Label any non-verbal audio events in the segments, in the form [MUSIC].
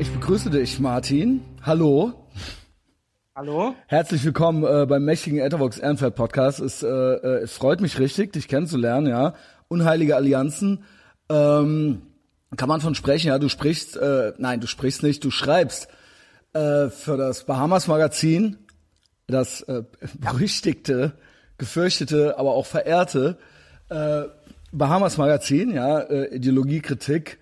Ich begrüße dich, Martin. Hallo. Hallo. Herzlich willkommen äh, beim mächtigen Ethervox Ehrenfeld Podcast. Es, äh, äh, es freut mich richtig, dich kennenzulernen, ja. Unheilige Allianzen. Ähm, kann man von sprechen, ja. Du sprichst, äh, nein, du sprichst nicht, du schreibst äh, für das Bahamas Magazin, das äh, [LAUGHS] berüchtigte, gefürchtete, aber auch verehrte äh, Bahamas Magazin, ja, äh, Ideologiekritik.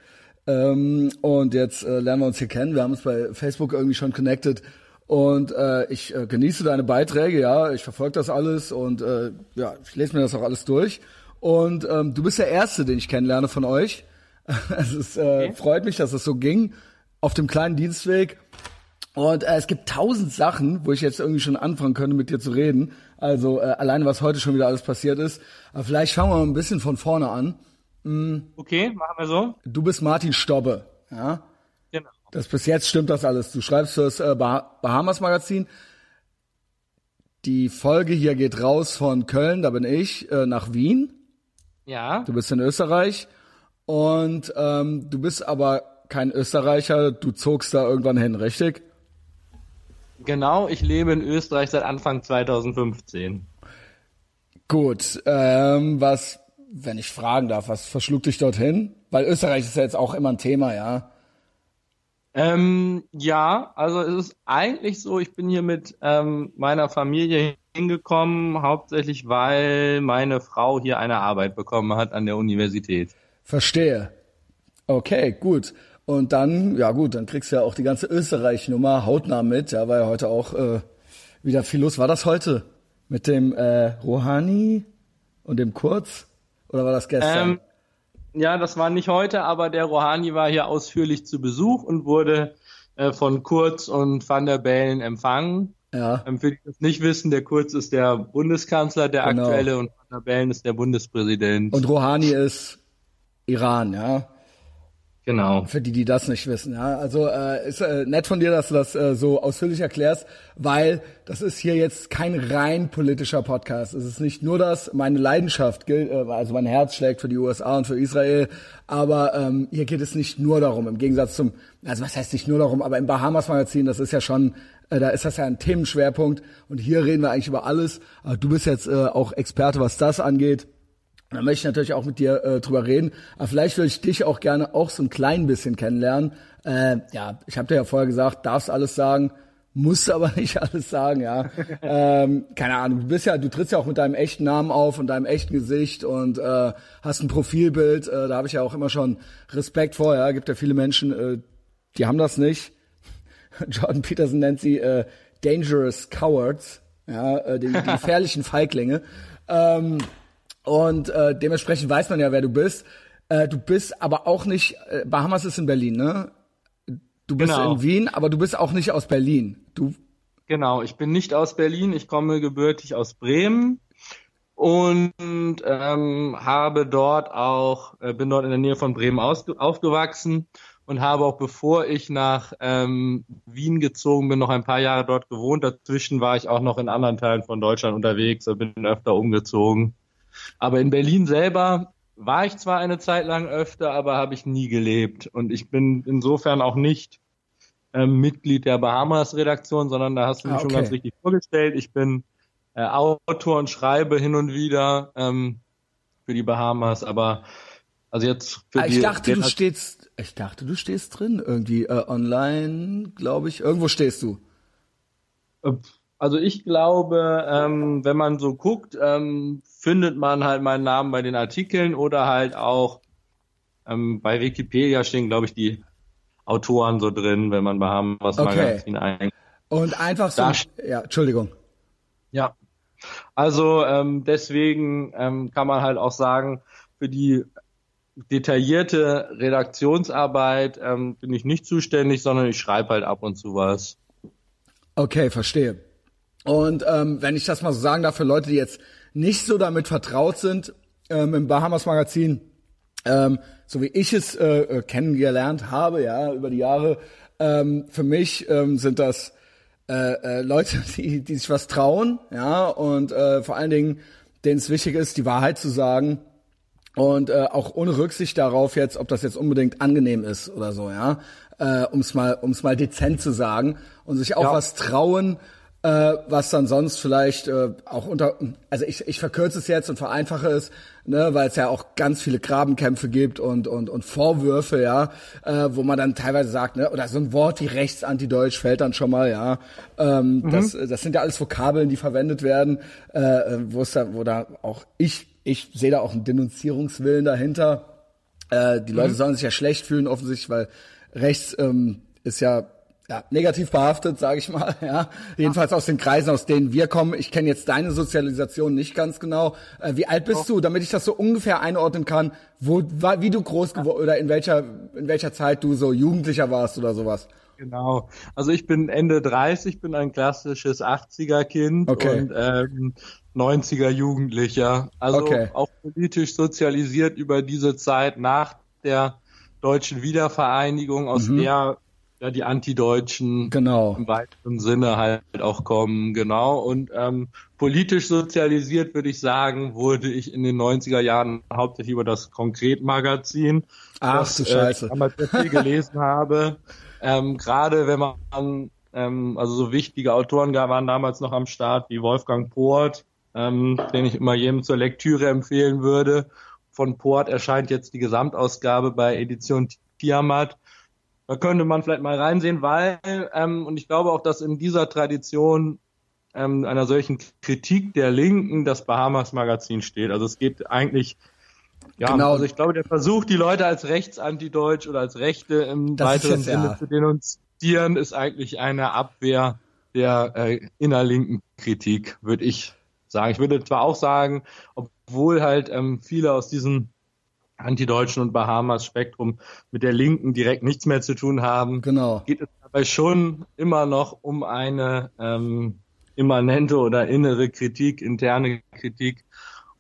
Ähm, und jetzt äh, lernen wir uns hier kennen. Wir haben uns bei Facebook irgendwie schon connected. Und äh, ich äh, genieße deine Beiträge, ja, ich verfolge das alles und äh, ja, ich lese mir das auch alles durch. Und ähm, du bist der Erste, den ich kennenlerne von euch. [LAUGHS] es ist, äh, okay. freut mich, dass es so ging auf dem kleinen Dienstweg. Und äh, es gibt tausend Sachen, wo ich jetzt irgendwie schon anfangen könnte, mit dir zu reden. Also äh, alleine, was heute schon wieder alles passiert ist. Aber vielleicht fangen wir mal ein bisschen von vorne an. Mhm. Okay, machen wir so. Du bist Martin Stobbe, ja? Genau. Das bis jetzt stimmt das alles. Du schreibst fürs äh, bah Bahamas Magazin. Die Folge hier geht raus von Köln, da bin ich, äh, nach Wien. Ja. Du bist in Österreich und ähm, du bist aber kein Österreicher, du zogst da irgendwann hin, richtig? Genau, ich lebe in Österreich seit Anfang 2015. Gut, ähm, was, wenn ich fragen darf, was verschlug dich dorthin? Weil Österreich ist ja jetzt auch immer ein Thema, ja. Ähm, ja, also es ist eigentlich so, ich bin hier mit ähm, meiner Familie hingekommen, hauptsächlich weil meine Frau hier eine Arbeit bekommen hat an der Universität. Verstehe. Okay, gut. Und dann, ja gut, dann kriegst du ja auch die ganze Österreich-Nummer hautnah mit. Ja, ja heute auch äh, wieder viel los. War das heute mit dem äh, Rouhani und dem Kurz? Oder war das gestern? Ähm, ja, das war nicht heute, aber der Rouhani war hier ausführlich zu Besuch und wurde äh, von Kurz und Van der Bellen empfangen. Ja. Ähm, für die das nicht wissen, der Kurz ist der Bundeskanzler, der genau. aktuelle, und Van der Bellen ist der Bundespräsident. Und Rouhani ist Iran, ja. Genau. Für die, die das nicht wissen. Ja, also äh, ist äh, nett von dir, dass du das äh, so ausführlich erklärst, weil das ist hier jetzt kein rein politischer Podcast. Es ist nicht nur das. Meine Leidenschaft gilt, äh, also mein Herz schlägt für die USA und für Israel, aber ähm, hier geht es nicht nur darum. Im Gegensatz zum, also was heißt nicht nur darum, aber im Bahamas Magazin, das ist ja schon, äh, da ist das ja ein Themenschwerpunkt und hier reden wir eigentlich über alles. Aber du bist jetzt äh, auch Experte, was das angeht. Da möchte ich natürlich auch mit dir äh, drüber reden. Aber vielleicht würde ich dich auch gerne auch so ein klein bisschen kennenlernen. Äh, ja, ich habe dir ja vorher gesagt, darfst alles sagen, musst aber [LAUGHS] nicht alles sagen, ja. ähm, keine Ahnung, du bist ja, du trittst ja auch mit deinem echten Namen auf und deinem echten Gesicht und äh, hast ein Profilbild. Äh, da habe ich ja auch immer schon Respekt vor. Ja, gibt ja viele Menschen, äh, die haben das nicht. [LAUGHS] Jordan Peterson nennt sie äh, Dangerous Cowards, ja, äh, die, die [LAUGHS] gefährlichen Feiglinge. Ähm, und äh, dementsprechend weiß man ja, wer du bist. Äh, du bist aber auch nicht, äh, Bahamas ist in Berlin, ne? Du bist genau. in Wien, aber du bist auch nicht aus Berlin. Du Genau, ich bin nicht aus Berlin, ich komme gebürtig aus Bremen und ähm, habe dort auch, äh, bin dort in der Nähe von Bremen aufgewachsen und habe auch bevor ich nach ähm, Wien gezogen bin, noch ein paar Jahre dort gewohnt. Dazwischen war ich auch noch in anderen Teilen von Deutschland unterwegs und bin öfter umgezogen. Aber in Berlin selber war ich zwar eine Zeit lang öfter, aber habe ich nie gelebt. Und ich bin insofern auch nicht ähm, Mitglied der Bahamas-Redaktion, sondern da hast du mich ah, okay. schon ganz richtig vorgestellt. Ich bin äh, Autor und schreibe hin und wieder ähm, für die Bahamas, aber also jetzt für ah, ich die. Dachte, du stehst, ich dachte, du stehst drin irgendwie äh, online, glaube ich. Irgendwo stehst du. Also ich glaube, ähm, wenn man so guckt, ähm, findet man halt meinen Namen bei den Artikeln oder halt auch ähm, bei Wikipedia stehen, glaube ich, die Autoren so drin, wenn man Bahamas okay. Magazin ein. Und einfach so. ja, Entschuldigung. Ja. Also ähm, deswegen ähm, kann man halt auch sagen, für die detaillierte Redaktionsarbeit ähm, bin ich nicht zuständig, sondern ich schreibe halt ab und zu was. Okay, verstehe. Und ähm, wenn ich das mal so sagen darf, für Leute, die jetzt nicht so damit vertraut sind, ähm, im Bahamas Magazin, ähm, so wie ich es äh, äh, kennengelernt habe, ja, über die Jahre, ähm, für mich ähm, sind das äh, äh, Leute, [LAUGHS] die, die sich was trauen, ja, und äh, vor allen Dingen, denen es wichtig ist, die Wahrheit zu sagen. und äh, auch ohne Rücksicht darauf jetzt, ob das jetzt unbedingt angenehm ist oder so, ja, äh, um es mal, um's mal dezent zu sagen und sich auch ja. was trauen, äh, was dann sonst vielleicht äh, auch unter, also ich, ich verkürze es jetzt und vereinfache es, ne, weil es ja auch ganz viele Grabenkämpfe gibt und und und Vorwürfe, ja, äh, wo man dann teilweise sagt, ne, oder so ein Wort wie rechtsantideutsch fällt dann schon mal, ja, ähm, mhm. das das sind ja alles Vokabeln, die verwendet werden, äh, wo es da, wo da auch ich ich sehe da auch einen Denunzierungswillen dahinter. Äh, die Leute mhm. sollen sich ja schlecht fühlen, offensichtlich, weil rechts ähm, ist ja ja, negativ behaftet, sage ich mal. [LAUGHS] Ja, jedenfalls aus den Kreisen, aus denen wir kommen. Ich kenne jetzt deine Sozialisation nicht ganz genau. Äh, wie alt bist oh. du, damit ich das so ungefähr einordnen kann, wo, wie du groß geworden oder in welcher in welcher Zeit du so Jugendlicher warst oder sowas? Genau. Also ich bin Ende 30, bin ein klassisches 80er Kind okay. und ähm, 90er Jugendlicher. Also okay. auch politisch sozialisiert über diese Zeit nach der deutschen Wiedervereinigung, aus mhm. der ja die Antideutschen genau. im weiteren Sinne halt auch kommen, genau. Und ähm, politisch sozialisiert, würde ich sagen, wurde ich in den 90er Jahren hauptsächlich über das Konkret-Magazin, Ach das, du äh, Scheiße. Äh, damals viel gelesen habe. Ähm, Gerade wenn man, ähm, also so wichtige Autoren waren damals noch am Start, wie Wolfgang Poort, ähm, den ich immer jedem zur Lektüre empfehlen würde. Von Port erscheint jetzt die Gesamtausgabe bei Edition Tiamat. Da könnte man vielleicht mal reinsehen, weil, ähm, und ich glaube auch, dass in dieser Tradition ähm, einer solchen Kritik der Linken das Bahamas Magazin steht. Also es geht eigentlich, ja, genau. also ich glaube, der Versuch, die Leute als rechtsantideutsch oder als Rechte im das weiteren jetzt, Sinne ja. zu denunzieren, ist eigentlich eine Abwehr der äh, innerlinken Kritik, würde ich sagen. Ich würde zwar auch sagen, obwohl halt ähm, viele aus diesem Antideutschen und Bahamas-Spektrum mit der Linken direkt nichts mehr zu tun haben, genau. geht es dabei schon immer noch um eine ähm, immanente oder innere Kritik, interne Kritik.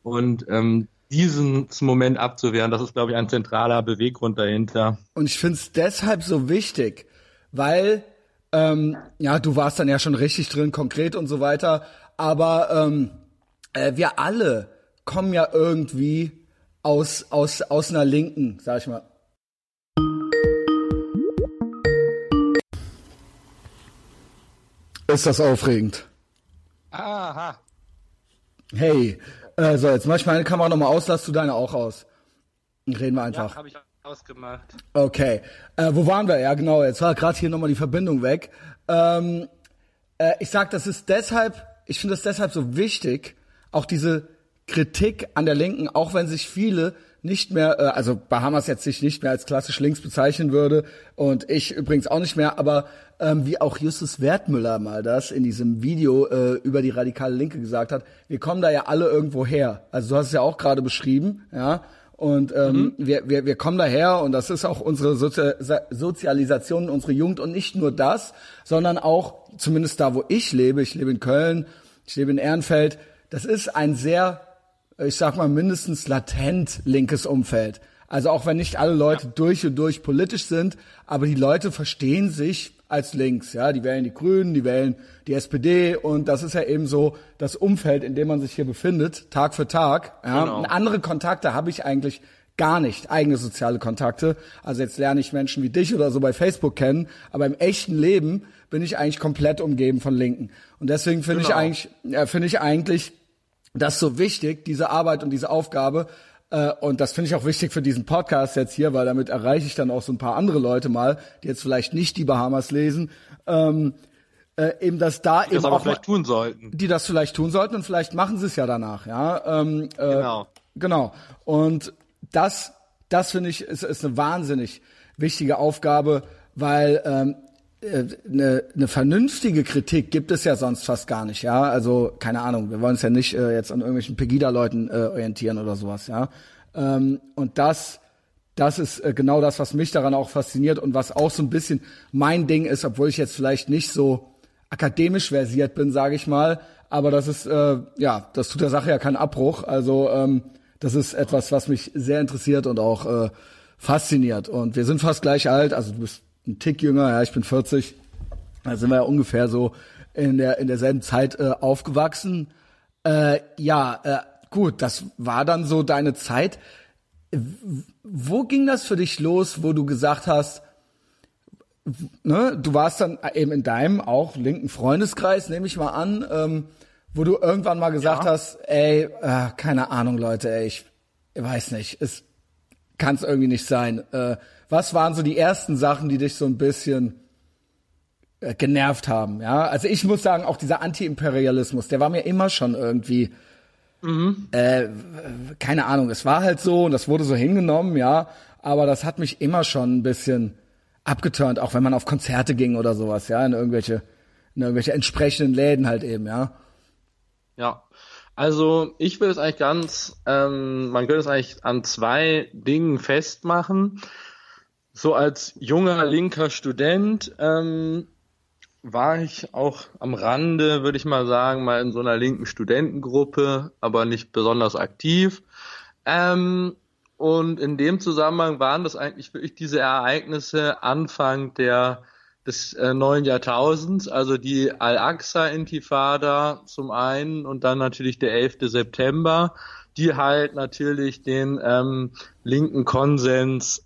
Und ähm, diesen Moment abzuwehren, das ist, glaube ich, ein zentraler Beweggrund dahinter. Und ich finde es deshalb so wichtig, weil, ähm, ja, du warst dann ja schon richtig drin, konkret und so weiter, aber ähm, äh, wir alle kommen ja irgendwie aus, aus, aus einer Linken, sag ich mal. Ist das aufregend? Aha. Hey, äh, so, jetzt mach ich meine Kamera nochmal aus, lass du deine auch aus. Reden wir einfach. Ja, habe ich ausgemacht. Okay. Äh, wo waren wir? Ja, genau, jetzt war gerade hier nochmal die Verbindung weg. Ähm, äh, ich sag, das ist deshalb, ich finde es deshalb so wichtig, auch diese Kritik an der Linken, auch wenn sich viele nicht mehr, äh, also Bahamas jetzt sich nicht mehr als klassisch links bezeichnen würde und ich übrigens auch nicht mehr, aber ähm, wie auch Justus Wertmüller mal das in diesem Video äh, über die radikale Linke gesagt hat, wir kommen da ja alle irgendwo her. Also du hast es ja auch gerade beschrieben, ja. Und ähm, mhm. wir, wir, wir kommen daher und das ist auch unsere Sozi Sozialisation, unsere Jugend und nicht nur das, sondern auch, zumindest da, wo ich lebe, ich lebe in Köln, ich lebe in Ehrenfeld, das ist ein sehr ich sag mal, mindestens latent linkes Umfeld. Also auch wenn nicht alle Leute ja. durch und durch politisch sind, aber die Leute verstehen sich als links, ja, die wählen die Grünen, die wählen die SPD und das ist ja eben so das Umfeld, in dem man sich hier befindet, Tag für Tag. Ja. Genau. Und andere Kontakte habe ich eigentlich gar nicht, eigene soziale Kontakte. Also jetzt lerne ich Menschen wie dich oder so bei Facebook kennen, aber im echten Leben bin ich eigentlich komplett umgeben von Linken. Und deswegen finde genau. ich eigentlich, äh, finde ich eigentlich das ist so wichtig, diese Arbeit und diese Aufgabe. Äh, und das finde ich auch wichtig für diesen Podcast jetzt hier, weil damit erreiche ich dann auch so ein paar andere Leute mal, die jetzt vielleicht nicht die Bahamas lesen. Ähm, äh, eben, dass da die eben das auch vielleicht tun sollten. Die das vielleicht tun sollten und vielleicht machen sie es ja danach, ja. Ähm, äh, genau. Genau. Und das, das finde ich, ist, ist eine wahnsinnig wichtige Aufgabe, weil ähm, eine, eine vernünftige Kritik gibt es ja sonst fast gar nicht, ja. Also keine Ahnung, wir wollen uns ja nicht äh, jetzt an irgendwelchen Pegida-Leuten äh, orientieren oder sowas, ja. Ähm, und das, das ist äh, genau das, was mich daran auch fasziniert und was auch so ein bisschen mein Ding ist, obwohl ich jetzt vielleicht nicht so akademisch versiert bin, sage ich mal. Aber das ist äh, ja, das tut der Sache ja keinen Abbruch. Also ähm, das ist etwas, was mich sehr interessiert und auch äh, fasziniert. Und wir sind fast gleich alt. Also du bist ein Tick jünger, ja, ich bin 40. Da sind wir ja ungefähr so in der in derselben Zeit äh, aufgewachsen. Äh, ja, äh, gut, das war dann so deine Zeit. wo ging das für dich los, wo du gesagt hast, ne, du warst dann eben in deinem auch linken Freundeskreis, nehme ich mal an, ähm, wo du irgendwann mal gesagt ja. hast, ey, äh, keine Ahnung, Leute, ey, ich, ich weiß nicht, es kann es irgendwie nicht sein. Äh, was waren so die ersten Sachen, die dich so ein bisschen äh, genervt haben? Ja, also ich muss sagen, auch dieser Anti-Imperialismus, der war mir immer schon irgendwie Mhm. Äh, keine Ahnung, es war halt so und das wurde so hingenommen, ja, aber das hat mich immer schon ein bisschen abgeturnt, auch wenn man auf Konzerte ging oder sowas, ja, in irgendwelche, in irgendwelche entsprechenden Läden halt eben, ja. Ja, also ich will es eigentlich ganz, ähm, man könnte es eigentlich an zwei Dingen festmachen. So als junger linker Student ähm, war ich auch am Rande, würde ich mal sagen, mal in so einer linken Studentengruppe, aber nicht besonders aktiv. Ähm, und in dem Zusammenhang waren das eigentlich wirklich diese Ereignisse Anfang der des äh, neuen Jahrtausends, also die Al-Aqsa-Intifada zum einen und dann natürlich der 11. September, die halt natürlich den ähm, linken Konsens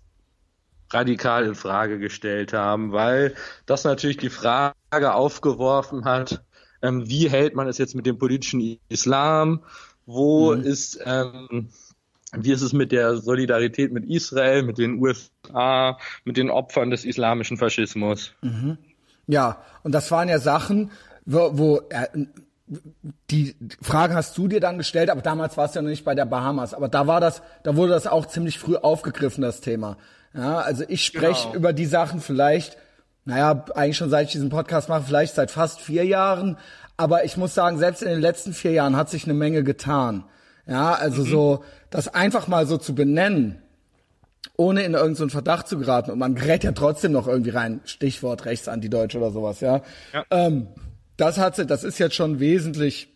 radikal in Frage gestellt haben, weil das natürlich die Frage aufgeworfen hat, ähm, wie hält man es jetzt mit dem politischen Islam? Wo mhm. ist, ähm, wie ist es mit der Solidarität mit Israel, mit den USA, mit den Opfern des islamischen Faschismus? Mhm. Ja, und das waren ja Sachen, wo, wo äh, die Frage hast du dir dann gestellt, aber damals war es ja noch nicht bei der Bahamas, aber da war das, da wurde das auch ziemlich früh aufgegriffen, das Thema. Ja, also ich spreche genau. über die Sachen vielleicht, naja, eigentlich schon seit ich diesen Podcast mache, vielleicht seit fast vier Jahren. Aber ich muss sagen, selbst in den letzten vier Jahren hat sich eine Menge getan. Ja, also mhm. so, das einfach mal so zu benennen, ohne in irgendeinen so Verdacht zu geraten. Und man gerät ja trotzdem noch irgendwie rein, Stichwort Rechtsantideutsch oder sowas, ja. ja. Ähm, das hat, das ist jetzt schon wesentlich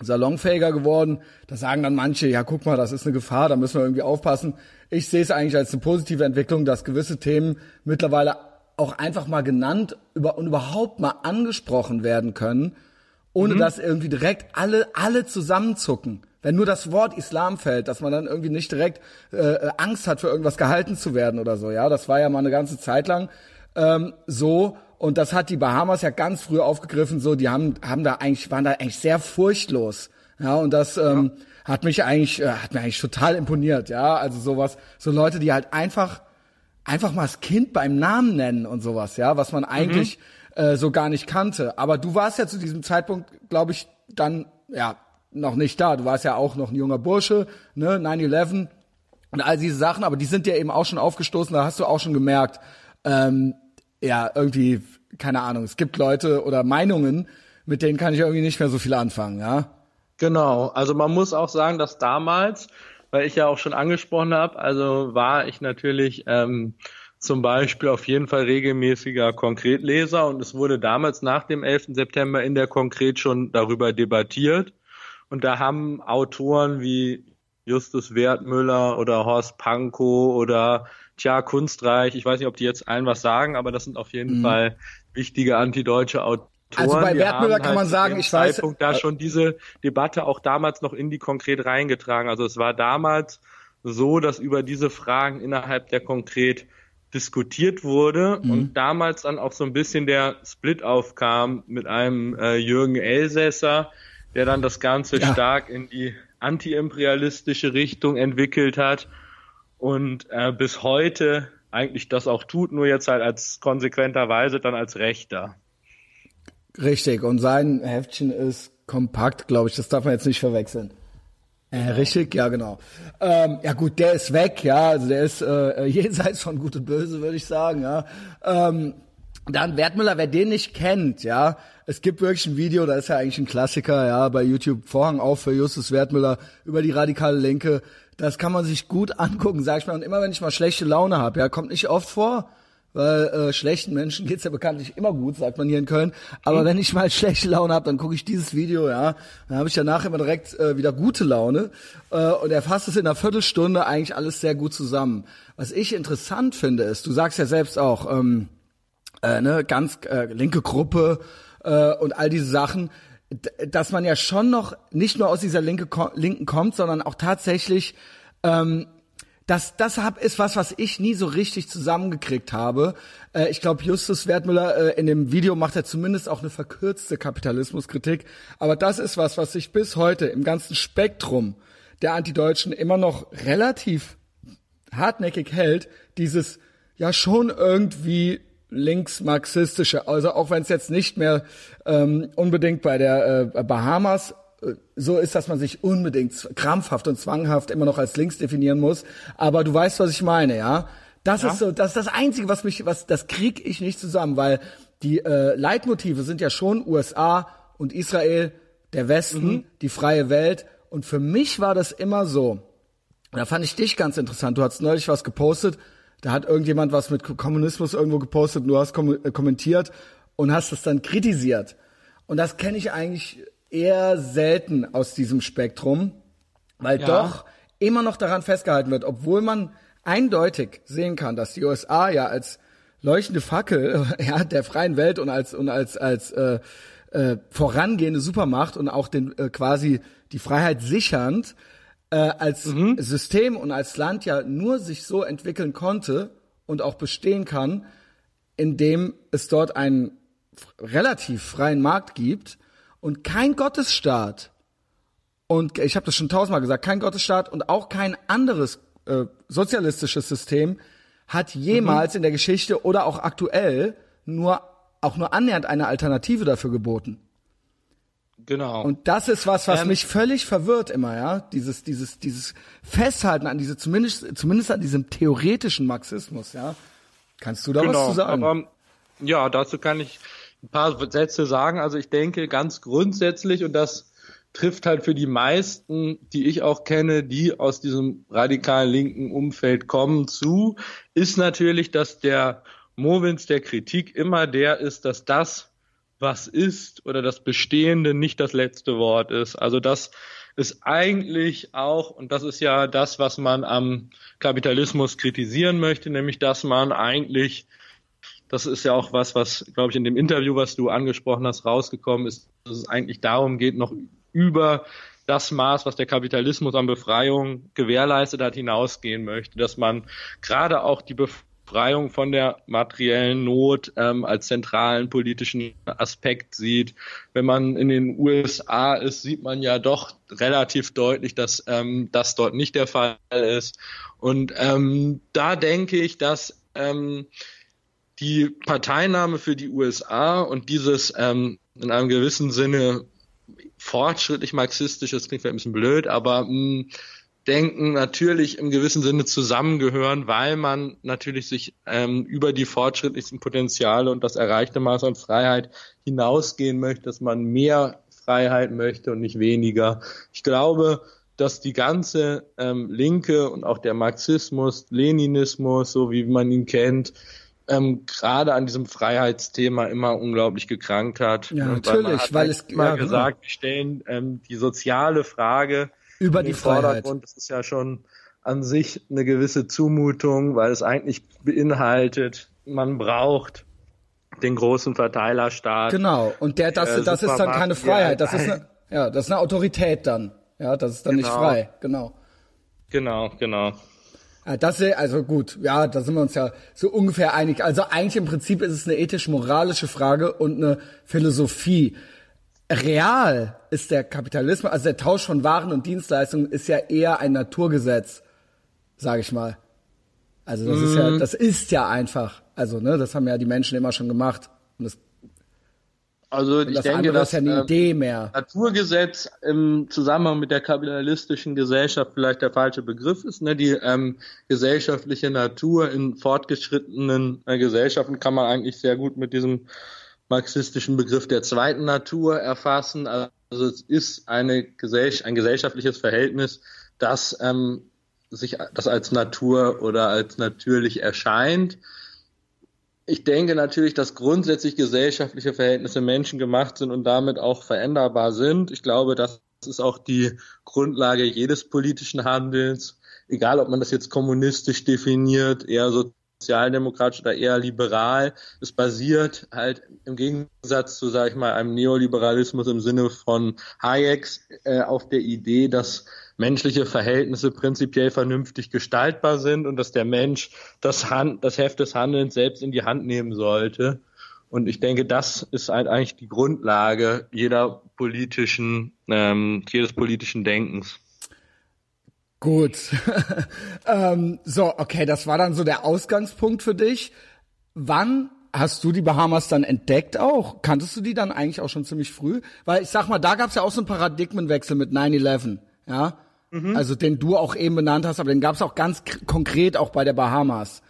salonfähiger geworden. Da sagen dann manche, ja, guck mal, das ist eine Gefahr, da müssen wir irgendwie aufpassen. Ich sehe es eigentlich als eine positive Entwicklung, dass gewisse Themen mittlerweile auch einfach mal genannt über, und überhaupt mal angesprochen werden können, ohne mhm. dass irgendwie direkt alle, alle zusammenzucken. Wenn nur das Wort Islam fällt, dass man dann irgendwie nicht direkt äh, Angst hat, für irgendwas gehalten zu werden oder so. Ja, das war ja mal eine ganze Zeit lang ähm, so. Und das hat die Bahamas ja ganz früh aufgegriffen, so, die haben, haben da eigentlich, waren da eigentlich sehr furchtlos. Ja, und das ähm, ja. hat mich eigentlich, äh, hat mir eigentlich total imponiert, ja. Also sowas, so Leute, die halt einfach, einfach mal das Kind beim Namen nennen und sowas, ja, was man eigentlich mhm. äh, so gar nicht kannte. Aber du warst ja zu diesem Zeitpunkt, glaube ich, dann, ja, noch nicht da. Du warst ja auch noch ein junger Bursche, ne, 9-11 und all diese Sachen, aber die sind dir eben auch schon aufgestoßen, da hast du auch schon gemerkt, ähm, ja, irgendwie, keine Ahnung, es gibt Leute oder Meinungen, mit denen kann ich irgendwie nicht mehr so viel anfangen, ja. Genau, also man muss auch sagen, dass damals, weil ich ja auch schon angesprochen habe, also war ich natürlich ähm, zum Beispiel auf jeden Fall regelmäßiger Konkretleser und es wurde damals nach dem 11. September in der Konkret schon darüber debattiert und da haben Autoren wie Justus Wertmüller oder Horst Pankow oder tja, kunstreich. Ich weiß nicht, ob die jetzt allen was sagen, aber das sind auf jeden mhm. Fall wichtige antideutsche Autoren. Also bei Wertmüller kann man halt sagen, ich weiß. Zeitpunkt da schon diese Debatte auch damals noch in die konkret reingetragen. Also es war damals so, dass über diese Fragen innerhalb der konkret diskutiert wurde mhm. und damals dann auch so ein bisschen der Split aufkam mit einem äh, Jürgen Elsässer, der dann das Ganze ja. stark in die antiimperialistische Richtung entwickelt hat und äh, bis heute eigentlich das auch tut, nur jetzt halt als konsequenterweise dann als Rechter. Richtig, und sein Heftchen ist kompakt, glaube ich, das darf man jetzt nicht verwechseln. Äh, richtig, ja genau. Ähm, ja gut, der ist weg, ja, also der ist äh, [LAUGHS] jenseits von Gut und Böse, würde ich sagen, ja. Ähm, dann Wertmüller, wer den nicht kennt, ja, es gibt wirklich ein Video, da ist ja eigentlich ein Klassiker, ja, bei YouTube Vorhang auf für Justus Wertmüller über die radikale Linke. Das kann man sich gut [LAUGHS] angucken, sag ich mal. Und immer wenn ich mal schlechte Laune habe, ja, kommt nicht oft vor, weil äh, schlechten Menschen [LAUGHS] geht's ja bekanntlich immer gut, sagt man hier in Köln. Aber mhm. wenn ich mal [LAUGHS] schlechte Laune habe, dann gucke ich dieses Video, ja. Dann habe ich danach immer direkt äh, wieder gute Laune. Äh, und er fasst es in einer Viertelstunde eigentlich alles sehr gut zusammen. Was ich interessant finde, ist, du sagst ja selbst auch, ähm, äh, ne, ganz äh, linke Gruppe äh, und all diese Sachen dass man ja schon noch nicht nur aus dieser linke, linken kommt, sondern auch tatsächlich ähm, das, das hab, ist was, was ich nie so richtig zusammengekriegt habe. Äh, ich glaube, Justus Wertmüller äh, in dem Video macht er zumindest auch eine verkürzte Kapitalismuskritik. Aber das ist was, was sich bis heute im ganzen Spektrum der Antideutschen immer noch relativ hartnäckig hält. Dieses ja schon irgendwie linksmarxistische, also auch wenn es jetzt nicht mehr ähm, unbedingt bei der äh, Bahamas äh, so ist, dass man sich unbedingt krampfhaft und zwanghaft immer noch als links definieren muss. Aber du weißt, was ich meine, ja? Das ja. ist so, das ist das Einzige, was mich, was, das krieg ich nicht zusammen, weil die äh, Leitmotive sind ja schon USA und Israel, der Westen, mhm. die freie Welt. Und für mich war das immer so. Da fand ich dich ganz interessant. Du hast neulich was gepostet. Da hat irgendjemand was mit Kommunismus irgendwo gepostet und du hast kom äh, kommentiert und hast es dann kritisiert. Und das kenne ich eigentlich eher selten aus diesem Spektrum, weil ja. doch immer noch daran festgehalten wird, obwohl man eindeutig sehen kann, dass die USA ja als leuchtende Fackel [LAUGHS] ja, der freien Welt und als und als als äh, äh, vorangehende Supermacht und auch den äh, quasi die Freiheit sichernd äh, als mhm. System und als Land ja nur sich so entwickeln konnte und auch bestehen kann, indem es dort einen relativ freien Markt gibt und kein Gottesstaat und ich habe das schon tausendmal gesagt, kein Gottesstaat und auch kein anderes äh, sozialistisches System hat jemals mhm. in der Geschichte oder auch aktuell nur auch nur annähernd eine Alternative dafür geboten. Genau. Und das ist was, was ähm, mich völlig verwirrt immer, ja. Dieses, dieses, dieses Festhalten an diese, zumindest, zumindest an diesem theoretischen Marxismus, ja. Kannst du da genau, was zu sagen? Aber, ja, dazu kann ich ein paar Sätze sagen. Also ich denke ganz grundsätzlich, und das trifft halt für die meisten, die ich auch kenne, die aus diesem radikalen linken Umfeld kommen, zu, ist natürlich, dass der Movens der Kritik immer der ist, dass das, was ist oder das Bestehende nicht das letzte Wort ist. Also das ist eigentlich auch, und das ist ja das, was man am Kapitalismus kritisieren möchte, nämlich dass man eigentlich das ist ja auch was, was, glaube ich, in dem Interview, was du angesprochen hast, rausgekommen ist, dass es eigentlich darum geht, noch über das Maß, was der Kapitalismus an Befreiung gewährleistet hat, hinausgehen möchte, dass man gerade auch die Befreiung von der materiellen Not ähm, als zentralen politischen Aspekt sieht. Wenn man in den USA ist, sieht man ja doch relativ deutlich, dass ähm, das dort nicht der Fall ist. Und ähm, da denke ich, dass ähm, die Parteinahme für die USA und dieses ähm, in einem gewissen Sinne fortschrittlich marxistisches, klingt vielleicht ein bisschen blöd, aber mh, hm, Denken natürlich im gewissen Sinne zusammengehören, weil man natürlich sich ähm, über die fortschrittlichsten Potenziale und das erreichte Maß an Freiheit hinausgehen möchte, dass man mehr Freiheit möchte und nicht weniger. Ich glaube, dass die ganze ähm, Linke und auch der Marxismus, Leninismus, so wie man ihn kennt, ähm, gerade an diesem Freiheitsthema immer unglaublich gekrankt hat. Ja, natürlich, weil, weil es immer ja, genau. gesagt, wir stellen ähm, die soziale Frage über die Freiheit. Das ist ja schon an sich eine gewisse Zumutung, weil es eigentlich beinhaltet, man braucht den großen Verteilerstaat. Genau. Und der, das, äh, das ist dann keine Freiheit. Das ist eine, [LAUGHS] ja, das ist eine Autorität dann. Ja, das ist dann genau. nicht frei. Genau. Genau, genau. Ja, das also gut, ja, da sind wir uns ja so ungefähr einig. Also eigentlich im Prinzip ist es eine ethisch-moralische Frage und eine Philosophie. Real ist der Kapitalismus, also der Tausch von Waren und Dienstleistungen ist ja eher ein Naturgesetz, sage ich mal. Also das mm. ist ja, mhm. das ist ja einfach. Also ne, das haben ja die Menschen immer schon gemacht und das also ich denke, dass ja eine Idee mehr. Naturgesetz im Zusammenhang mit der kapitalistischen Gesellschaft vielleicht der falsche Begriff ist. Ne? Die ähm, gesellschaftliche Natur in fortgeschrittenen äh, Gesellschaften kann man eigentlich sehr gut mit diesem marxistischen Begriff der zweiten Natur erfassen. Also es ist eine Gesell ein gesellschaftliches Verhältnis, das ähm, sich das als Natur oder als natürlich erscheint ich denke natürlich, dass grundsätzlich gesellschaftliche Verhältnisse menschengemacht sind und damit auch veränderbar sind. Ich glaube, das ist auch die Grundlage jedes politischen Handelns, egal ob man das jetzt kommunistisch definiert, eher sozialdemokratisch oder eher liberal. Es basiert halt im Gegensatz zu, sage ich mal, einem Neoliberalismus im Sinne von Hayeks äh, auf der Idee, dass menschliche Verhältnisse prinzipiell vernünftig gestaltbar sind und dass der Mensch das, Hand, das Heft des Handelns selbst in die Hand nehmen sollte. Und ich denke, das ist halt eigentlich die Grundlage jeder politischen, ähm, jedes politischen Denkens. Gut. [LAUGHS] ähm, so, okay, das war dann so der Ausgangspunkt für dich. Wann hast du die Bahamas dann entdeckt auch? Kanntest du die dann eigentlich auch schon ziemlich früh? Weil ich sag mal, da gab es ja auch so einen Paradigmenwechsel mit 9-11, ja? Mhm. Also den du auch eben benannt hast, aber den gab es auch ganz konkret auch bei der Bahamas.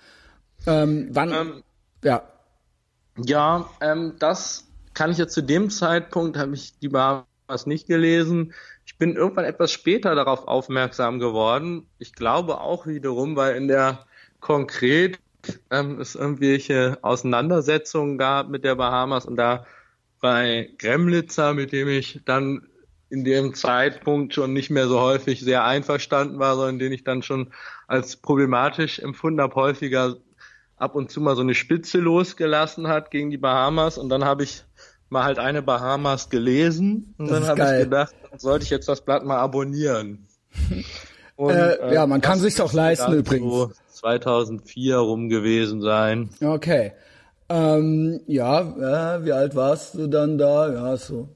Ähm, wann? Ähm, ja. Ja, ähm, das kann ich jetzt zu dem Zeitpunkt, habe ich die Bahamas nicht gelesen. Ich bin irgendwann etwas später darauf aufmerksam geworden. Ich glaube auch wiederum, weil in der konkret ähm, es irgendwelche Auseinandersetzungen gab mit der Bahamas und da bei Gremlitzer, mit dem ich dann in dem Zeitpunkt schon nicht mehr so häufig sehr einverstanden war, sondern den ich dann schon als problematisch empfunden habe, häufiger ab und zu mal so eine Spitze losgelassen hat gegen die Bahamas und dann habe ich mal halt eine Bahamas gelesen und das dann habe ich gedacht, sollte ich jetzt das Blatt mal abonnieren. [LAUGHS] Und, äh, äh, ja, man kann sich's auch leisten übrigens. So 2004 rum gewesen sein. Okay. Ähm, ja, äh, wie alt warst du dann da? Ja, so.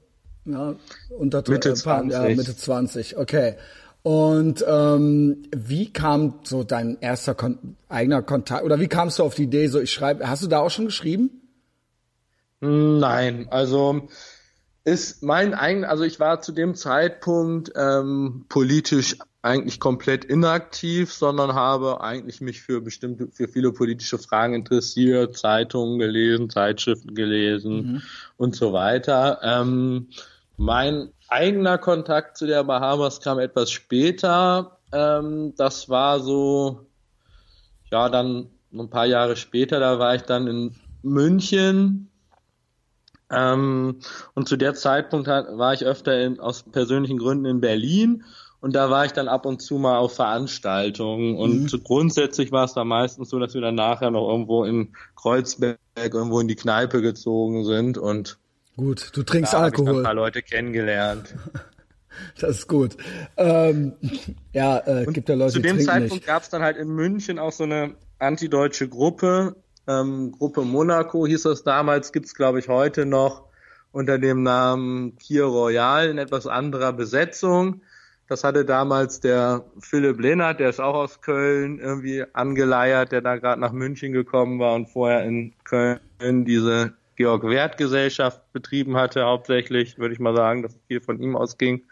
Ja, unter Mitte äh, 20. Ja, Mitte 20. Okay. Und ähm, wie kam so dein erster Kon eigener Kontakt oder wie kamst du auf die Idee, so ich schreibe, hast du da auch schon geschrieben? Nein, also ist mein eigen, also ich war zu dem Zeitpunkt ähm, politisch eigentlich komplett inaktiv, sondern habe eigentlich mich für bestimmte, für viele politische Fragen interessiert, Zeitungen gelesen, Zeitschriften gelesen mhm. und so weiter. Ähm, mein eigener Kontakt zu der Bahamas kam etwas später. Ähm, das war so, ja, dann ein paar Jahre später, da war ich dann in München. Ähm, und zu der Zeitpunkt war ich öfter in, aus persönlichen Gründen in Berlin und da war ich dann ab und zu mal auf Veranstaltungen. Und mhm. grundsätzlich war es da meistens so, dass wir dann nachher noch irgendwo in Kreuzberg irgendwo in die Kneipe gezogen sind. Und gut, du trinkst Alkohol. Ich ein paar Leute kennengelernt. [LAUGHS] Das ist gut. Ähm, ja, äh, gibt ja Leute, die Zu dem Zeitpunkt gab es dann halt in München auch so eine antideutsche Gruppe, ähm, Gruppe Monaco hieß das damals, gibt's glaube ich heute noch unter dem Namen Kier Royal in etwas anderer Besetzung. Das hatte damals der Philipp Lehnert, der ist auch aus Köln irgendwie angeleiert, der da gerade nach München gekommen war und vorher in Köln diese Georg Wert Gesellschaft betrieben hatte, hauptsächlich, würde ich mal sagen, dass viel von ihm ausging.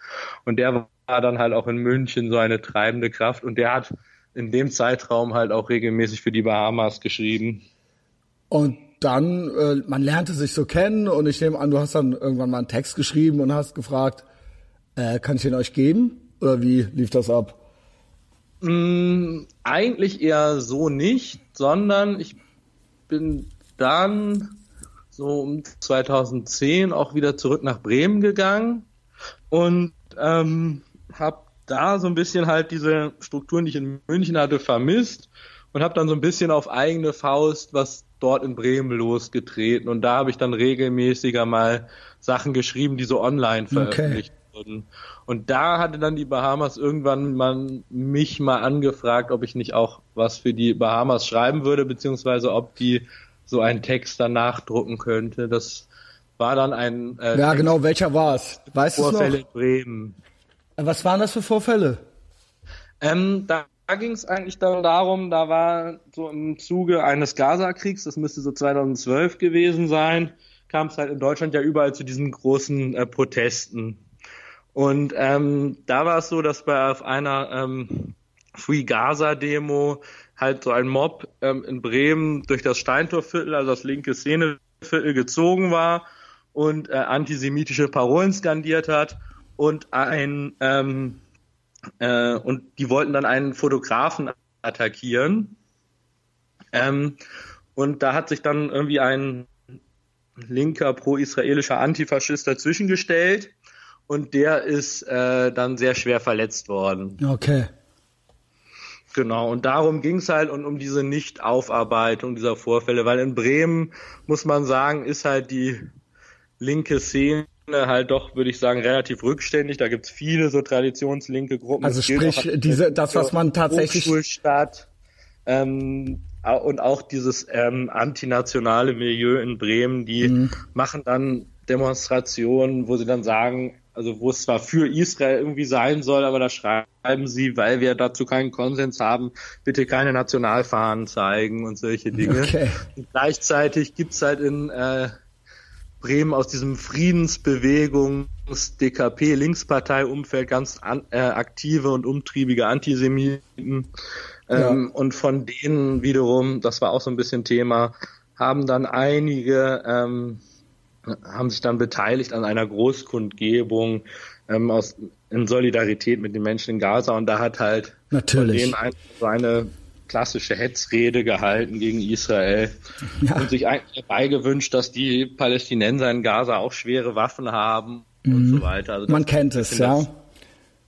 Und der war dann halt auch in München so eine treibende Kraft und der hat in dem Zeitraum halt auch regelmäßig für die Bahamas geschrieben. Und dann, äh, man lernte sich so kennen und ich nehme an, du hast dann irgendwann mal einen Text geschrieben und hast gefragt, äh, kann ich den euch geben? Oder wie lief das ab? Mm, eigentlich eher so nicht, sondern ich bin dann so um 2010 auch wieder zurück nach Bremen gegangen und ähm, habe da so ein bisschen halt diese Strukturen, die ich in München hatte, vermisst und habe dann so ein bisschen auf eigene Faust was dort in Bremen losgetreten und da habe ich dann regelmäßiger mal Sachen geschrieben, die so online veröffentlicht okay. wurden. Und da hatte dann die Bahamas irgendwann mal mich mal angefragt, ob ich nicht auch was für die Bahamas schreiben würde, beziehungsweise ob die so einen Text dann nachdrucken könnte. Das war dann ein äh, Ja, Text genau, welcher war es? Weißt du Vorfälle in Bremen. Äh, was waren das für Vorfälle? Ähm, da ging es eigentlich darum, da war so im Zuge eines Gaza-Kriegs, das müsste so 2012 gewesen sein, kam es halt in Deutschland ja überall zu diesen großen äh, Protesten. Und ähm, da war es so, dass bei auf einer ähm, Free Gaza Demo halt so ein Mob ähm, in Bremen durch das Steintorviertel, also das linke Szeneviertel gezogen war und äh, antisemitische Parolen skandiert hat und ein ähm, äh, und die wollten dann einen Fotografen attackieren. Ähm, und da hat sich dann irgendwie ein linker pro-israelischer Antifaschist dazwischen gestellt und der ist äh, dann sehr schwer verletzt worden. Okay. Genau, und darum ging es halt und um diese Nichtaufarbeitung dieser Vorfälle, weil in Bremen, muss man sagen, ist halt die linke Szene halt doch, würde ich sagen, relativ rückständig. Da gibt's viele so traditionslinke Gruppen. Also sprich, diese, das, was man tatsächlich... Hochschulstadt, ähm, und auch dieses ähm, antinationale Milieu in Bremen, die mhm. machen dann Demonstrationen, wo sie dann sagen, also wo es zwar für Israel irgendwie sein soll, aber da schreiben sie, weil wir dazu keinen Konsens haben, bitte keine Nationalfahnen zeigen und solche Dinge. Okay. Und gleichzeitig gibt's halt in äh, Bremen aus diesem Friedensbewegungs DKP Linkspartei Umfeld ganz an, äh, aktive und umtriebige Antisemiten ja. ähm, und von denen wiederum, das war auch so ein bisschen Thema, haben dann einige ähm, haben sich dann beteiligt an einer Großkundgebung ähm, aus in Solidarität mit den Menschen in Gaza und da hat halt Natürlich. von denen ein, so eine klassische Hetzrede gehalten gegen Israel ja. und sich eigentlich herbeigewünscht, dass die Palästinenser in Gaza auch schwere Waffen haben mhm. und so weiter. Also Man kennt es, ja. Das,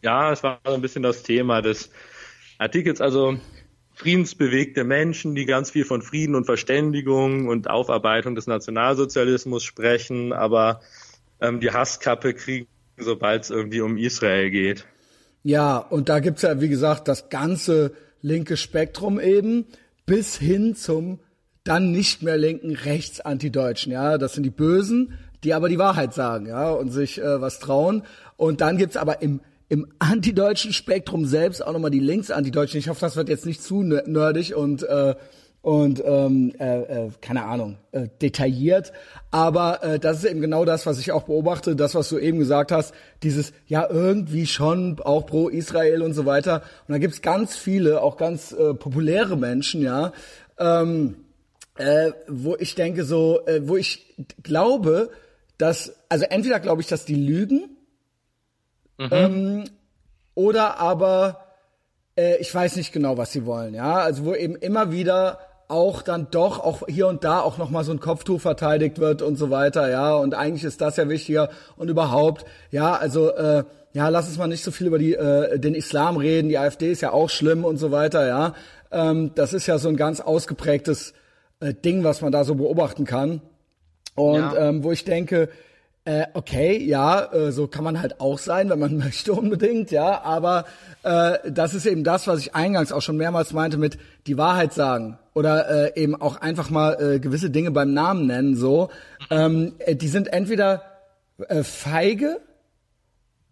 ja, es war so ein bisschen das Thema des Artikels. Also friedensbewegte Menschen, die ganz viel von Frieden und Verständigung und Aufarbeitung des Nationalsozialismus sprechen, aber ähm, die Hasskappe kriegen, sobald es irgendwie um Israel geht. Ja, und da gibt's ja, wie gesagt, das ganze linke Spektrum eben bis hin zum dann nicht mehr linken Rechts-Antideutschen. Ja, das sind die Bösen, die aber die Wahrheit sagen, ja, und sich äh, was trauen. Und dann gibt's aber im im antideutschen Spektrum selbst auch nochmal die Links-Antideutschen. Ich hoffe, das wird jetzt nicht zu nerdig und äh, und ähm, äh, äh, keine Ahnung äh, detailliert, aber äh, das ist eben genau das, was ich auch beobachte, das, was du eben gesagt hast, dieses ja irgendwie schon auch pro Israel und so weiter. Und da gibt's ganz viele, auch ganz äh, populäre Menschen, ja, ähm, äh, wo ich denke so, äh, wo ich glaube, dass also entweder glaube ich, dass die lügen Mhm. Ähm, oder aber äh, ich weiß nicht genau, was sie wollen. Ja, also wo eben immer wieder auch dann doch auch hier und da auch noch mal so ein Kopftuch verteidigt wird und so weiter. Ja, und eigentlich ist das ja wichtiger und überhaupt. Ja, also äh, ja, lass uns mal nicht so viel über die äh, den Islam reden. Die AfD ist ja auch schlimm und so weiter. Ja, ähm, das ist ja so ein ganz ausgeprägtes äh, Ding, was man da so beobachten kann. Und ja. ähm, wo ich denke, äh, okay, ja, äh, so kann man halt auch sein, wenn man [LAUGHS] möchte unbedingt, ja, aber äh, das ist eben das, was ich eingangs auch schon mehrmals meinte mit die Wahrheit sagen oder äh, eben auch einfach mal äh, gewisse Dinge beim Namen nennen, so. Ähm, äh, die sind entweder äh, feige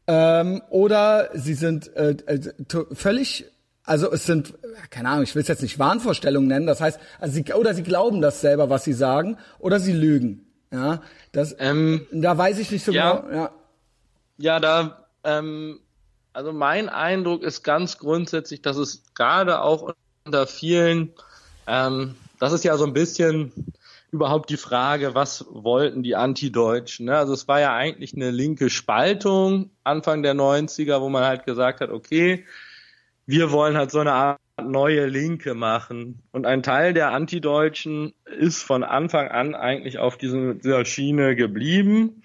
ähm, oder sie sind äh, äh, völlig also es sind, keine Ahnung, ich will es jetzt nicht Wahnvorstellungen nennen, das heißt, also sie, oder sie glauben das selber, was sie sagen, oder sie lügen. Ja, das, ähm, da weiß ich nicht so ja, genau. Ja, ja da, ähm, also mein Eindruck ist ganz grundsätzlich, dass es gerade auch unter vielen, ähm, das ist ja so ein bisschen überhaupt die Frage, was wollten die Antideutschen? Ne? Also es war ja eigentlich eine linke Spaltung Anfang der 90er, wo man halt gesagt hat, okay, wir wollen halt so eine Art neue Linke machen. Und ein Teil der Antideutschen ist von Anfang an eigentlich auf dieser Schiene geblieben.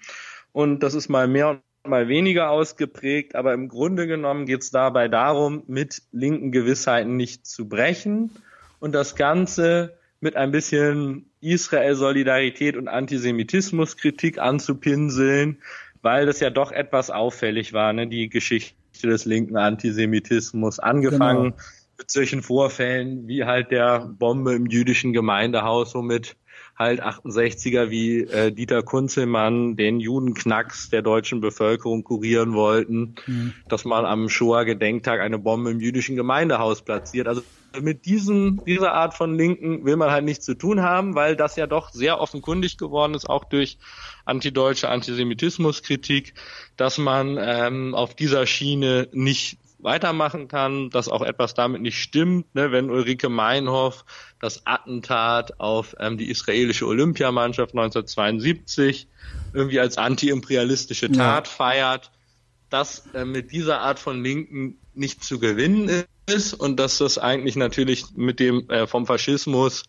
Und das ist mal mehr und mal weniger ausgeprägt, aber im Grunde genommen geht es dabei darum, mit linken Gewissheiten nicht zu brechen und das Ganze mit ein bisschen Israel-Solidarität und Antisemitismuskritik anzupinseln, weil das ja doch etwas auffällig war, ne, die Geschichte des linken Antisemitismus, angefangen genau mit solchen Vorfällen wie halt der Bombe im jüdischen Gemeindehaus, womit halt 68er wie äh, Dieter Kunzelmann den Judenknacks der deutschen Bevölkerung kurieren wollten, mhm. dass man am Shoah-Gedenktag eine Bombe im jüdischen Gemeindehaus platziert. Also mit diesem, dieser Art von Linken will man halt nichts zu tun haben, weil das ja doch sehr offenkundig geworden ist, auch durch antideutsche Antisemitismuskritik, dass man ähm, auf dieser Schiene nicht weitermachen kann, dass auch etwas damit nicht stimmt, ne, wenn Ulrike Meinhoff das Attentat auf ähm, die israelische Olympiamannschaft 1972 irgendwie als antiimperialistische Tat ja. feiert, dass äh, mit dieser Art von Linken nicht zu gewinnen ist und dass das eigentlich natürlich mit dem äh, vom Faschismus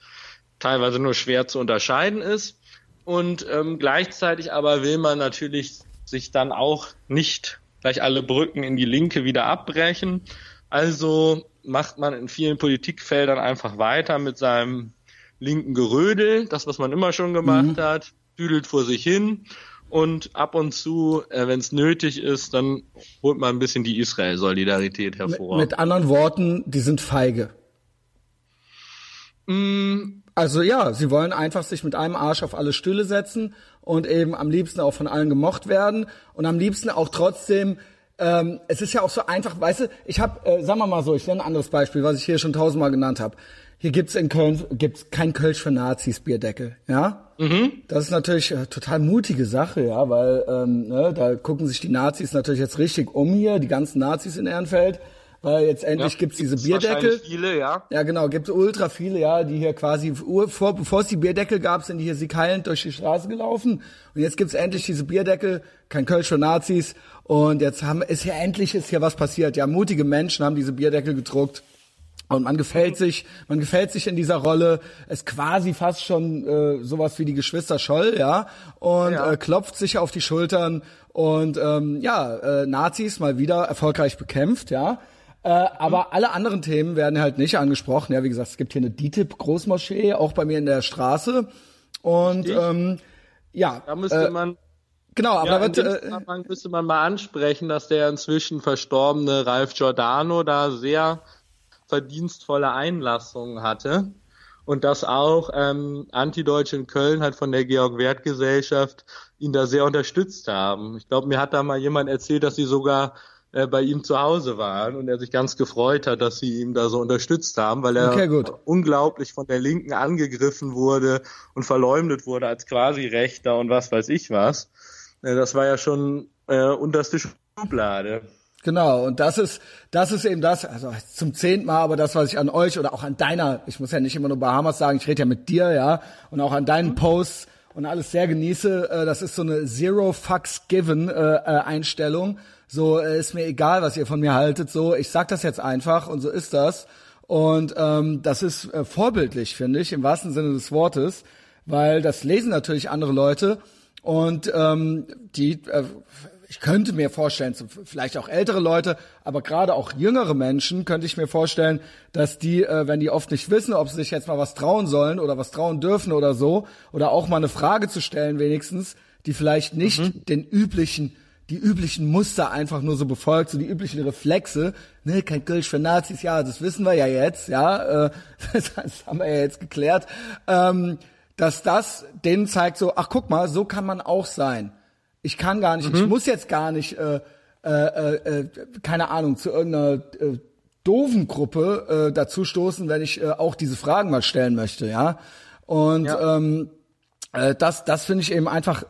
teilweise nur schwer zu unterscheiden ist. Und ähm, gleichzeitig aber will man natürlich sich dann auch nicht gleich alle Brücken in die Linke wieder abbrechen. Also macht man in vielen Politikfeldern einfach weiter mit seinem linken Gerödel, das, was man immer schon gemacht mhm. hat, düdelt vor sich hin und ab und zu, äh, wenn es nötig ist, dann holt man ein bisschen die Israel-Solidarität hervor. Mit, mit, anderen Worten, die sind feige. Mm. Also ja, sie wollen einfach sich mit einem Arsch auf alle Stühle setzen und eben am liebsten auch von allen gemocht werden und am liebsten auch trotzdem ähm, es ist ja auch so einfach, weißt du, ich habe, äh, sagen wir mal so, ich nenne ein anderes Beispiel, was ich hier schon tausendmal genannt habe. Hier gibt's in Köln gibt's kein Kölsch für Nazis Bierdeckel, ja? Mhm. Das ist natürlich äh, total mutige Sache, ja, weil ähm, ne, da gucken sich die Nazis natürlich jetzt richtig um hier, die ganzen Nazis in Ehrenfeld, weil jetzt endlich ja, gibt's diese Bierdeckel. Viele, ja. Ja, genau, gibt's ultra viele, ja, die hier quasi vor, bevor es die Bierdeckel gab, sind die hier sie keilend durch die Straße gelaufen und jetzt gibt's endlich diese Bierdeckel, kein Kölsch für Nazis und jetzt haben ist hier endlich ist hier was passiert. Ja, mutige Menschen haben diese Bierdeckel gedruckt und man gefällt sich, man gefällt sich in dieser Rolle, ist quasi fast schon äh, sowas wie die Geschwister Scholl, ja, und ja. Äh, klopft sich auf die Schultern und ähm, ja, äh, Nazis mal wieder erfolgreich bekämpft, ja. Äh, aber mhm. alle anderen Themen werden halt nicht angesprochen. Ja, wie gesagt, es gibt hier eine DITIB Großmoschee, auch bei mir in der Straße. Und ähm, ja. Da müsste äh, man Genau, aber ja, wird, äh, müsste man mal ansprechen, dass der inzwischen verstorbene Ralf Giordano da sehr verdienstvolle Einlassungen hatte und dass auch ähm, Antideutsche in Köln halt von der Georg-Wert-Gesellschaft ihn da sehr unterstützt haben. Ich glaube, mir hat da mal jemand erzählt, dass sie sogar äh, bei ihm zu Hause waren und er sich ganz gefreut hat, dass sie ihm da so unterstützt haben, weil er okay, unglaublich von der Linken angegriffen wurde und verleumdet wurde als quasi Rechter und was weiß ich was. Äh, das war ja schon äh, unterste Schublade. Genau, und das ist, das ist eben das, also zum zehnten Mal, aber das, was ich an euch oder auch an deiner, ich muss ja nicht immer nur Bahamas sagen, ich rede ja mit dir, ja, und auch an deinen mhm. Posts und alles sehr genieße, äh, das ist so eine Zero Fucks Given äh, äh, Einstellung. So äh, ist mir egal, was ihr von mir haltet, so ich sag das jetzt einfach und so ist das. Und ähm, das ist äh, vorbildlich, finde ich, im wahrsten Sinne des Wortes, weil das lesen natürlich andere Leute und ähm, die äh, ich könnte mir vorstellen, vielleicht auch ältere Leute, aber gerade auch jüngere Menschen könnte ich mir vorstellen, dass die, äh, wenn die oft nicht wissen, ob sie sich jetzt mal was trauen sollen oder was trauen dürfen oder so, oder auch mal eine Frage zu stellen wenigstens, die vielleicht nicht mhm. den üblichen die üblichen Muster einfach nur so befolgt, so die üblichen Reflexe, ne, kein Kölsch für Nazis, ja, das wissen wir ja jetzt, ja, äh, das, [LAUGHS] das haben wir ja jetzt geklärt, ähm, dass das denen zeigt so, ach guck mal, so kann man auch sein. Ich kann gar nicht, mhm. ich muss jetzt gar nicht, äh, äh, äh, äh, keine Ahnung, zu irgendeiner äh, doofen Gruppe äh, dazu stoßen, wenn ich äh, auch diese Fragen mal stellen möchte, ja. Und ja. Ähm, äh, das, das finde ich eben einfach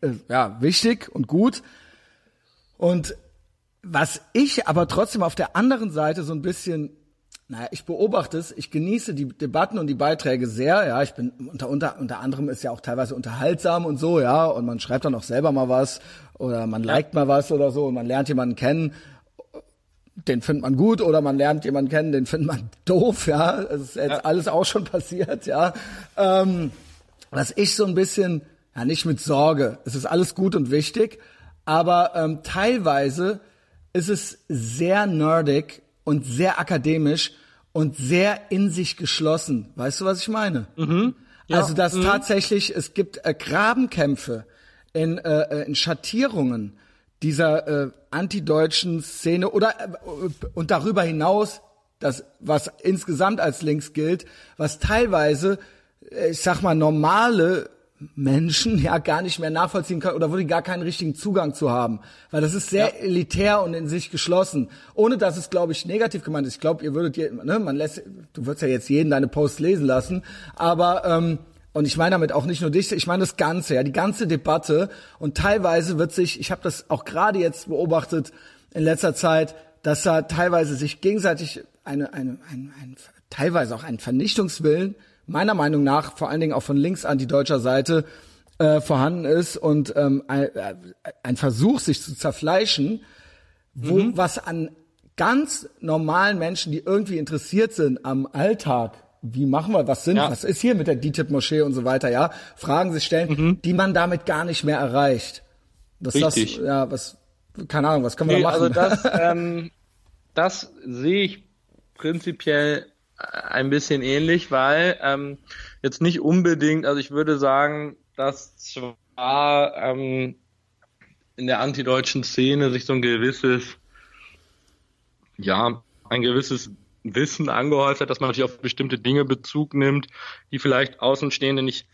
äh, ja wichtig und gut. Und was ich aber trotzdem auf der anderen Seite so ein bisschen naja, ich beobachte es, ich genieße die Debatten und die Beiträge sehr, ja, ich bin unter, unter, unter anderem ist ja auch teilweise unterhaltsam und so, ja, und man schreibt dann auch selber mal was oder man liked mal was oder so und man lernt jemanden kennen, den findet man gut oder man lernt jemanden kennen, den findet man [LAUGHS] doof, ja, das ist jetzt ja. alles auch schon [LAUGHS] passiert, ja. Ähm, was ich so ein bisschen, ja, nicht mit Sorge, es ist alles gut und wichtig, aber ähm, teilweise ist es sehr nerdig und sehr akademisch und sehr in sich geschlossen. Weißt du, was ich meine? Mhm. Ja. Also dass mhm. tatsächlich es gibt äh, Grabenkämpfe in, äh, äh, in Schattierungen dieser äh, antideutschen Szene oder äh, und darüber hinaus das was insgesamt als links gilt, was teilweise äh, ich sag mal normale Menschen [LAUGHS] ja gar nicht mehr nachvollziehen können oder wo die gar keinen richtigen Zugang zu haben. Weil das ist sehr ja. elitär und in sich geschlossen. Ohne dass es, glaube ich, negativ gemeint ist. Ich glaube, ihr würdet, ne, man lässt, du würdest ja jetzt jeden deine Posts lesen lassen, aber ähm, und ich meine damit auch nicht nur dich, ich meine das Ganze, ja, die ganze Debatte. Und teilweise wird sich, ich habe das auch gerade jetzt beobachtet in letzter Zeit, dass da teilweise sich gegenseitig eine, eine, ein, ein, teilweise auch ein Vernichtungswillen meiner Meinung nach vor allen Dingen auch von links an die deutscher Seite äh, vorhanden ist und ähm, ein, ein Versuch, sich zu zerfleischen, wo mhm. was an ganz normalen Menschen, die irgendwie interessiert sind am Alltag, wie machen wir, was sind, ja. was ist hier mit der DITIB-Moschee und so weiter, ja, Fragen sich stellen, mhm. die man damit gar nicht mehr erreicht. Das, Richtig. Das, ja, was, keine Ahnung, was können wir nee, da machen? Also das, [LAUGHS] ähm, das sehe ich prinzipiell ein bisschen ähnlich, weil ähm, jetzt nicht unbedingt, also ich würde sagen, dass ähm, in der antideutschen Szene sich so ein gewisses, ja, ein gewisses Wissen angehäuft hat, dass man natürlich auf bestimmte Dinge Bezug nimmt, die vielleicht Außenstehende nicht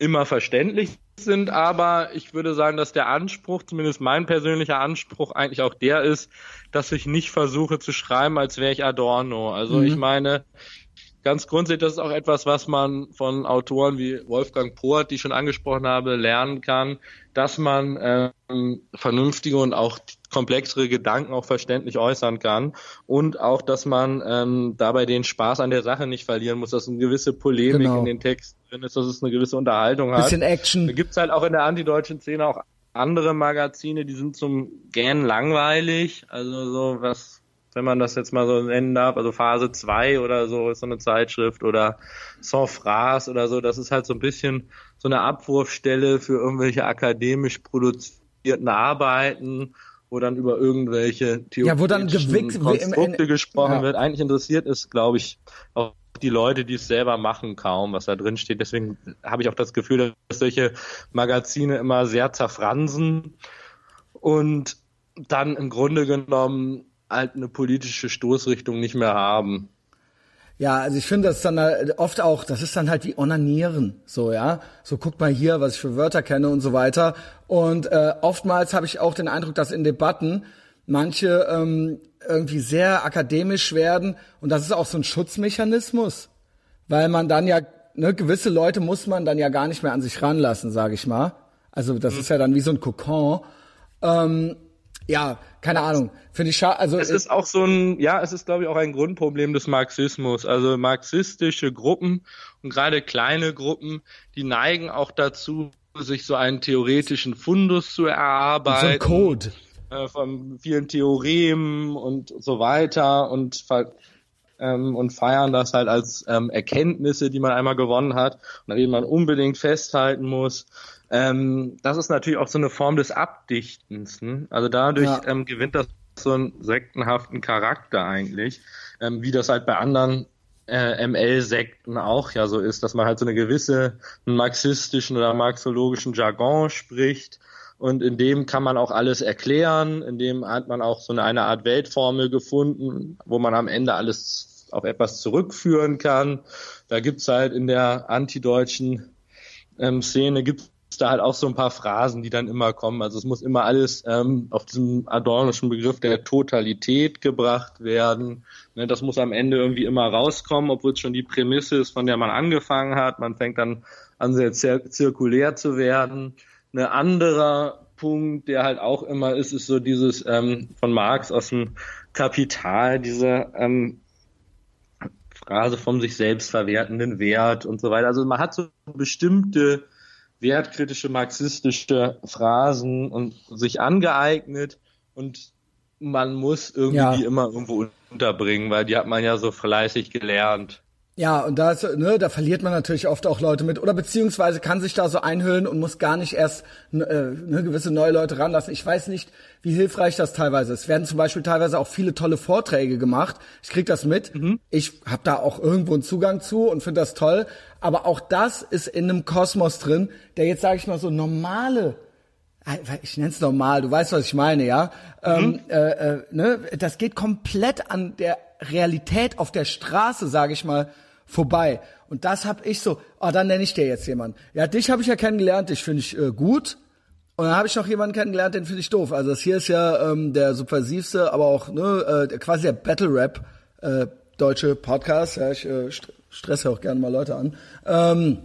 immer verständlich sind, aber ich würde sagen, dass der Anspruch, zumindest mein persönlicher Anspruch, eigentlich auch der ist, dass ich nicht versuche zu schreiben, als wäre ich Adorno. Also mhm. ich meine, ganz grundsätzlich, das ist auch etwas, was man von Autoren wie Wolfgang Poert, die ich schon angesprochen habe, lernen kann, dass man ähm, vernünftige und auch komplexere Gedanken auch verständlich äußern kann und auch, dass man ähm, dabei den Spaß an der Sache nicht verlieren muss, dass eine gewisse Polemik genau. in den Texten drin ist, dass es eine gewisse Unterhaltung hat. Bisschen Action. Da gibt's halt auch in der antideutschen Szene auch andere Magazine, die sind zum gern langweilig, also so was wenn man das jetzt mal so nennen darf, also Phase 2 oder so ist so eine Zeitschrift oder Sans Phrase oder so, das ist halt so ein bisschen so eine Abwurfstelle für irgendwelche akademisch produzierten Arbeiten, wo dann über irgendwelche theoretischen ja, Konstrukte gesprochen ja. wird. Eigentlich interessiert ist, glaube ich, auch die Leute, die es selber machen, kaum, was da drin steht. Deswegen habe ich auch das Gefühl, dass solche Magazine immer sehr zerfransen und dann im Grunde genommen halt eine politische Stoßrichtung nicht mehr haben. Ja, also ich finde das dann halt oft auch, das ist dann halt wie Onanieren, so ja. So guck mal hier, was ich für Wörter kenne und so weiter. Und äh, oftmals habe ich auch den Eindruck, dass in Debatten manche ähm, irgendwie sehr akademisch werden und das ist auch so ein Schutzmechanismus, weil man dann ja ne, gewisse Leute muss man dann ja gar nicht mehr an sich ranlassen, sage ich mal. Also das mhm. ist ja dann wie so ein Kokon. Ähm, ja, keine Ahnung. Finde ich schade. Also es ist auch so ein, ja, es ist glaube ich auch ein Grundproblem des Marxismus. Also marxistische Gruppen und gerade kleine Gruppen, die neigen auch dazu, sich so einen theoretischen Fundus zu erarbeiten. So ein Code. Äh, von vielen Theoremen und so weiter und ähm, und feiern das halt als ähm, Erkenntnisse, die man einmal gewonnen hat und an denen man unbedingt festhalten muss. Ähm, das ist natürlich auch so eine Form des Abdichtens. Ne? Also dadurch ja. ähm, gewinnt das so einen sektenhaften Charakter eigentlich, ähm, wie das halt bei anderen äh, ML-Sekten auch ja so ist, dass man halt so eine gewisse marxistischen oder marxologischen Jargon spricht und in dem kann man auch alles erklären, in dem hat man auch so eine, eine Art Weltformel gefunden, wo man am Ende alles auf etwas zurückführen kann. Da gibt's halt in der antideutschen ähm, Szene gibt's da halt auch so ein paar Phrasen, die dann immer kommen. Also es muss immer alles ähm, auf diesem adornischen Begriff der Totalität gebracht werden. Ne, das muss am Ende irgendwie immer rauskommen, obwohl es schon die Prämisse ist, von der man angefangen hat. Man fängt dann an, sehr zir zirkulär zu werden. Ein anderer Punkt, der halt auch immer ist, ist so dieses ähm, von Marx aus dem Kapital, diese ähm, Phrase vom sich selbst verwertenden Wert und so weiter. Also man hat so bestimmte wertkritische marxistische Phrasen und sich angeeignet und man muss irgendwie ja. immer irgendwo unterbringen, weil die hat man ja so fleißig gelernt. Ja, und da, ist, ne, da verliert man natürlich oft auch Leute mit oder beziehungsweise kann sich da so einhüllen und muss gar nicht erst äh, ne, gewisse neue Leute ranlassen. Ich weiß nicht, wie hilfreich das teilweise ist. Es werden zum Beispiel teilweise auch viele tolle Vorträge gemacht. Ich krieg das mit. Mhm. Ich habe da auch irgendwo einen Zugang zu und finde das toll. Aber auch das ist in einem Kosmos drin, der jetzt, sage ich mal, so normale ich nenne es normal, du weißt, was ich meine, ja. Ähm, mhm. Ähm, äh, äh, ne? Das geht komplett an der Realität auf der Straße, sage ich mal, vorbei. Und das hab ich so, oh, dann nenne ich dir jetzt jemanden. Ja, dich habe ich ja kennengelernt, dich finde ich äh, gut. Und dann habe ich noch jemanden kennengelernt, den finde ich doof. Also das hier ist ja ähm, der subversivste, aber auch ne, äh, quasi der Battle Rap äh, deutsche Podcast. Ja, ich äh, stresse auch gerne mal Leute an. Ähm,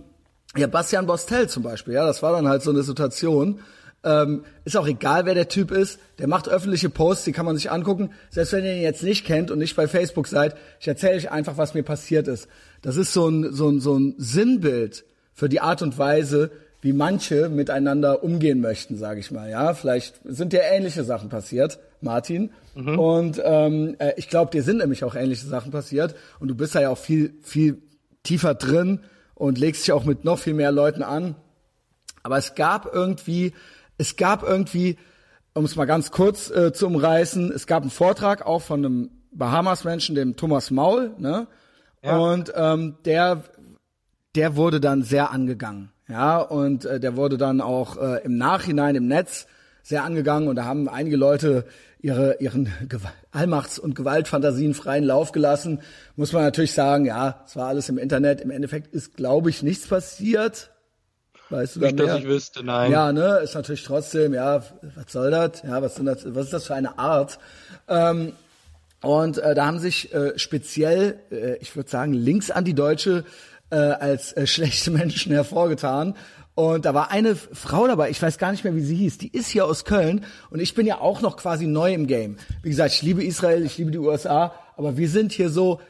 ja, Bastian Bostel zum Beispiel, ja, das war dann halt so eine Situation. Ähm, ist auch egal, wer der Typ ist. Der macht öffentliche Posts, die kann man sich angucken. Selbst wenn ihr ihn jetzt nicht kennt und nicht bei Facebook seid, ich erzähle euch einfach, was mir passiert ist. Das ist so ein, so ein, so ein Sinnbild für die Art und Weise, wie manche miteinander umgehen möchten, sage ich mal. Ja, vielleicht sind dir ähnliche Sachen passiert, Martin. Mhm. Und ähm, äh, ich glaube, dir sind nämlich auch ähnliche Sachen passiert. Und du bist da ja auch viel, viel tiefer drin und legst dich auch mit noch viel mehr Leuten an. Aber es gab irgendwie es gab irgendwie, um es mal ganz kurz äh, zu umreißen, es gab einen Vortrag auch von einem Bahamas-Menschen, dem Thomas Maul, ne? Ja. Und ähm, der der wurde dann sehr angegangen. Ja, und äh, der wurde dann auch äh, im Nachhinein im Netz sehr angegangen und da haben einige Leute ihre, ihren [LAUGHS] Gewalt, Allmachts- und Gewaltfantasien freien Lauf gelassen. Muss man natürlich sagen, ja, es war alles im Internet. Im Endeffekt ist, glaube ich, nichts passiert. Weißt du Nicht, dass ich wüsste, nein. Ja, ne, ist natürlich trotzdem, ja, was soll das? Ja, was, sind das, was ist das für eine Art? Ähm, und äh, da haben sich äh, speziell, äh, ich würde sagen, links an die Deutsche äh, als äh, schlechte [LAUGHS] Menschen hervorgetan. Und da war eine Frau dabei, ich weiß gar nicht mehr, wie sie hieß, die ist hier aus Köln und ich bin ja auch noch quasi neu im Game. Wie gesagt, ich liebe Israel, ich liebe die USA, aber wir sind hier so,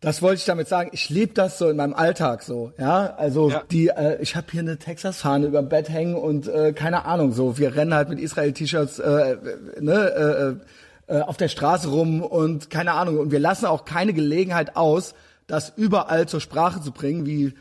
das wollte ich damit sagen, ich lebe das so in meinem Alltag so, ja, also ja. die, äh, ich habe hier eine Texas-Fahne über dem Bett hängen und äh, keine Ahnung, so, wir rennen halt mit Israel-T-Shirts äh, ne, äh, äh, auf der Straße rum und keine Ahnung und wir lassen auch keine Gelegenheit aus, das überall zur Sprache zu bringen, wie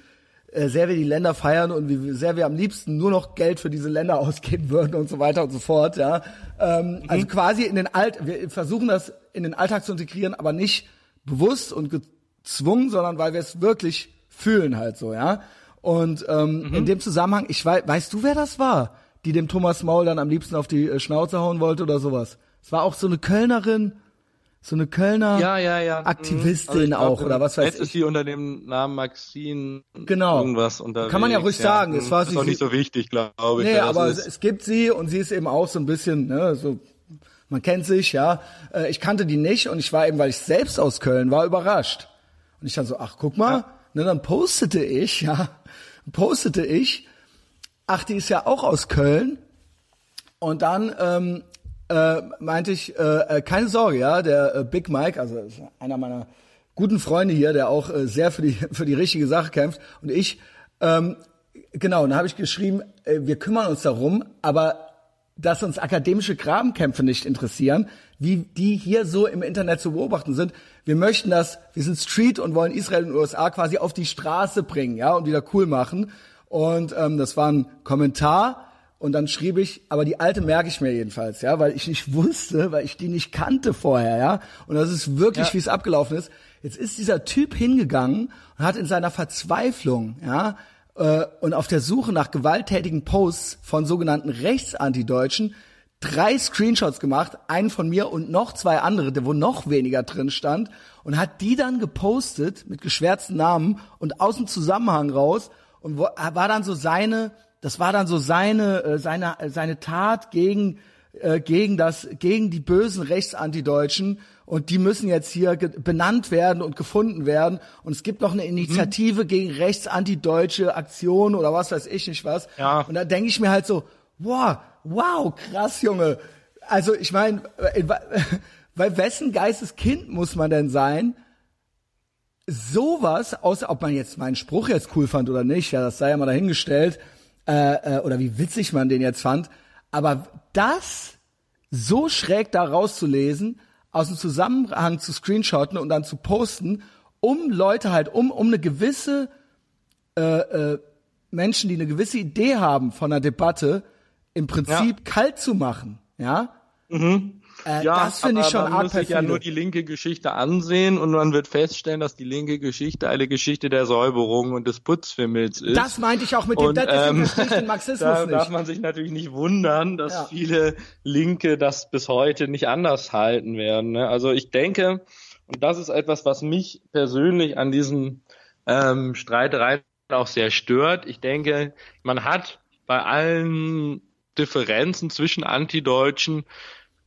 äh, sehr wir die Länder feiern und wie sehr wir am liebsten nur noch Geld für diese Länder [LAUGHS] ausgeben würden und so weiter und so fort. Ja, ähm, mhm. also quasi in den Alt, wir versuchen das in den Alltag zu integrieren, aber nicht bewusst und gezwungen, sondern weil wir es wirklich fühlen halt so, ja. Und ähm, mhm. in dem Zusammenhang, ich weiß, weißt du, wer das war, die dem Thomas Maul dann am liebsten auf die äh, Schnauze hauen wollte oder sowas? Es war auch so eine Kölnerin so eine Kölner ja, ja, ja. Aktivistin also auch oder was weiß Jetzt ist sie unter dem Namen Maxine genau. irgendwas unterwegs. Kann man ja ruhig sagen. Es war ist sie, auch nicht so wichtig, glaube ich. Nee, aber es, es, gibt sie und sie ist eben auch so ein bisschen, ne, so man kennt sich, ja. Äh, ich kannte die nicht und ich war eben, weil ich selbst aus Köln war, überrascht. Und ich dann so, ach guck mal, ja. ne, dann postete ich, ja, postete ich, ach die ist ja auch aus Köln. Und dann ähm, äh, meinte ich, äh, äh, keine Sorge, ja, der äh, Big Mike, also einer meiner guten Freunde hier, der auch äh, sehr für die [LAUGHS] für die richtige Sache kämpft und ich, ähm, genau, und dann habe ich geschrieben, äh, wir kümmern uns darum, aber dass uns akademische Grabenkämpfe nicht interessieren, wie die hier so im Internet zu beobachten sind. Wir möchten das, wir sind Street und wollen Israel und USA quasi auf die Straße bringen, ja, und wieder cool machen. Und ähm, das war ein Kommentar und dann schrieb ich, aber die alte merke ich mir jedenfalls, ja, weil ich nicht wusste, weil ich die nicht kannte vorher, ja. Und das ist wirklich, ja. wie es abgelaufen ist. Jetzt ist dieser Typ hingegangen und hat in seiner Verzweiflung, ja, äh, und auf der Suche nach gewalttätigen Posts von sogenannten Rechtsantideutschen drei Screenshots gemacht, einen von mir und noch zwei andere, wo noch weniger drin stand, und hat die dann gepostet mit geschwärzten Namen und aus dem Zusammenhang raus und war dann so seine das war dann so seine äh, seine äh, seine Tat gegen äh, gegen das gegen die bösen Rechtsantideutschen und die müssen jetzt hier benannt werden und gefunden werden und es gibt noch eine Initiative mhm. gegen rechtsanti-deutsche Aktion oder was weiß ich nicht was ja. und da denke ich mir halt so wow wow krass Junge also ich meine [LAUGHS] weil wessen Geisteskind muss man denn sein sowas außer ob man jetzt meinen Spruch jetzt cool fand oder nicht ja das sei ja mal dahingestellt äh, äh, oder wie witzig man den jetzt fand. Aber das so schräg da rauszulesen, aus dem Zusammenhang zu screenshotten und dann zu posten, um Leute halt, um, um eine gewisse äh, äh, Menschen, die eine gewisse Idee haben von einer Debatte, im Prinzip ja. kalt zu machen. Ja. Mhm. Äh, ja, das finde ich schon man muss sich ja nur die linke Geschichte ansehen und man wird feststellen, dass die linke Geschichte eine Geschichte der Säuberung und des Putzfimmels ist. Das meinte ich auch mit dem, und, ähm, den Marxismus [LAUGHS] da nicht. darf man sich natürlich nicht wundern, dass ja. viele Linke das bis heute nicht anders halten werden. Ne? Also ich denke, und das ist etwas, was mich persönlich an diesen ähm, Streitereien auch sehr stört. Ich denke, man hat bei allen Differenzen zwischen Antideutschen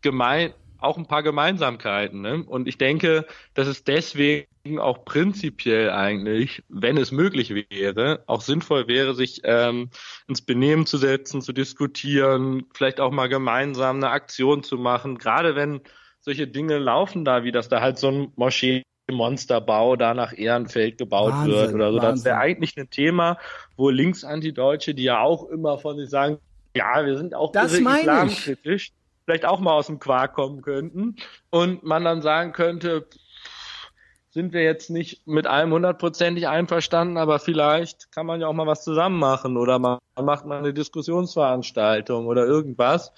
gemein, auch ein paar Gemeinsamkeiten. Ne? Und ich denke, dass es deswegen auch prinzipiell eigentlich, wenn es möglich wäre, auch sinnvoll wäre, sich ähm, ins Benehmen zu setzen, zu diskutieren, vielleicht auch mal gemeinsam eine Aktion zu machen. Gerade wenn solche Dinge laufen da, wie dass da halt so ein Moschee Monsterbau da nach Ehrenfeld gebaut Wahnsinn, wird oder so. Wahnsinn. Das wäre eigentlich ein Thema, wo Linksanti-Deutsche, die ja auch immer von sich sagen, ja, wir sind auch das islamkritisch, vielleicht auch mal aus dem Quark kommen könnten und man dann sagen könnte, sind wir jetzt nicht mit allem hundertprozentig einverstanden, aber vielleicht kann man ja auch mal was zusammen machen oder man macht mal eine Diskussionsveranstaltung oder irgendwas.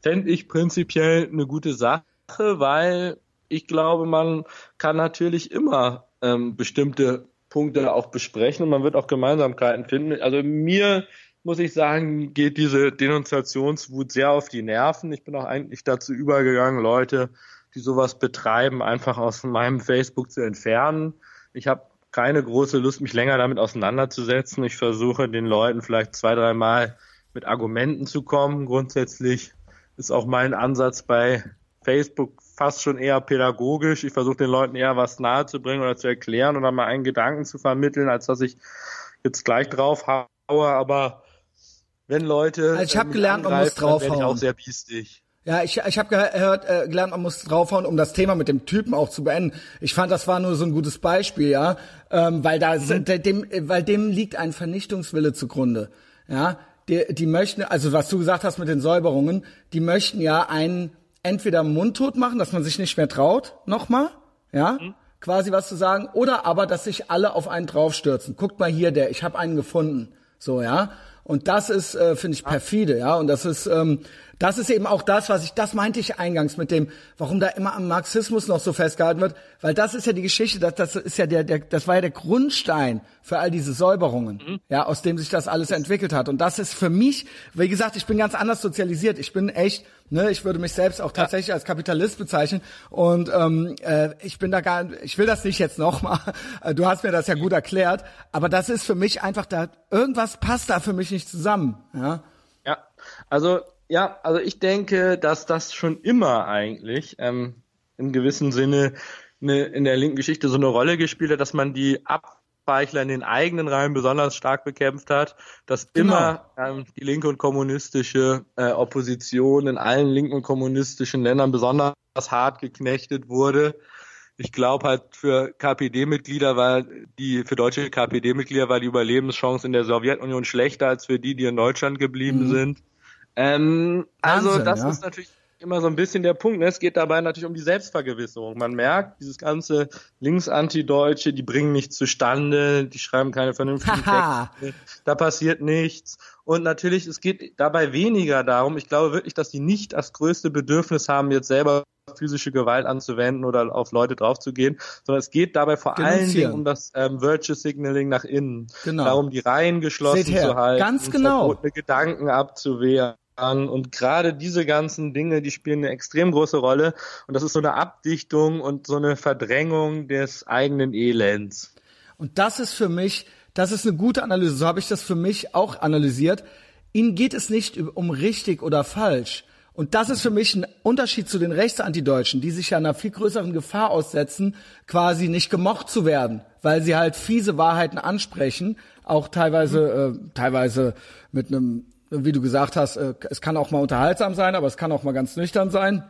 Fände ich prinzipiell eine gute Sache, weil ich glaube, man kann natürlich immer ähm, bestimmte Punkte auch besprechen und man wird auch Gemeinsamkeiten finden. Also mir muss ich sagen, geht diese Denunziationswut sehr auf die Nerven. Ich bin auch eigentlich dazu übergegangen, Leute, die sowas betreiben, einfach aus meinem Facebook zu entfernen. Ich habe keine große Lust, mich länger damit auseinanderzusetzen. Ich versuche den Leuten vielleicht zwei, dreimal mit Argumenten zu kommen. Grundsätzlich ist auch mein Ansatz bei Facebook fast schon eher pädagogisch. Ich versuche den Leuten eher was nahezubringen oder zu erklären oder mal einen Gedanken zu vermitteln, als dass ich jetzt gleich drauf haue. Aber wenn Leute. Also ich habe gelernt, man muss draufhauen. Ich auch sehr biestig. Ja, ich, ich habe gehört, äh, gelernt, man muss draufhauen, um das Thema mit dem Typen auch zu beenden. Ich fand, das war nur so ein gutes Beispiel, ja, ähm, weil da mhm. dem, weil dem liegt ein Vernichtungswille zugrunde, ja. Die, die möchten, also was du gesagt hast mit den Säuberungen, die möchten ja einen entweder mundtot machen, dass man sich nicht mehr traut, nochmal, ja, mhm. quasi was zu sagen, oder aber, dass sich alle auf einen draufstürzen. Guckt mal hier, der, ich habe einen gefunden, so, ja. Und das ist, äh, finde ich, perfide, ja. Und das ist, ähm, das ist eben auch das, was ich, das meinte ich eingangs mit dem, warum da immer am Marxismus noch so festgehalten wird, weil das ist ja die Geschichte, das, das ist ja der, der, das war ja der Grundstein für all diese Säuberungen, mhm. ja, aus dem sich das alles entwickelt hat. Und das ist für mich, wie gesagt, ich bin ganz anders sozialisiert. Ich bin echt, ne, ich würde mich selbst auch tatsächlich ja. als Kapitalist bezeichnen. Und ähm, äh, ich bin da gar, ich will das nicht jetzt nochmal. Du hast mir das ja gut erklärt, aber das ist für mich einfach da, irgendwas passt da für mich nicht zusammen, ja. Ja, also ja, also ich denke, dass das schon immer eigentlich ähm, im gewissen Sinne eine, in der linken Geschichte so eine Rolle gespielt hat, dass man die Abweichler in den eigenen Reihen besonders stark bekämpft hat, dass genau. immer ähm, die linke und kommunistische äh, Opposition in allen linken und kommunistischen Ländern besonders hart geknechtet wurde. Ich glaube halt für KPD-Mitglieder war die, für deutsche KPD-Mitglieder war die Überlebenschance in der Sowjetunion schlechter als für die, die in Deutschland geblieben mhm. sind. Ähm, also Wahnsinn, also das ja. ist natürlich immer so ein bisschen der Punkt. Ne? Es geht dabei natürlich um die Selbstvergewisserung. Man merkt, dieses ganze Linksanti-Deutsche, die bringen nichts zustande, die schreiben keine vernünftigen Texte, da passiert nichts. Und natürlich, es geht dabei weniger darum, ich glaube wirklich, dass die nicht das größte Bedürfnis haben, jetzt selber physische Gewalt anzuwenden oder auf Leute draufzugehen, sondern es geht dabei vor allen Dingen um das ähm, Virtual Signaling nach innen. Genau. Darum, die Reihen geschlossen zu halten, Ganz genau. Gedanken abzuwehren und gerade diese ganzen Dinge, die spielen eine extrem große Rolle. Und das ist so eine Abdichtung und so eine Verdrängung des eigenen Elends. Und das ist für mich, das ist eine gute Analyse. So habe ich das für mich auch analysiert. Ihnen geht es nicht um richtig oder falsch. Und das ist für mich ein Unterschied zu den Rechtsantideutschen, die sich ja einer viel größeren Gefahr aussetzen, quasi nicht gemocht zu werden, weil sie halt fiese Wahrheiten ansprechen, auch teilweise, äh, teilweise mit einem wie du gesagt hast, äh, es kann auch mal unterhaltsam sein, aber es kann auch mal ganz nüchtern sein.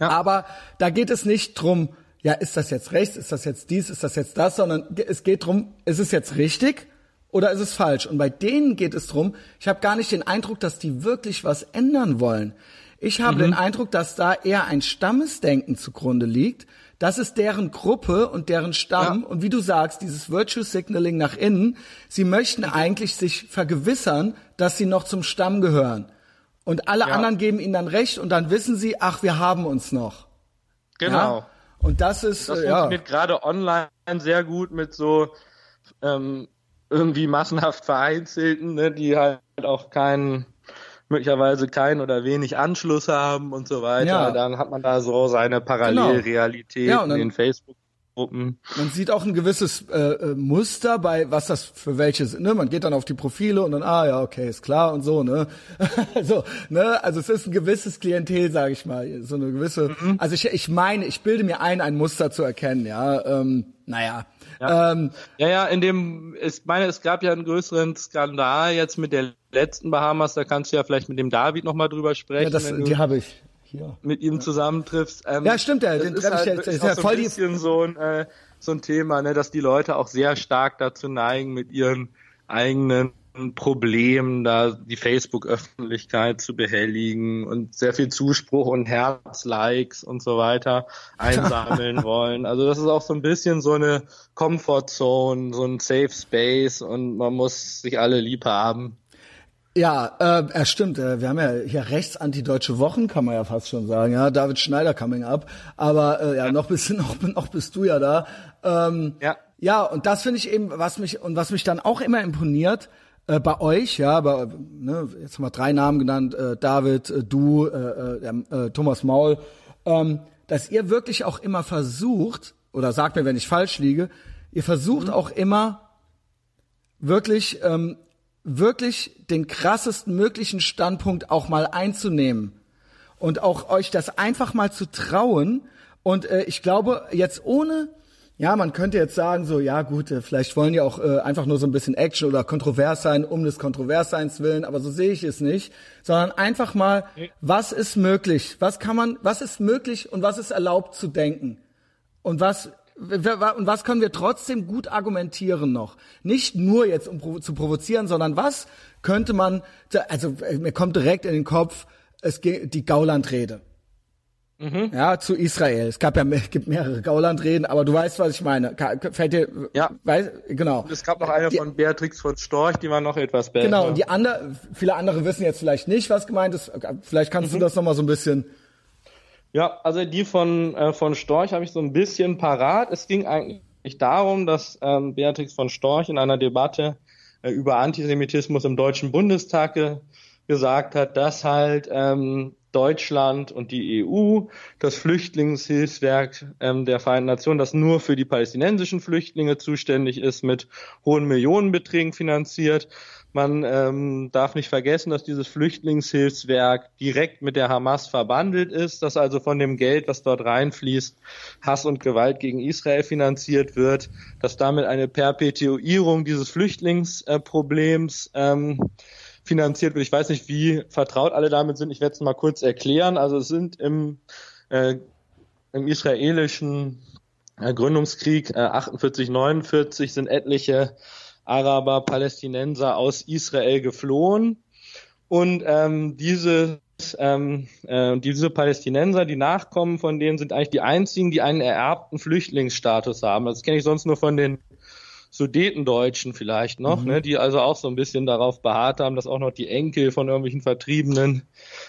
Ja. Aber da geht es nicht drum, ja, ist das jetzt rechts, ist das jetzt dies, ist das jetzt das, sondern es geht drum, ist es jetzt richtig oder ist es falsch? Und bei denen geht es drum, ich habe gar nicht den Eindruck, dass die wirklich was ändern wollen. Ich habe mhm. den Eindruck, dass da eher ein Stammesdenken zugrunde liegt, das ist deren Gruppe und deren Stamm. Ja. Und wie du sagst, dieses Virtue Signaling nach innen, sie möchten eigentlich sich vergewissern, dass sie noch zum Stamm gehören. Und alle ja. anderen geben ihnen dann recht und dann wissen sie, ach, wir haben uns noch. Genau. Ja? Und das ist das äh, funktioniert gerade online sehr gut mit so ähm, irgendwie massenhaft Vereinzelten, ne, die halt auch keinen möglicherweise keinen oder wenig Anschluss haben und so weiter. Ja. Dann hat man da so seine Parallelrealität genau. ja, in den Facebook. Gruppen. Man sieht auch ein gewisses äh, äh, Muster bei was das für welche sind. Ne? Man geht dann auf die Profile und dann ah ja okay ist klar und so ne. [LAUGHS] so ne also es ist ein gewisses Klientel sage ich mal so eine gewisse. Mhm. Also ich, ich meine ich bilde mir ein ein Muster zu erkennen ja. Ähm, naja. Ja. Ähm, ja ja in dem ich meine es gab ja einen größeren Skandal jetzt mit der letzten Bahamas, da kannst du ja vielleicht mit dem David nochmal drüber sprechen. Ja, das, die habe ich. Hier. Mit ihm zusammentriffst. Ähm, ja, stimmt, der, den treffe halt ich jetzt. Ist ja so voll ein bisschen so ein, äh, so ein Thema, ne, dass die Leute auch sehr stark dazu neigen, mit ihren eigenen Problemen da die Facebook-Öffentlichkeit zu behelligen und sehr viel Zuspruch und Herzlikes und so weiter einsammeln [LAUGHS] wollen. Also das ist auch so ein bisschen so eine Comfortzone, so ein Safe Space und man muss sich alle lieb haben. Ja, äh, ja, stimmt. Äh, wir haben ja hier rechts antideutsche Wochen, kann man ja fast schon sagen. Ja, David Schneider coming up. Aber äh, ja, noch bist [LAUGHS] noch, noch bist du ja da. Ähm, ja. Ja, und das finde ich eben, was mich und was mich dann auch immer imponiert äh, bei euch, ja, bei, ne, jetzt haben wir drei Namen genannt, äh, David, äh, du, äh, äh, Thomas Maul, ähm, dass ihr wirklich auch immer versucht, oder sagt mir, wenn ich falsch liege, ihr versucht mhm. auch immer wirklich, ähm, wirklich den krassesten möglichen Standpunkt auch mal einzunehmen und auch euch das einfach mal zu trauen. Und äh, ich glaube, jetzt ohne ja, man könnte jetzt sagen, so, ja gut, äh, vielleicht wollen die auch äh, einfach nur so ein bisschen Action oder kontrovers sein, um des Kontroversseins willen, aber so sehe ich es nicht, sondern einfach mal, was ist möglich? Was kann man, was ist möglich und was ist erlaubt zu denken? Und was und was können wir trotzdem gut argumentieren noch? Nicht nur jetzt, um zu provozieren, sondern was könnte man, also äh, mir kommt direkt in den Kopf, es geht die Gaulandrede. Mhm. Ja, zu Israel. Es gab ja es [LAUGHS] gibt mehrere Gaulandreden, aber du weißt, was ich meine. Fällt dir, ja. Weiß, genau. Und es gab noch eine die, von Beatrix von Storch, die war noch etwas besser. Genau, und die andere, viele andere wissen jetzt vielleicht nicht, was gemeint ist. Vielleicht kannst mhm. du das nochmal so ein bisschen. Ja, also die von, äh, von Storch habe ich so ein bisschen parat. Es ging eigentlich darum, dass ähm, Beatrix von Storch in einer Debatte äh, über Antisemitismus im Deutschen Bundestag ge gesagt hat, dass halt ähm, Deutschland und die EU, das Flüchtlingshilfswerk ähm, der Vereinten Nationen, das nur für die palästinensischen Flüchtlinge zuständig ist, mit hohen Millionenbeträgen finanziert. Man ähm, darf nicht vergessen, dass dieses Flüchtlingshilfswerk direkt mit der Hamas verbandelt ist, dass also von dem Geld, was dort reinfließt, Hass und Gewalt gegen Israel finanziert wird, dass damit eine Perpetuierung dieses Flüchtlingsproblems ähm, finanziert wird. Ich weiß nicht, wie vertraut alle damit sind. Ich werde es mal kurz erklären. Also es sind im, äh, im israelischen äh, Gründungskrieg äh, 48, 49 sind etliche Araber, Palästinenser aus Israel geflohen. Und ähm, diese ähm, äh, diese Palästinenser, die Nachkommen von denen sind eigentlich die einzigen, die einen ererbten Flüchtlingsstatus haben. Das kenne ich sonst nur von den Sudetendeutschen vielleicht noch, mhm. ne, die also auch so ein bisschen darauf beharrt haben, dass auch noch die Enkel von irgendwelchen Vertriebenen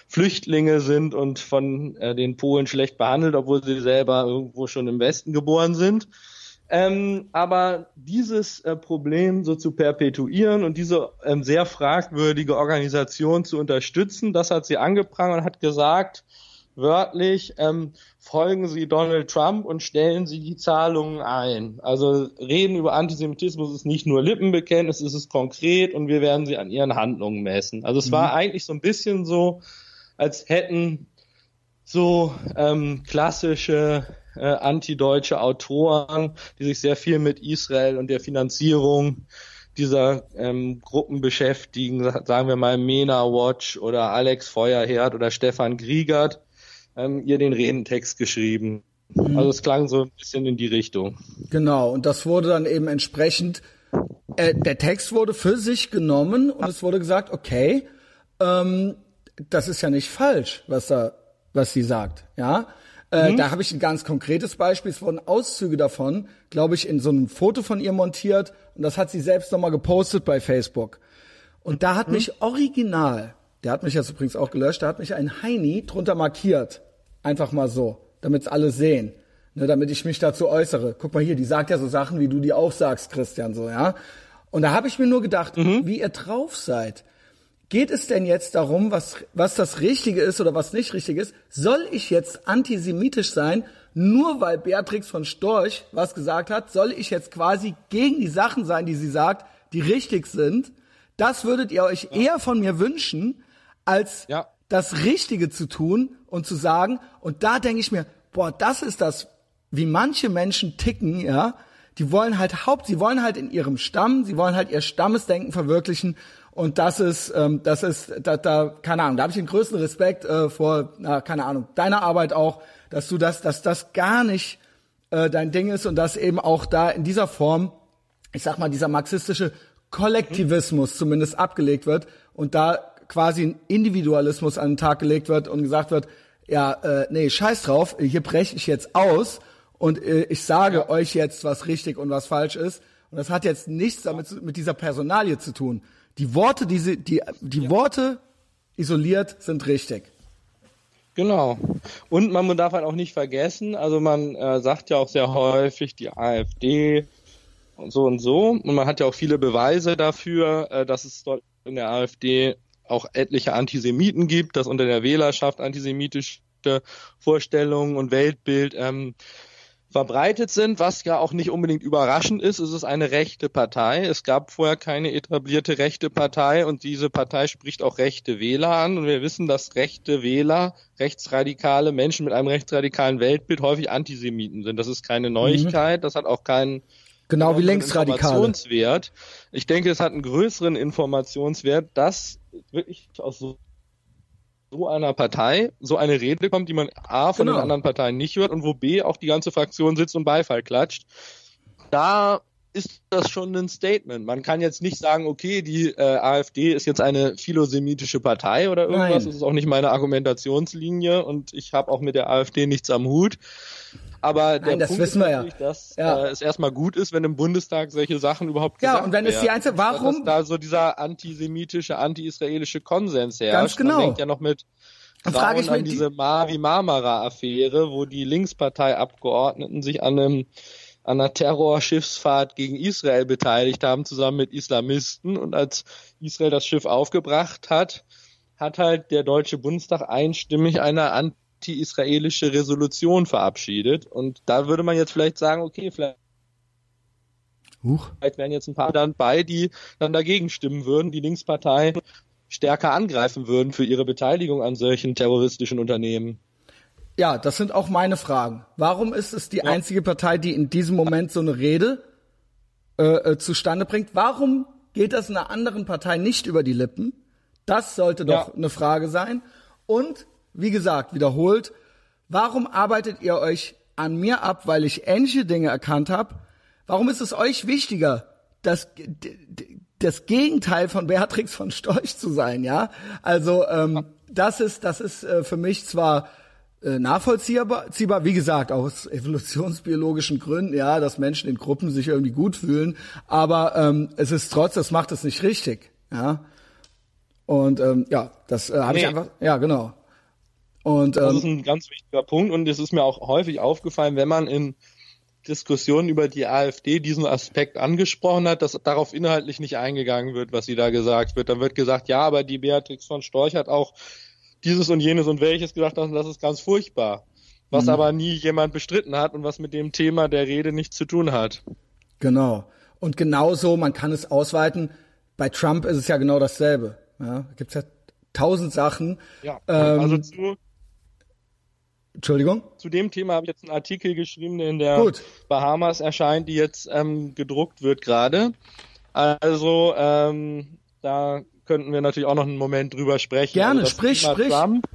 Flüchtlinge sind und von äh, den Polen schlecht behandelt, obwohl sie selber irgendwo schon im Westen geboren sind. Ähm, aber dieses äh, Problem so zu perpetuieren und diese ähm, sehr fragwürdige Organisation zu unterstützen, das hat sie angeprangert und hat gesagt, wörtlich, ähm, folgen Sie Donald Trump und stellen Sie die Zahlungen ein. Also reden über Antisemitismus ist nicht nur Lippenbekenntnis, es ist konkret und wir werden sie an ihren Handlungen messen. Also es mhm. war eigentlich so ein bisschen so, als hätten so ähm, klassische äh, antideutsche Autoren, die sich sehr viel mit Israel und der Finanzierung dieser ähm, Gruppen beschäftigen, sagen wir mal Mena Watch oder Alex Feuerherd oder Stefan Griegert, ähm, ihr den Redentext geschrieben. Mhm. Also es klang so ein bisschen in die Richtung. Genau, und das wurde dann eben entsprechend, äh, der Text wurde für sich genommen und es wurde gesagt, okay, ähm, das ist ja nicht falsch, was da, was sie sagt, ja. Äh, mhm. Da habe ich ein ganz konkretes Beispiel, es wurden Auszüge davon, glaube ich, in so einem Foto von ihr montiert und das hat sie selbst nochmal gepostet bei Facebook. Und da hat mhm. mich original, der hat mich jetzt übrigens auch gelöscht, da hat mich ein Heini drunter markiert. Einfach mal so, damit alle sehen. Ne, damit ich mich dazu äußere. Guck mal hier, die sagt ja so Sachen, wie du die auch sagst, Christian, so, ja. Und da habe ich mir nur gedacht, mhm. wie ihr drauf seid. Geht es denn jetzt darum, was, was das Richtige ist oder was nicht richtig ist? Soll ich jetzt antisemitisch sein, nur weil Beatrix von Storch was gesagt hat? Soll ich jetzt quasi gegen die Sachen sein, die sie sagt, die richtig sind? Das würdet ihr euch ja. eher von mir wünschen, als ja das Richtige zu tun und zu sagen. Und da denke ich mir, boah, das ist das, wie manche Menschen ticken, ja. Die wollen halt Haupt, sie wollen halt in ihrem Stamm, sie wollen halt ihr Stammesdenken verwirklichen. Und das ist, ähm, das ist, da, da, keine Ahnung, da habe ich den größten Respekt äh, vor, na, keine Ahnung, deiner Arbeit auch, dass du das, dass das gar nicht äh, dein Ding ist und dass eben auch da in dieser Form, ich sag mal, dieser marxistische Kollektivismus zumindest abgelegt wird und da quasi ein Individualismus an den Tag gelegt wird und gesagt wird, ja, äh, nee, scheiß drauf, hier breche ich jetzt aus und äh, ich sage ja. euch jetzt, was richtig und was falsch ist. Und das hat jetzt nichts damit mit dieser Personalie zu tun. Die Worte, diese, die, die ja. Worte isoliert sind richtig. Genau. Und man darf halt auch nicht vergessen, also man äh, sagt ja auch sehr häufig, die AfD so und so. Und man hat ja auch viele Beweise dafür, äh, dass es dort in der AfD auch etliche Antisemiten gibt, dass unter der Wählerschaft antisemitische Vorstellungen und Weltbild ähm, verbreitet sind, was ja auch nicht unbedingt überraschend ist. Es ist eine rechte Partei. Es gab vorher keine etablierte rechte Partei und diese Partei spricht auch rechte Wähler an. Und wir wissen, dass rechte Wähler, rechtsradikale Menschen mit einem rechtsradikalen Weltbild häufig Antisemiten sind. Das ist keine Neuigkeit. Mhm. Das hat auch keinen Genau wie Längsradikale. Informationswert. Ich denke, es hat einen größeren Informationswert, dass wirklich aus so so einer Partei so eine Rede kommt, die man A von genau. den anderen Parteien nicht hört und wo B auch die ganze Fraktion sitzt und Beifall klatscht. Da ist das schon ein Statement. Man kann jetzt nicht sagen, okay, die äh, AfD ist jetzt eine philosemitische Partei oder irgendwas. Nein. Das ist auch nicht meine Argumentationslinie und ich habe auch mit der AfD nichts am Hut. Aber Nein, das Punkt wissen wir ja. dass ja. äh, es erstmal gut ist, wenn im Bundestag solche Sachen überhaupt gesagt werden. Ja, und wenn es die einzige, warum? Dass da so dieser antisemitische, anti-israelische Konsens herrscht. Ganz genau. Man denkt ja noch mit frage ich an diese Mavi Marmara Affäre, wo die Linkspartei-Abgeordneten sich an einem an einer Terrorschiffsfahrt gegen Israel beteiligt haben, zusammen mit Islamisten. Und als Israel das Schiff aufgebracht hat, hat halt der Deutsche Bundestag einstimmig eine anti-israelische Resolution verabschiedet. Und da würde man jetzt vielleicht sagen, okay, vielleicht Huch. Vielleicht wären jetzt ein paar dann bei, die dann dagegen stimmen würden, die Linkspartei stärker angreifen würden für ihre Beteiligung an solchen terroristischen Unternehmen. Ja, das sind auch meine Fragen. Warum ist es die ja. einzige Partei, die in diesem Moment so eine Rede äh, äh, zustande bringt? Warum geht das einer anderen Partei nicht über die Lippen? Das sollte doch ja. eine Frage sein. Und wie gesagt, wiederholt, warum arbeitet ihr euch an mir ab, weil ich ähnliche Dinge erkannt habe? Warum ist es euch wichtiger, das, das Gegenteil von Beatrix von Storch zu sein? Ja, also ähm, das ist das ist äh, für mich zwar äh, nachvollziehbar, wie gesagt, aus evolutionsbiologischen Gründen, ja, dass Menschen in Gruppen sich irgendwie gut fühlen, aber ähm, es ist trotz, das macht es nicht richtig, ja. Und ähm, ja, das äh, habe nee. ich einfach, ja, genau. Und, ähm, das ist ein ganz wichtiger Punkt und es ist mir auch häufig aufgefallen, wenn man in Diskussionen über die AfD diesen Aspekt angesprochen hat, dass darauf inhaltlich nicht eingegangen wird, was sie da gesagt wird. Dann wird gesagt, ja, aber die Beatrix von Storch hat auch dieses und jenes und welches gesagt und das ist ganz furchtbar. Was mhm. aber nie jemand bestritten hat und was mit dem Thema der Rede nichts zu tun hat. Genau. Und genauso, man kann es ausweiten, bei Trump ist es ja genau dasselbe. Ja, da gibt es ja tausend Sachen. Ja, ähm, also zu, Entschuldigung? Zu dem Thema habe ich jetzt einen Artikel geschrieben, der in der Gut. Bahamas erscheint, die jetzt ähm, gedruckt wird gerade. Also ähm, da könnten wir natürlich auch noch einen Moment drüber sprechen. Gerne, also sprich, Thema sprich. Trump,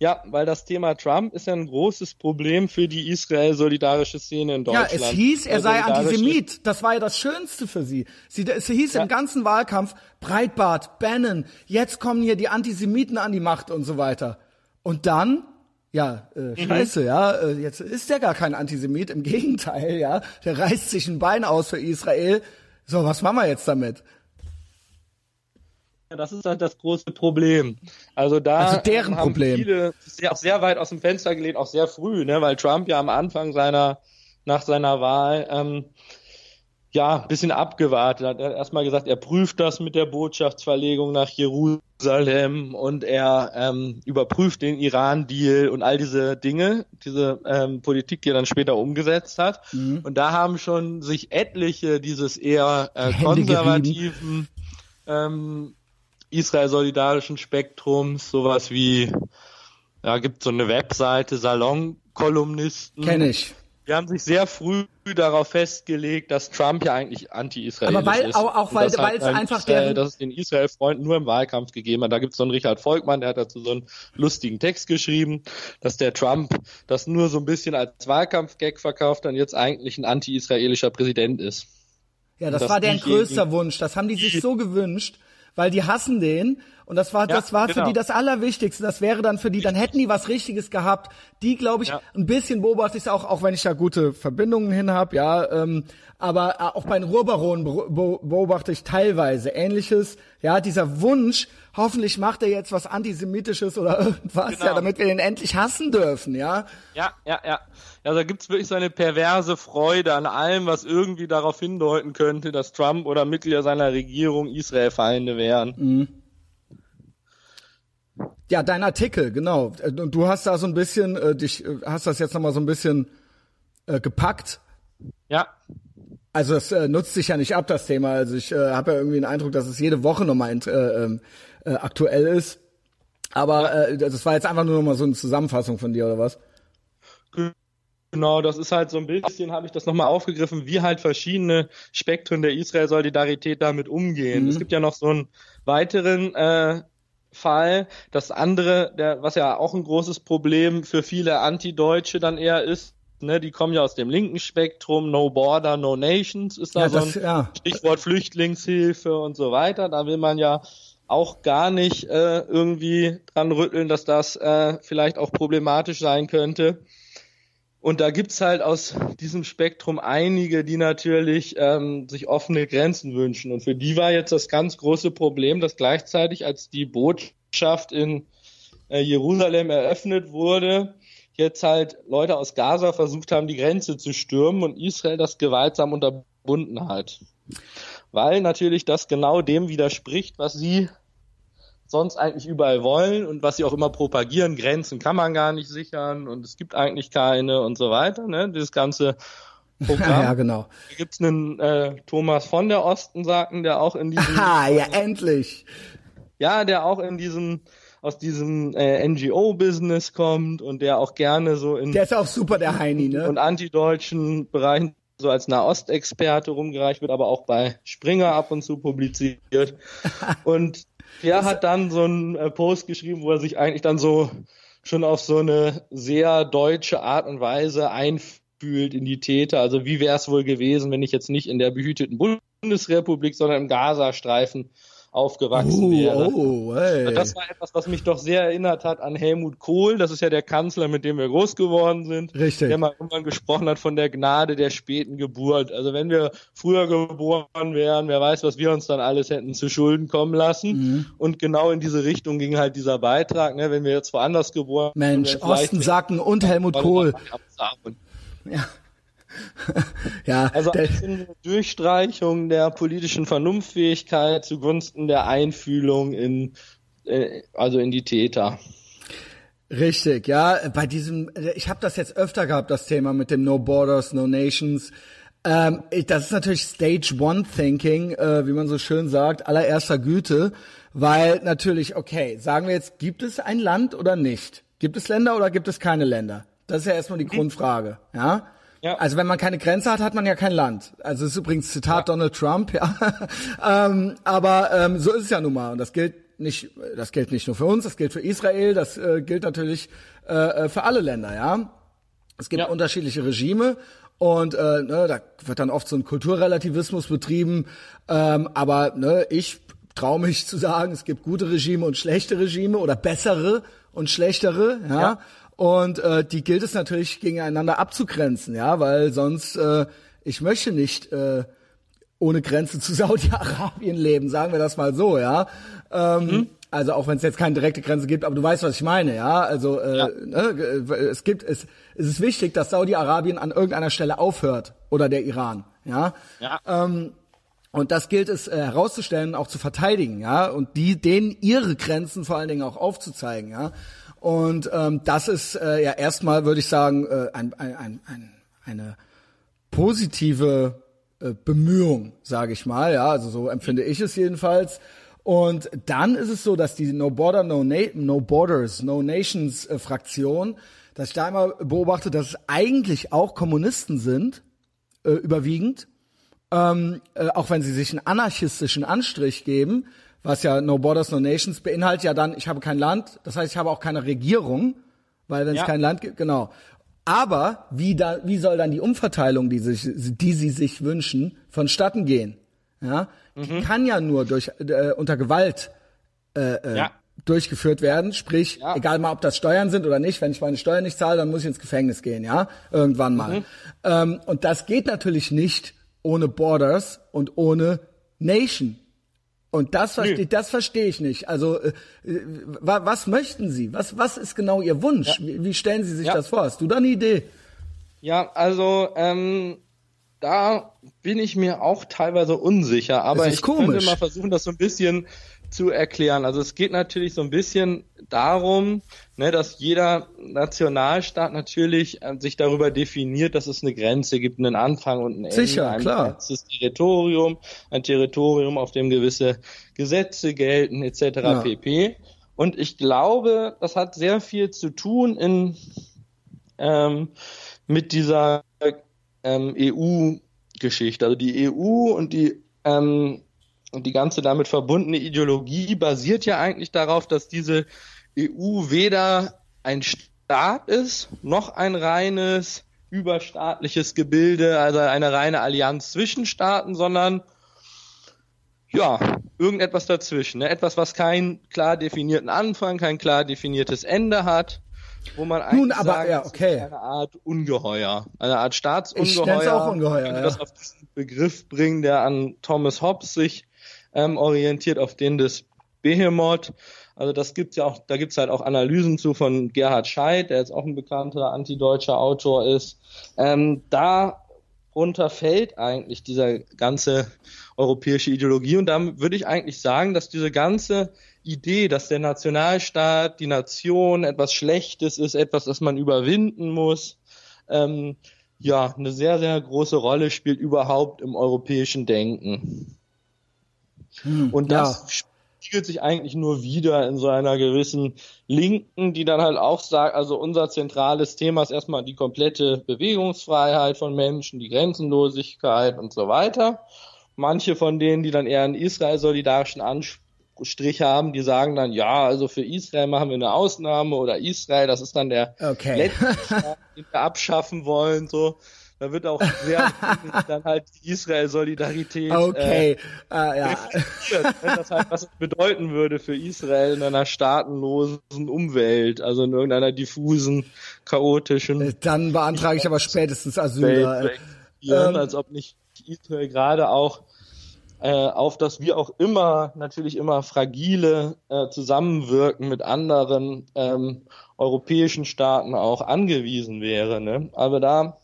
ja, weil das Thema Trump ist ja ein großes Problem für die Israel-solidarische Szene in Deutschland. Ja, es hieß, er sei Antisemit. Das war ja das Schönste für sie. sie es hieß ja. im ganzen Wahlkampf, Breitbart, Bannon, jetzt kommen hier die Antisemiten an die Macht und so weiter. Und dann, ja, äh, mhm. scheiße, ja, äh, jetzt ist er gar kein Antisemit, im [LAUGHS] Gegenteil, ja, der reißt sich ein Bein aus für Israel. So, was machen wir jetzt damit? Das ist halt das große Problem. Also da also deren haben Problem. viele sehr, auch sehr weit aus dem Fenster gelehnt, auch sehr früh, ne, weil Trump ja am Anfang seiner, nach seiner Wahl, ähm, ja, ein bisschen abgewartet. Er hat erstmal gesagt, er prüft das mit der Botschaftsverlegung nach Jerusalem und er ähm, überprüft den Iran-Deal und all diese Dinge, diese ähm, Politik, die er dann später umgesetzt hat. Mhm. Und da haben schon sich etliche dieses eher äh, konservativen ähm, Israel-solidarischen Spektrums, sowas wie, ja, gibt so eine Webseite, Salon-Kolumnisten. Kenn ich. Die haben sich sehr früh darauf festgelegt, dass Trump ja eigentlich anti-israelisch ist. Aber weil, auch, auch weil, weil es einfach der... Dass es den Israel-Freunden nur im Wahlkampf gegeben hat. Da gibt es so einen Richard Volkmann, der hat dazu so einen lustigen Text geschrieben, dass der Trump das nur so ein bisschen als Wahlkampf-Gag verkauft und jetzt eigentlich ein anti-israelischer Präsident ist. Ja, das, das war deren größter Wunsch. Das haben die sich so gewünscht weil die hassen den Und das war, ja, das war genau. für die das Allerwichtigste. Das wäre dann für die, dann hätten die was Richtiges gehabt. Die, glaube ich, ja. ein bisschen beobachte ich auch, auch wenn ich da gute Verbindungen hin habe, ja. Ähm, aber äh, auch bei den Ruhrbaronen beobachte ich teilweise Ähnliches. Ja, dieser Wunsch, hoffentlich macht er jetzt was Antisemitisches oder [LAUGHS] irgendwas, genau. ja, damit wir ihn endlich hassen dürfen, ja. Ja, ja, ja. Ja, da gibt's wirklich so eine perverse Freude an allem, was irgendwie darauf hindeuten könnte, dass Trump oder Mitglieder seiner Regierung Israel-Feinde wären. Mhm. Ja, dein Artikel, genau. Und du hast da so ein bisschen, äh, dich, äh, hast das jetzt nochmal so ein bisschen äh, gepackt. Ja. Also es äh, nutzt sich ja nicht ab, das Thema. Also ich äh, habe ja irgendwie den Eindruck, dass es jede Woche nochmal äh, ähm, äh, aktuell ist. Aber äh, das war jetzt einfach nur nochmal so eine Zusammenfassung von dir, oder was? Genau, das ist halt so ein bisschen, habe ich das nochmal aufgegriffen, wie halt verschiedene Spektren der Israel-Solidarität damit umgehen. Mhm. Es gibt ja noch so einen weiteren äh, Fall. Das andere, der, was ja auch ein großes Problem für viele Antideutsche dann eher ist, ne, die kommen ja aus dem linken Spektrum, No Border, No Nations ist da ja, so ein ja. Stichwort Flüchtlingshilfe und so weiter. Da will man ja auch gar nicht äh, irgendwie dran rütteln, dass das äh, vielleicht auch problematisch sein könnte. Und da gibt's halt aus diesem Spektrum einige, die natürlich ähm, sich offene Grenzen wünschen. Und für die war jetzt das ganz große Problem, dass gleichzeitig, als die Botschaft in äh, Jerusalem eröffnet wurde, jetzt halt Leute aus Gaza versucht haben, die Grenze zu stürmen und Israel das gewaltsam unterbunden hat. Weil natürlich das genau dem widerspricht, was sie sonst eigentlich überall wollen und was sie auch immer propagieren, Grenzen kann man gar nicht sichern und es gibt eigentlich keine und so weiter, ne? Dieses ganze Programm. [LAUGHS] ja, genau. Da gibt's einen äh, Thomas von der Osten, sagten, der auch in diesem [LAUGHS] Ah, ja, endlich. Ja, der auch in diesem aus diesem äh, NGO-Business kommt und der auch gerne so in Der ist auch super, der Heini, ne? Und antideutschen Bereichen so als Nahostexperte rumgereicht wird, aber auch bei Springer ab und zu publiziert. [LAUGHS] und der hat dann so einen äh, Post geschrieben, wo er sich eigentlich dann so schon auf so eine sehr deutsche Art und Weise einfühlt in die Täter. Also wie wäre es wohl gewesen, wenn ich jetzt nicht in der behüteten Bundesrepublik, sondern im Gazastreifen aufgewachsen uh, wäre. Oh, hey. Das war etwas, was mich doch sehr erinnert hat an Helmut Kohl. Das ist ja der Kanzler, mit dem wir groß geworden sind. Richtig. Der mal irgendwann gesprochen hat von der Gnade der späten Geburt. Also wenn wir früher geboren wären, wer weiß, was wir uns dann alles hätten zu Schulden kommen lassen. Mhm. Und genau in diese Richtung ging halt dieser Beitrag. Ne? Wenn wir jetzt woanders geboren Mensch, Ostensacken und Helmut Kohl. Ja. Ja, also eine Durchstreichung der politischen Vernunftfähigkeit zugunsten der Einfühlung in, äh, also in die Täter. Richtig, ja. Bei diesem, ich habe das jetzt öfter gehabt, das Thema mit dem No Borders, No Nations. Ähm, das ist natürlich Stage One Thinking, äh, wie man so schön sagt, allererster Güte, weil natürlich, okay, sagen wir jetzt, gibt es ein Land oder nicht? Gibt es Länder oder gibt es keine Länder? Das ist ja erstmal die hm. Grundfrage, ja. Ja. Also wenn man keine Grenze hat, hat man ja kein Land. Also das ist übrigens Zitat ja. Donald Trump, ja. [LAUGHS] ähm, aber ähm, so ist es ja nun mal. Und das gilt nicht, das gilt nicht nur für uns, das gilt für Israel, das äh, gilt natürlich äh, äh für alle Länder, ja. Es gibt ja. unterschiedliche Regime und äh, ne, da wird dann oft so ein Kulturrelativismus betrieben. Ähm, aber ne, ich traue mich [LAUGHS] zu sagen, es gibt gute Regime und schlechte Regime oder bessere und schlechtere, ja. ja. Und äh, die gilt es natürlich gegeneinander abzugrenzen, ja, weil sonst äh, ich möchte nicht äh, ohne Grenze zu [LAUGHS] Saudi-Arabien leben, sagen wir das mal so, ja. Ähm, mhm. Also auch wenn es jetzt keine direkte Grenze gibt, aber du weißt, was ich meine, ja. Also äh, ja. Ne, es gibt es, es ist wichtig, dass Saudi-Arabien an irgendeiner Stelle aufhört oder der Iran, ja. ja. Ähm, und das gilt es äh, herauszustellen, auch zu verteidigen, ja, und die denen ihre Grenzen vor allen Dingen auch aufzuzeigen, ja. Und ähm, das ist äh, ja erstmal, würde ich sagen, äh, ein, ein, ein, eine positive äh, Bemühung, sage ich mal. Ja, also so empfinde ich es jedenfalls. Und dann ist es so, dass die No Border, No, Na no Borders, No Nations äh, Fraktion, dass ich da immer beobachte, dass es eigentlich auch Kommunisten sind, äh, überwiegend, ähm, äh, auch wenn sie sich einen anarchistischen Anstrich geben, was ja No Borders, No Nations beinhaltet ja dann, ich habe kein Land, das heißt, ich habe auch keine Regierung, weil wenn es ja. kein Land gibt, genau. Aber wie, da, wie soll dann die Umverteilung, die, sich, die sie sich wünschen, vonstatten gehen? Ja, mhm. kann ja nur durch äh, unter Gewalt äh, äh, ja. durchgeführt werden. Sprich, ja. egal mal, ob das Steuern sind oder nicht, wenn ich meine Steuern nicht zahle, dann muss ich ins Gefängnis gehen, ja, irgendwann mal. Mhm. Ähm, und das geht natürlich nicht ohne Borders und ohne Nation. Und das verstehe, das verstehe ich nicht. Also, äh, was möchten Sie? Was, was ist genau Ihr Wunsch? Ja. Wie, wie, stellen Sie sich ja. das vor? Hast du da eine Idee? Ja, also ähm, da bin ich mir auch teilweise unsicher, aber ich komisch. könnte mal versuchen, das so ein bisschen zu erklären. Also es geht natürlich so ein bisschen darum, ne, dass jeder Nationalstaat natürlich äh, sich darüber definiert, dass es eine Grenze gibt, einen Anfang und ein Ende, Sicher, ein klar. begrenztes Territorium, ein Territorium, auf dem gewisse Gesetze gelten, etc. Ja. pp. Und ich glaube, das hat sehr viel zu tun in ähm, mit dieser ähm, EU-Geschichte. Also die EU und die ähm, und die ganze damit verbundene Ideologie basiert ja eigentlich darauf, dass diese EU weder ein Staat ist, noch ein reines überstaatliches Gebilde, also eine reine Allianz zwischen Staaten, sondern ja, irgendetwas dazwischen. Ne? Etwas, was keinen klar definierten Anfang, kein klar definiertes Ende hat wo man eigentlich Nun, aber, sagt, ja, okay. eine Art Ungeheuer, eine Art Staatsungeheuer. Ich auch Ungeheuer, ja. das auf diesen Begriff bringen, der an Thomas Hobbes sich ähm, orientiert, auf den des Behemoth. Also das gibt's ja auch, da gibt's halt auch Analysen zu von Gerhard Scheid, der jetzt auch ein bekannter antideutscher Autor ist. Ähm, darunter fällt eigentlich dieser ganze europäische Ideologie und da würde ich eigentlich sagen, dass diese ganze Idee, dass der Nationalstaat, die Nation etwas Schlechtes ist, etwas, das man überwinden muss, ähm, ja, eine sehr, sehr große Rolle spielt überhaupt im europäischen Denken. Hm, Und das ja. spiegelt sich eigentlich nur wieder in so einer gewissen Linken, die dann halt auch sagt, also unser zentrales Thema ist erstmal die komplette Bewegungsfreiheit von Menschen, die Grenzenlosigkeit und so weiter. Manche von denen, die dann eher einen Israel-solidarischen Anspruch Strich haben, die sagen dann, ja, also für Israel machen wir eine Ausnahme oder Israel, das ist dann der okay. letzte [LAUGHS] den wir abschaffen wollen, so. Da wird auch sehr [LAUGHS] dann halt die Israel-Solidarität okay. äh, uh, ja. Das halt, was bedeuten würde für Israel in einer staatenlosen Umwelt, also in irgendeiner diffusen, chaotischen. Äh, dann beantrage ich aber spätestens Asyl. Ähm, als ob nicht Israel gerade auch äh, auf das wie auch immer natürlich immer fragile äh, Zusammenwirken mit anderen ähm, europäischen Staaten auch angewiesen wäre. Ne? Aber da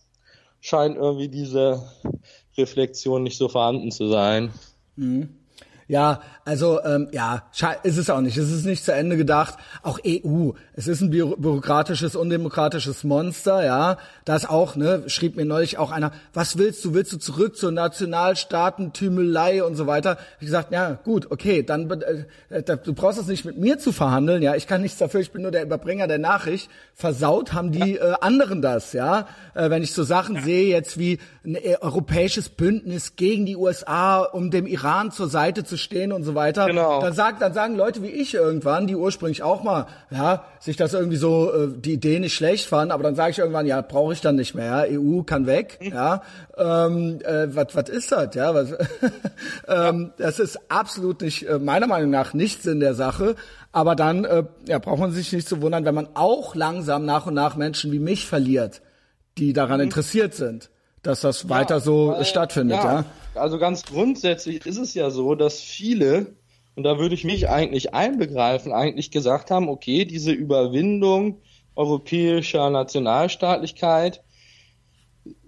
scheint irgendwie diese Reflexion nicht so vorhanden zu sein. Mhm. Ja, also ähm, ja, ist es auch nicht. Es ist nicht zu Ende gedacht. Auch EU, es ist ein bürokratisches, undemokratisches Monster. Ja, das auch. Ne, schrieb mir neulich auch einer: Was willst du? Willst du zurück zur Nationalstaatentümelei und so weiter? Ich gesagt, ja, gut, okay, dann äh, äh du brauchst es nicht mit mir zu verhandeln. Ja, ich kann nichts dafür. Ich bin nur der Überbringer der Nachricht. Versaut haben die äh, anderen das. Ja, äh, wenn ich so Sachen ja. sehe jetzt wie ein äh, europäisches Bündnis gegen die USA, um dem Iran zur Seite zu zu stehen und so weiter. Genau. Dann sagt, dann sagen Leute wie ich irgendwann, die ursprünglich auch mal, ja, sich das irgendwie so äh, die Idee nicht schlecht fanden, aber dann sage ich irgendwann, ja, brauche ich dann nicht mehr. Ja? EU kann weg, mhm. ja. Ähm, äh, was was ist das, ja? Was, [LAUGHS] ähm, ja. Das ist absolut nicht äh, meiner Meinung nach nichts in der Sache. Aber dann äh, ja, braucht man sich nicht zu wundern, wenn man auch langsam nach und nach Menschen wie mich verliert, die daran mhm. interessiert sind dass das ja, weiter so weil, stattfindet, ja. ja. Also ganz grundsätzlich ist es ja so, dass viele, und da würde ich mich eigentlich einbegreifen, eigentlich gesagt haben, okay, diese Überwindung europäischer Nationalstaatlichkeit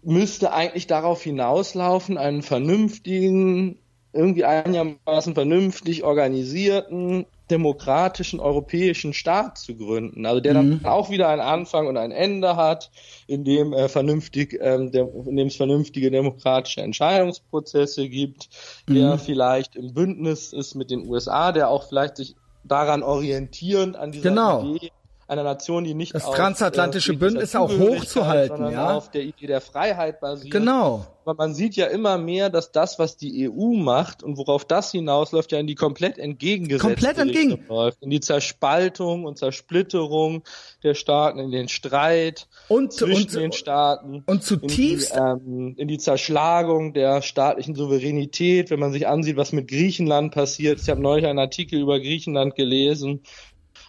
müsste eigentlich darauf hinauslaufen, einen vernünftigen, irgendwie einigermaßen vernünftig organisierten, demokratischen europäischen Staat zu gründen. Also der mhm. dann auch wieder einen Anfang und ein Ende hat, in dem äh, vernünftig, ähm, der, in dem es vernünftige demokratische Entscheidungsprozesse gibt, mhm. der vielleicht im Bündnis ist mit den USA, der auch vielleicht sich daran orientierend an dieser genau. Idee einer Nation, die nicht das auf, transatlantische äh, Bündnis auch hochzuhalten, ja. auf der Idee der Freiheit basiert. Genau. Aber man sieht ja immer mehr, dass das, was die EU macht und worauf das hinausläuft, ja in die komplett entgegengesetzte Komplett entgegen. Richtung läuft. In die Zerspaltung und Zersplitterung der Staaten, in den Streit Und, zwischen und, den Staaten. und zutiefst in die, ähm, in die Zerschlagung der staatlichen Souveränität, wenn man sich ansieht, was mit Griechenland passiert. Ich habe neulich einen Artikel über Griechenland gelesen.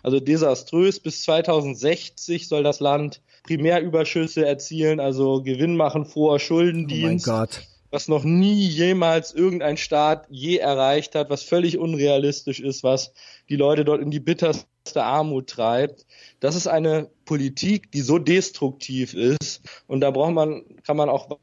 Also desaströs. Bis 2060 soll das Land Primärüberschüsse erzielen, also Gewinn machen vor Oh mein Schuldendienst, Gott. was noch nie jemals irgendein Staat je erreicht hat, was völlig unrealistisch ist, was die Leute dort in die bitterste Armut treibt. Das ist eine Politik, die so destruktiv ist und da braucht man, kann man auch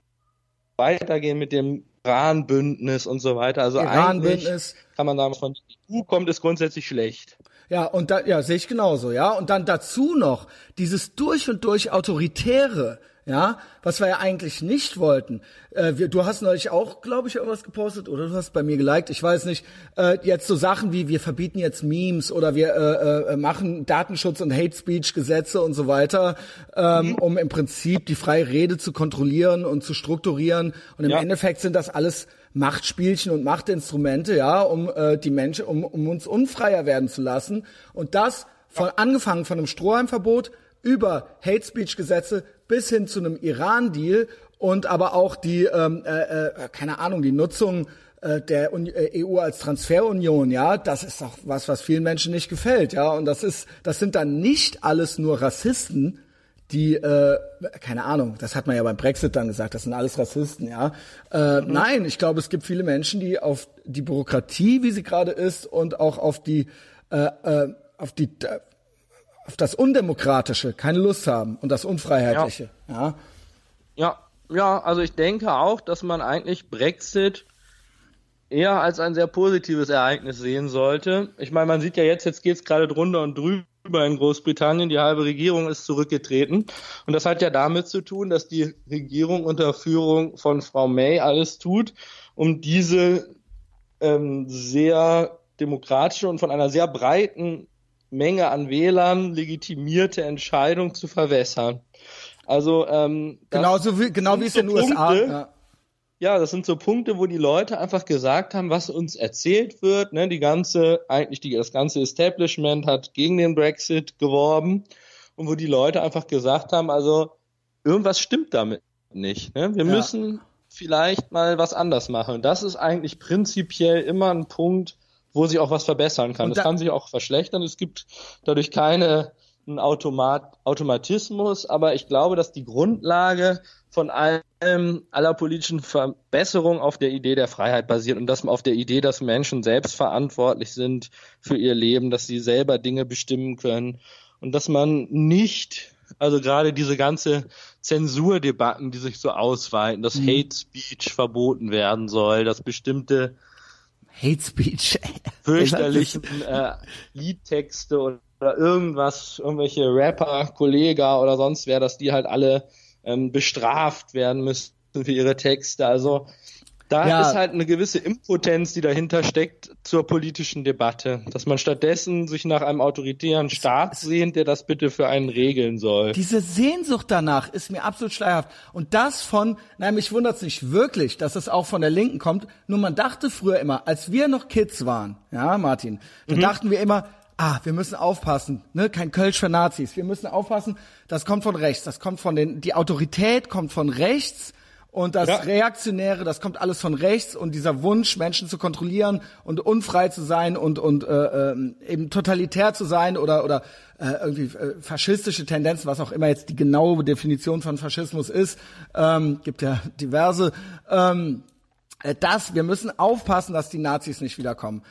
weitergehen mit dem Iran-Bündnis und so weiter. Also eigentlich kann man sagen, von der EU kommt es grundsätzlich schlecht. Ja, und da, ja, sehe ich genauso, ja. Und dann dazu noch dieses durch und durch autoritäre, ja, was wir ja eigentlich nicht wollten. Äh, wir, du hast neulich auch, glaube ich, irgendwas gepostet oder du hast bei mir geliked, ich weiß nicht. Äh, jetzt so Sachen wie wir verbieten jetzt Memes oder wir äh, äh, machen Datenschutz und Hate Speech Gesetze und so weiter, ähm, Mhm. um im Prinzip die freie Rede zu kontrollieren und zu strukturieren. Und im Ja. Endeffekt sind das alles Machtspielchen und Machtinstrumente, ja, um äh, die Menschen, um, um uns unfreier werden zu lassen. Und das von angefangen von einem Strohhalmverbot über Hate Speech Gesetze bis hin zu einem Iran-Deal und aber auch die, ähm, äh, äh, keine Ahnung, die Nutzung äh, der äh, EU als Transferunion, ja, das ist doch was, was vielen Menschen nicht gefällt, ja, und das ist, das sind dann nicht alles nur Rassisten, die, äh, keine Ahnung, das hat man ja beim Brexit dann gesagt, das sind alles Rassisten, ja. Äh, Nein, ich glaube, es gibt viele Menschen, die auf die Bürokratie, wie sie gerade ist, und auch auf die, äh, äh, auf die, äh, auf das Undemokratische keine Lust haben und das Unfreiheitliche, ja. Ja, ja, also ich denke auch, dass man eigentlich Brexit eher als ein sehr positives Ereignis sehen sollte. Ich meine, man sieht ja jetzt, jetzt geht's gerade drunter und drüber in Großbritannien, die halbe Regierung ist zurückgetreten. Und das hat ja damit zu tun, dass die Regierung unter Führung von Frau May alles tut, um diese ähm, sehr demokratische und von einer sehr breiten Menge an Wählern legitimierte Entscheidung zu verwässern. Also ähm, Genauso wie, genau wie es in den USA. Ja. Ja, das sind so Punkte, wo die Leute einfach gesagt haben, was uns erzählt wird. Ne? Die ganze, eigentlich die, das ganze Establishment hat gegen den Brexit geworben und wo die Leute einfach gesagt haben, also irgendwas stimmt damit nicht. Ne? Wir Ja. müssen vielleicht mal was anders machen. Und das ist eigentlich prinzipiell immer ein Punkt, wo sich auch was verbessern kann. Da- kann sich auch verschlechtern. Es gibt dadurch keine einen Automat, Automatismus, aber ich glaube, dass die Grundlage von allem, aller politischen Verbesserung auf der Idee der Freiheit basiert und dass man auf der Idee, dass Menschen selbst verantwortlich sind für ihr Leben, dass sie selber Dinge bestimmen können und dass man nicht, also gerade diese ganze Zensurdebatten, die sich so ausweiten, dass Mhm. Hate Speech verboten werden soll, dass bestimmte Hate Speech. [LAUGHS] fürchterlichen äh, Liedtexte oder irgendwas, irgendwelche Rapper, Kollega oder sonst wer, dass die halt alle ähm, bestraft werden müssen für ihre Texte. Also da Ja. ist halt eine gewisse Impotenz, die dahinter steckt zur politischen Debatte, dass man stattdessen sich nach einem autoritären Staat sehnt, der das bitte für einen regeln soll. Diese Sehnsucht danach ist mir absolut schleierhaft. Und das von, nein, mich wundert's nicht wirklich, dass es auch von der Linken kommt. Nur man dachte früher immer, als wir noch Kids waren, ja, Martin, da dachten wir immer, ah, wir müssen aufpassen, ne, kein Kölsch für Nazis. Wir müssen aufpassen, das kommt von rechts, das kommt von den, die Autorität kommt von rechts. Und das Ja. Reaktionäre, das kommt alles von rechts und dieser Wunsch, Menschen zu kontrollieren und unfrei zu sein und und äh, ähm, eben totalitär zu sein oder oder äh, irgendwie äh, faschistische Tendenzen, was auch immer jetzt die genaue Definition von Faschismus ist, ähm, gibt ja diverse. Ähm, äh, das, wir müssen aufpassen, dass die Nazis nicht wiederkommen.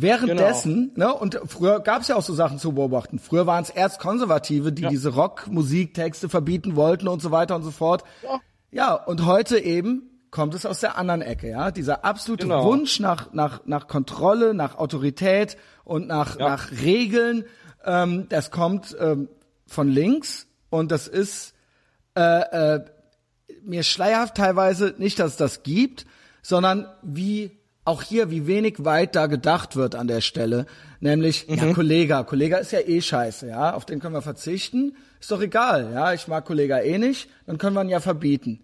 Währenddessen, ne, und früher gab es ja auch so Sachen zu beobachten. Früher waren es Erzkonservative, die Ja. diese Rockmusiktexte verbieten wollten und so weiter und so fort. Ja. Ja, und heute eben kommt es aus der anderen Ecke, ja. Dieser absolute Genau. Wunsch nach, nach, nach Kontrolle, nach Autorität und nach, Ja. nach Regeln, ähm, das kommt ähm, von links und das ist äh, äh, mir schleierhaft teilweise nicht, dass es das gibt, sondern wie auch hier, wie wenig weit da gedacht wird an der Stelle. Nämlich, mhm. ja, Kollega. Kollega ist ja eh scheiße, ja. Auf den können wir verzichten. Ist doch egal, ja. Ich mag Kollega eh nicht. Dann können wir ihn ja verbieten.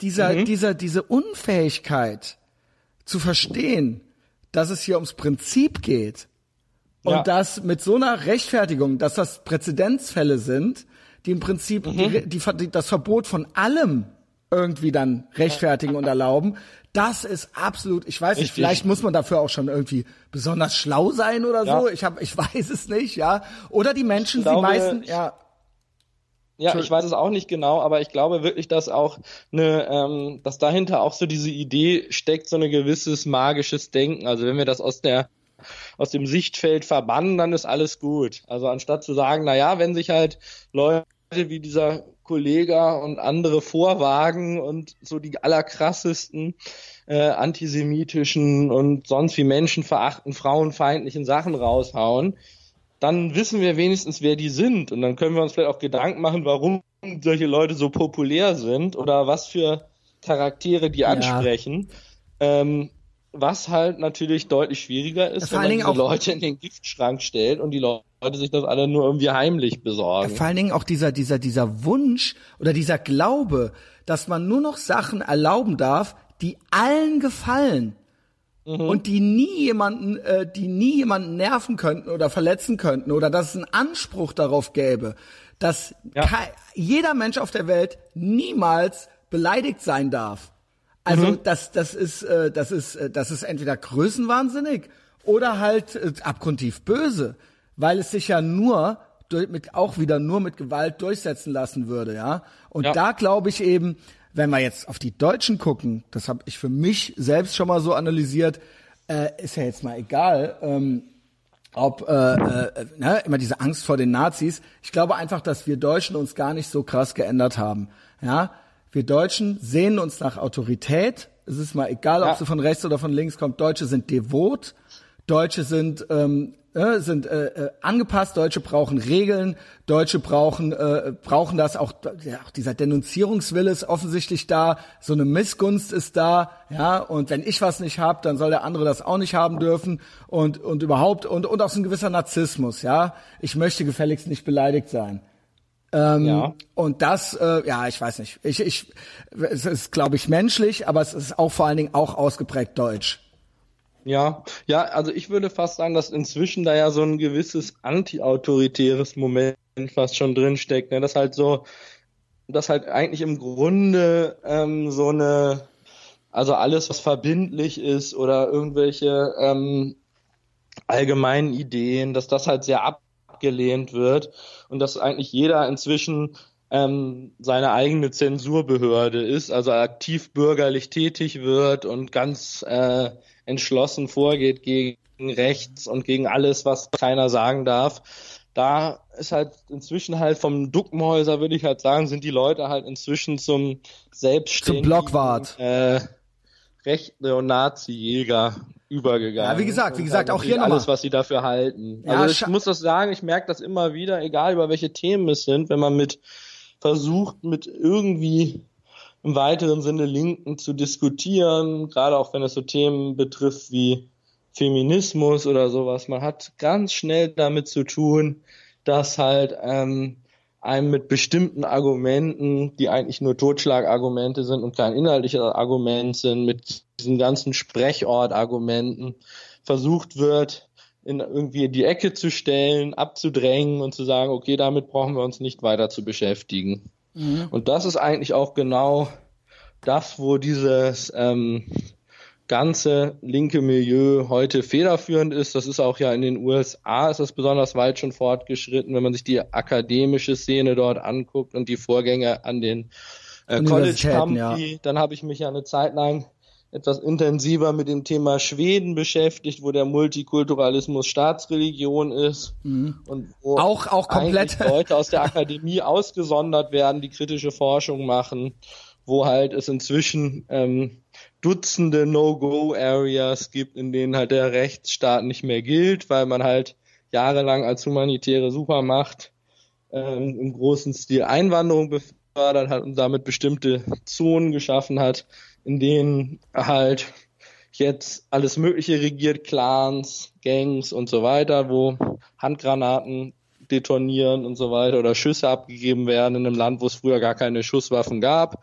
Dieser, mhm. dieser, diese Unfähigkeit zu verstehen, dass es hier ums Prinzip geht. Und ja. dass mit so einer Rechtfertigung, dass das Präzedenzfälle sind, die im Prinzip mhm. die, die, das Verbot von allem irgendwie dann rechtfertigen und erlauben. Das ist absolut, ich weiß Richtig. nicht, vielleicht muss man dafür auch schon irgendwie besonders schlau sein oder ja. so. Ich habe, ich [LAUGHS] weiß es nicht, ja. Oder die Menschen, glaube, die meisten, ja. Ja, ich weiß es auch nicht genau, aber ich glaube wirklich, dass auch eine, ähm, dass dahinter auch so diese Idee steckt, so ein gewisses magisches Denken. Also wenn wir das aus der aus dem Sichtfeld verbannen, dann ist alles gut. Also anstatt zu sagen, na ja, wenn sich halt Leute wie dieser Kollege und andere vorwagen und so die allerkrassesten äh, antisemitischen und sonst wie menschenverachten, frauenfeindlichen Sachen raushauen, dann wissen wir wenigstens, wer die sind. Und dann können wir uns vielleicht auch Gedanken machen, warum solche Leute so populär sind oder was für Charaktere die ansprechen. Ja. Ähm, was halt natürlich deutlich schwieriger ist, wenn man diese Leute in den Giftschrank stellt und die Leute sich das alle nur irgendwie heimlich besorgen. Vor allen Dingen auch dieser, dieser, dieser Wunsch oder dieser Glaube, dass man nur noch Sachen erlauben darf, die allen gefallen. Mhm. Und die nie jemanden, äh, die nie jemanden nerven könnten oder verletzen könnten oder dass es einen Anspruch darauf gäbe, dass ja. jeder Mensch auf der Welt niemals beleidigt sein darf. Also mhm. das, das ist, äh, das ist, äh, das ist entweder größenwahnsinnig oder halt äh, abgrundtief böse, weil es sich ja nur durch, mit, auch wieder nur mit Gewalt durchsetzen lassen würde, ja. Und ja. da glaube ich eben, wenn wir jetzt auf die Deutschen gucken, das habe ich für mich selbst schon mal so analysiert, äh, ist ja jetzt mal egal, ähm, ob äh, äh, ne, immer diese Angst vor den Nazis. Ich glaube einfach, dass wir Deutschen uns gar nicht so krass geändert haben, ja wir Deutschen sehen uns nach Autorität. Es ist mal egal, ob ja. sie von rechts oder von links kommt. Deutsche sind devot. Deutsche sind ähm, äh, sind äh, äh, angepasst. Deutsche brauchen Regeln. Deutsche brauchen äh, brauchen das auch. Ja, auch dieser Denunzierungswille ist offensichtlich da. So eine Missgunst ist da. Ja, und wenn ich was nicht hab, dann soll der andere das auch nicht haben dürfen. Und und überhaupt und und auch so ein gewisser Narzissmus. Ja, ich möchte gefälligst nicht beleidigt sein. Ähm, ja. Und das, äh, ja, ich weiß nicht. Ich, ich, es ist, glaube ich, menschlich, aber es ist auch vor allen Dingen auch ausgeprägt deutsch. Ja, ja, also ich würde fast sagen, dass inzwischen da ja so ein gewisses anti-autoritäres Moment fast schon drinsteckt. Ne? Das halt so, dass halt eigentlich im Grunde ähm, so eine, also alles, was verbindlich ist oder irgendwelche ähm, allgemeinen Ideen, dass das halt sehr ab abgelehnt wird und dass eigentlich jeder inzwischen ähm, seine eigene Zensurbehörde ist, also aktiv bürgerlich tätig wird und ganz äh, entschlossen vorgeht gegen rechts und gegen alles, was keiner sagen darf. Da ist halt inzwischen halt vom Duckmäuser, würde ich halt sagen, sind die Leute halt inzwischen zum selbstständigen zum Blockwart. Äh, Rechte- und Nazi-Jäger übergegangen. Ja, wie gesagt, wie gesagt, auch hier nochmal. Alles, was sie dafür halten. Ja, also ich muss das sagen, ich merke das immer wieder, egal über welche Themen es sind, wenn man mit versucht, mit irgendwie im weiteren Sinne Linken zu diskutieren, gerade auch wenn es so Themen betrifft wie Feminismus oder sowas. Man hat ganz schnell damit zu tun, dass halt ähm, einem mit bestimmten Argumenten, die eigentlich nur Totschlagargumente sind und kein inhaltliches Argument sind, mit diesen ganzen Sprechort-Argumenten versucht wird, in irgendwie die Ecke zu stellen, abzudrängen und zu sagen, okay, damit brauchen wir uns nicht weiter zu beschäftigen. Mhm. Und das ist eigentlich auch genau das, wo dieses ähm, ganze linke Milieu heute federführend ist. Das ist auch ja in den USA ist das besonders weit schon fortgeschritten, wenn man sich die akademische Szene dort anguckt und die Vorgänge an den äh, College Campi, ja. dann habe ich mich ja eine Zeit lang etwas intensiver mit dem Thema Schweden beschäftigt, wo der Multikulturalismus Staatsreligion ist mhm. und wo auch auch komplett Leute aus der Akademie [LAUGHS] ausgesondert werden, die kritische Forschung machen, wo halt es inzwischen ähm, Dutzende No-Go-Areas gibt, in denen halt der Rechtsstaat nicht mehr gilt, weil man halt jahrelang als humanitäre Supermacht ähm, im großen Stil Einwanderung befördert hat und damit bestimmte Zonen geschaffen hat, in denen halt jetzt alles Mögliche regiert, Clans, Gangs und so weiter, wo Handgranaten detonieren und so weiter oder Schüsse abgegeben werden in einem Land, wo es früher gar keine Schusswaffen gab.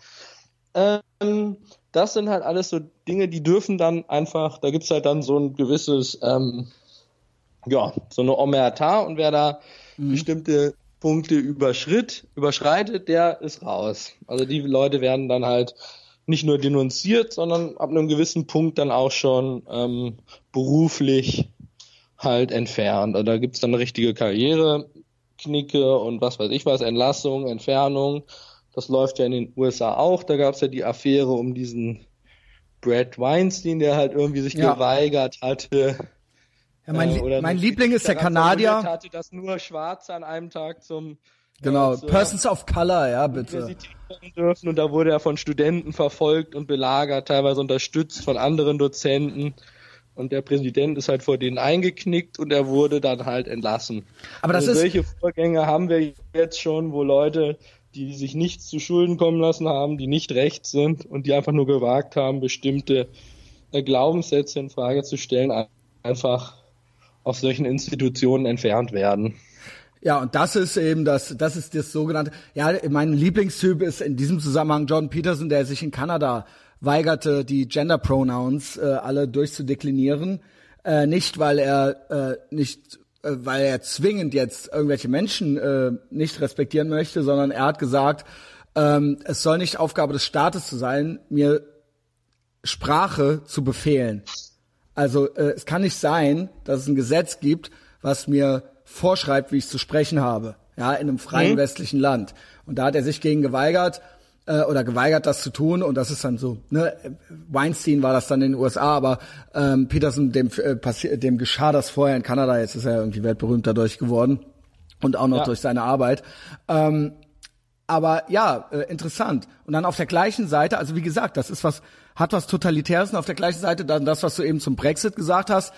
Ähm, das sind halt alles so Dinge, die dürfen dann einfach, da gibt's halt dann so ein gewisses, ähm, ja, so eine Omerta und wer da mhm. bestimmte Punkte überschritt, überschreitet, der ist raus. Also die Leute werden dann halt nicht nur denunziert, sondern ab einem gewissen Punkt dann auch schon ähm, beruflich halt entfernt. Also da gibt's dann eine richtige Karriereknicke und was weiß ich was, Entlassung, Entfernung. Das läuft ja in den USA auch. Da gab's ja die Affäre um diesen Brad Weinstein, der halt irgendwie sich ja. geweigert hatte. Ja, mein, äh, mein Liebling ist der Kanadier. hatte, dass nur Schwarze an einem Tag zum Genau, äh, Persons of Color, ja, bitte. Dürfen und da wurde er von Studenten verfolgt und belagert, teilweise unterstützt von anderen Dozenten. Und der Präsident ist halt vor denen eingeknickt und er wurde dann halt entlassen. Aber das also ist. Solche Vorgänge haben wir jetzt schon, wo Leute, die sich nichts zu Schulden kommen lassen haben, die nicht recht sind und die einfach nur gewagt haben, bestimmte äh, Glaubenssätze in Frage zu stellen, einfach aus solchen Institutionen entfernt werden. Ja, und das ist eben das, das ist das sogenannte, ja, mein Lieblingstyp ist in diesem Zusammenhang John Peterson, der sich in Kanada weigerte, die Gender Pronouns äh, alle durchzudeklinieren. Äh, nicht, weil er äh, nicht, äh, weil er zwingend jetzt irgendwelche Menschen äh, nicht respektieren möchte, sondern er hat gesagt, ähm, es soll nicht Aufgabe des Staates zu sein, mir Sprache zu befehlen. Also äh, es kann nicht sein, dass es ein Gesetz gibt, was mir vorschreibt, wie ich zu sprechen habe, ja, in einem freien mhm. westlichen Land. Und da hat er sich gegen geweigert äh, oder geweigert, das zu tun. Und das ist dann so. Ne? Weinstein war das dann in den USA, aber ähm, Peterson dem äh, dem geschah das vorher in Kanada. Jetzt ist er irgendwie weltberühmt dadurch geworden und auch noch ja. durch seine Arbeit. Ähm, aber ja, äh, interessant. Und dann auf der gleichen Seite, also wie gesagt, das ist was, hat was Totalitäres und auf der gleichen Seite dann das, was du eben zum Brexit gesagt hast,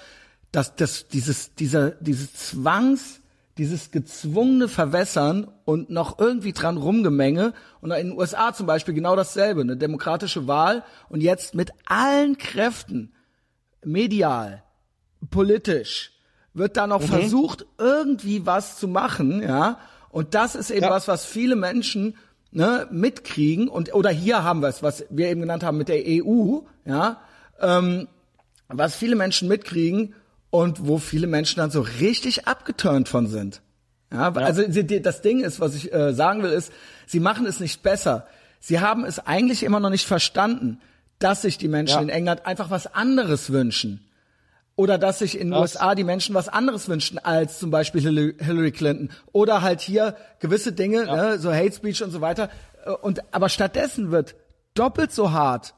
dass das dieses dieser dieses Zwangs dieses gezwungene Verwässern und noch irgendwie dran rumgemenge und in den USA zum Beispiel genau dasselbe, eine demokratische Wahl und jetzt mit allen Kräften medial, politisch wird da noch mhm. versucht irgendwie was zu machen, ja und das ist eben ja. was, was viele Menschen ne, mitkriegen und oder hier haben wir es, was wir eben genannt haben mit der EU, ja, ähm, was viele Menschen mitkriegen und wo viele Menschen dann so richtig abgeturnt von sind. Ja, ja. also das Ding ist, was ich äh, sagen will, ist, sie machen es nicht besser. Sie haben es eigentlich immer noch nicht verstanden, dass sich die Menschen ja. in England einfach was anderes wünschen. Oder dass sich in den USA die Menschen was anderes wünschen als zum Beispiel Hillary Clinton. Oder halt hier gewisse Dinge, ne, so Hate Speech und so weiter. Äh, und aber stattdessen wird doppelt so hart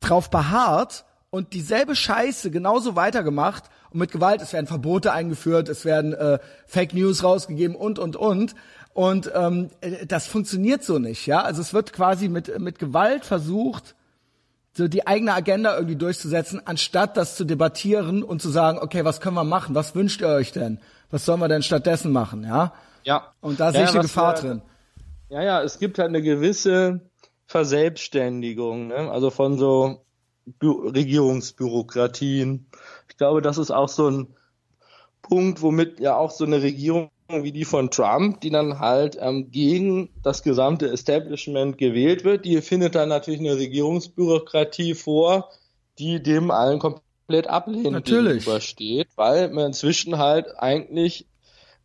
drauf beharrt und dieselbe Scheiße genauso weitergemacht und mit Gewalt, es werden Verbote eingeführt, es werden äh, Fake News rausgegeben und und und und ähm, äh, das funktioniert so nicht, ja? Also es wird quasi mit mit Gewalt versucht, so die eigene Agenda irgendwie durchzusetzen, anstatt das zu debattieren und zu sagen, okay, was können wir machen? Was wünscht ihr euch denn? Was sollen wir denn stattdessen machen, ja? Ja. Und da ja, sehe ich eine Gefahr wir, drin. Ja, ja, es gibt halt eine gewisse Verselbstständigung, ne? also von so Regierungsbürokratien. Ich glaube, das ist auch so ein Punkt, womit ja auch so eine Regierung wie die von Trump, die dann halt ähm, gegen das gesamte Establishment gewählt wird, die findet dann natürlich eine Regierungsbürokratie vor, die dem allen komplett ablehnend gegenübersteht, weil man inzwischen halt eigentlich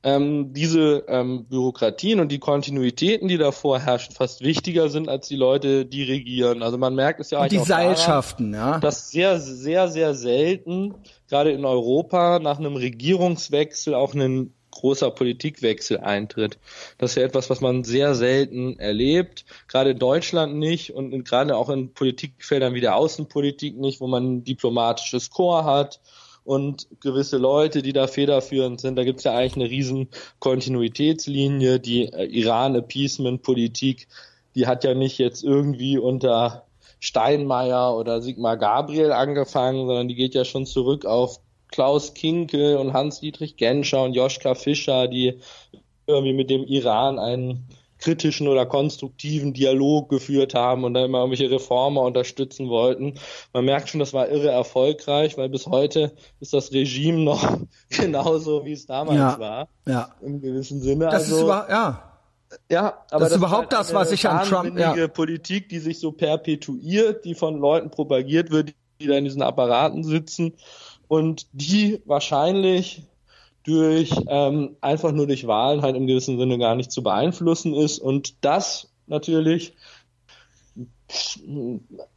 ähm, diese ähm, Bürokratien und die Kontinuitäten, die davor herrschen, fast wichtiger sind als die Leute, die regieren. Also man merkt es ja und die Seilschaften, daran, ja. dass sehr, sehr, sehr selten, gerade in Europa, nach einem Regierungswechsel auch ein großer Politikwechsel eintritt. Das ist ja etwas, was man sehr selten erlebt, gerade in Deutschland nicht und gerade auch in Politikfeldern wie der Außenpolitik nicht, wo man ein diplomatisches Korps hat und gewisse Leute, die da federführend sind. Da gibt es ja eigentlich eine riesen Kontinuitätslinie. Die äh, Iran-Appeasement-Politik, die hat ja nicht jetzt irgendwie unter Steinmeier oder Sigmar Gabriel angefangen, sondern die geht ja schon zurück auf Klaus Kinkel und Hans-Dietrich Genscher und Joschka Fischer, die irgendwie mit dem Iran einen kritischen oder konstruktiven Dialog geführt haben und da immer irgendwelche Reformer unterstützen wollten. Man merkt schon, das war irre erfolgreich, weil bis heute ist das Regime noch [LAUGHS] genauso, wie es damals ja, war. Ja. Im gewissen Sinne. Das also, ist über, ja. Ja, aber das ist überhaupt halt das, was ich an Trump, ja. Politik, die sich so perpetuiert, die von Leuten propagiert wird, die da in diesen Apparaten sitzen und die wahrscheinlich durch ähm, einfach nur durch Wahlen halt im gewissen Sinne gar nicht zu beeinflussen ist und das natürlich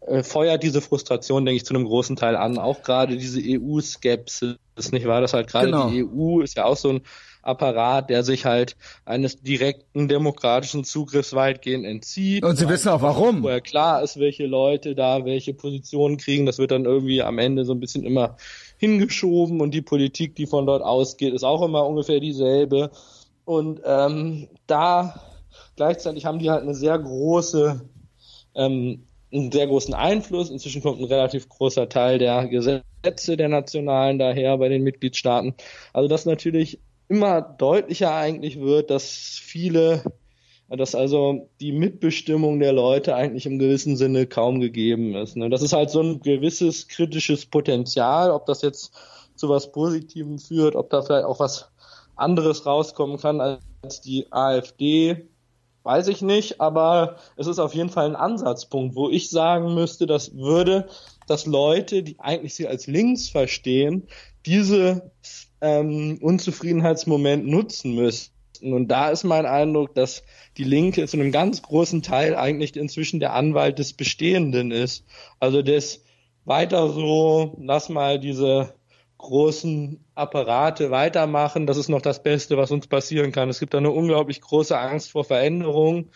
äh, feuert diese Frustration, denke ich, zu einem großen Teil an. Auch gerade diese EU-Skepsis, nicht wahr? Das halt gerade genau. die EU ist ja auch so ein Apparat, der sich halt eines direkten demokratischen Zugriffs weitgehend entzieht. Und Sie wissen auch warum. Vorher klar ist, welche Leute da welche Positionen kriegen. Das wird dann irgendwie am Ende so ein bisschen immer hingeschoben und die Politik, die von dort ausgeht, ist auch immer ungefähr dieselbe. Und ähm, da gleichzeitig haben die halt eine sehr große ähm, einen sehr großen Einfluss. Inzwischen kommt ein relativ großer Teil der Gesetze der Nationalen daher bei den Mitgliedstaaten. Also das natürlich immer deutlicher eigentlich wird, dass viele, dass also die Mitbestimmung der Leute eigentlich im gewissen Sinne kaum gegeben ist. Ne? Das ist halt so ein gewisses kritisches Potenzial, ob das jetzt zu was Positivem führt, ob da vielleicht auch was anderes rauskommen kann als die AfD, weiß ich nicht, aber es ist auf jeden Fall ein Ansatzpunkt, wo ich sagen müsste, das würde, dass Leute, die eigentlich sie als links verstehen, diese ähm, Unzufriedenheitsmoment nutzen müssten. Und da ist mein Eindruck, dass die Linke zu einem ganz großen Teil eigentlich inzwischen der Anwalt des Bestehenden ist. Also das weiter so, lass mal diese großen Apparate weitermachen, das ist noch das Beste, was uns passieren kann. Es gibt da eine unglaublich große Angst vor Veränderung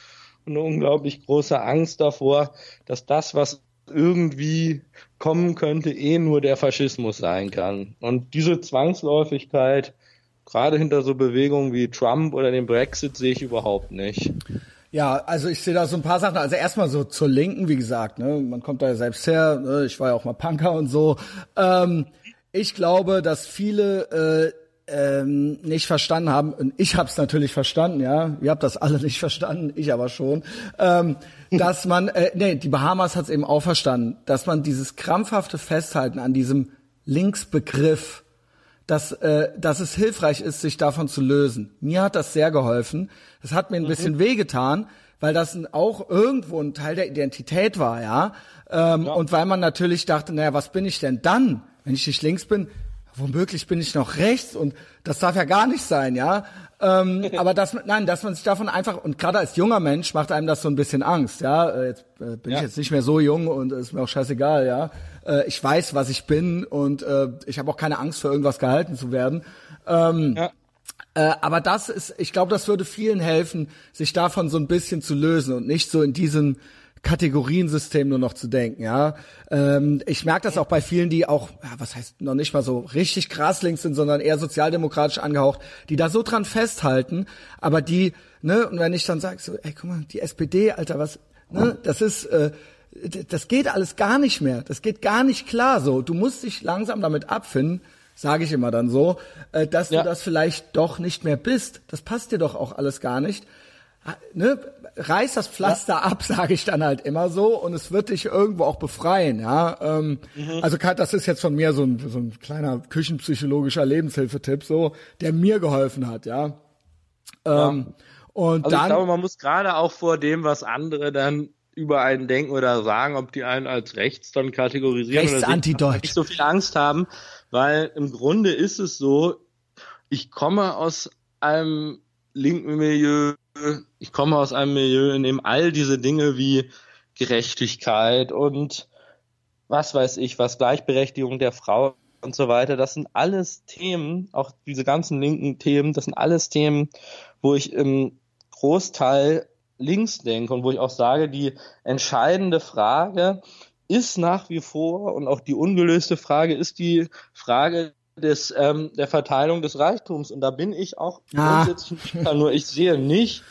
und eine unglaublich große Angst davor, dass das, was irgendwie kommen könnte, eh nur der Faschismus sein kann. Und diese Zwangsläufigkeit, gerade hinter so Bewegungen wie Trump oder dem Brexit, sehe ich überhaupt nicht. Ja, also ich sehe da so ein paar Sachen. Also erstmal so zur Linken, wie gesagt, ne, man kommt da ja selbst her. Ne, ich war ja auch mal Punker und so. Ähm, ich glaube, dass viele äh, ähm, nicht verstanden haben, und ich habe es natürlich verstanden, ja, ihr habt das alle nicht verstanden, ich aber schon, ähm, dass man, äh, nee, die Bahamas hat es eben auch verstanden, dass man dieses krampfhafte Festhalten an diesem Linksbegriff, dass, äh, dass es hilfreich ist, sich davon zu lösen. Mir hat das sehr geholfen. Das hat mir ein mhm. bisschen wehgetan, weil das auch irgendwo ein Teil der Identität war, ja. Ähm, ja. Und weil man natürlich dachte, naja, was bin ich denn dann, wenn ich nicht links bin? Womöglich bin ich noch rechts und das darf ja gar nicht sein, ja. Ähm, [LAUGHS] aber dass nein, dass man sich davon einfach und gerade als junger Mensch macht einem das so ein bisschen Angst, ja. Äh, jetzt äh, bin ja. ich jetzt nicht mehr so jung und ist mir auch scheißegal, ja. Äh, ich weiß, was ich bin und äh, ich habe auch keine Angst für irgendwas gehalten zu werden. Ähm, ja. Äh, aber das ist, ich glaube, das würde vielen helfen, sich davon so ein bisschen zu lösen und nicht so in diesen Kategoriensystem nur noch zu denken, ja. Ähm, ich merke das auch bei vielen, die auch, ja, was heißt noch nicht mal so richtig krass links sind, sondern eher sozialdemokratisch angehaucht, die da so dran festhalten, aber die, ne, und wenn ich dann sage, so, ey, guck mal, die SPD, Alter, was, ne, das ist, äh, das geht alles gar nicht mehr. Das geht gar nicht klar so. Du musst dich langsam damit abfinden, sage ich immer dann so, äh, dass ja. du das vielleicht doch nicht mehr bist. Das passt dir doch auch alles gar nicht. Ne, reiß das Pflaster ja. ab, [LAUGHS] sage ich dann halt immer so, und es wird dich irgendwo auch befreien, ja. Ähm, mhm. Also das ist jetzt von mir so ein, so ein kleiner küchenpsychologischer Lebenshilfetipp, so, der mir geholfen hat, ja. Ähm, ja. Und also dann, ich glaube, man muss gerade auch vor dem, was andere dann über einen denken oder sagen, ob die einen als rechts dann kategorisieren rechts oder nicht so viel Angst haben, weil im Grunde ist es so, ich komme aus einem linken Milieu, ich komme aus einem Milieu, in dem all diese Dinge wie Gerechtigkeit und was weiß ich, was Gleichberechtigung der Frau und so weiter, das sind alles Themen, auch diese ganzen linken Themen, das sind alles Themen, wo ich im Großteil links denke und wo ich auch sage, die entscheidende Frage ist nach wie vor und auch die ungelöste Frage ist die Frage des, ähm, der Verteilung des Reichtums. Und da bin ich auch ah. grundsätzlich nur, ich sehe nicht,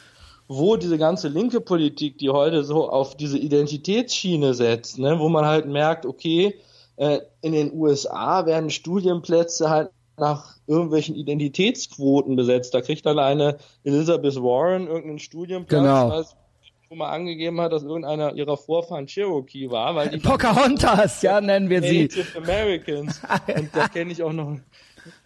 wo diese ganze linke Politik, die heute so auf diese Identitätsschiene setzt, ne, wo man halt merkt, okay, äh, in den USA werden Studienplätze halt nach irgendwelchen Identitätsquoten besetzt. Da kriegt dann eine Elizabeth Warren irgendeinen Studienplatz, Genau. weil schon mal angegeben hat, dass irgendeiner ihrer Vorfahren Cherokee war, weil die Pocahontas, ja, nennen wir sie. Native Americans. [LAUGHS] Und da kenne ich auch noch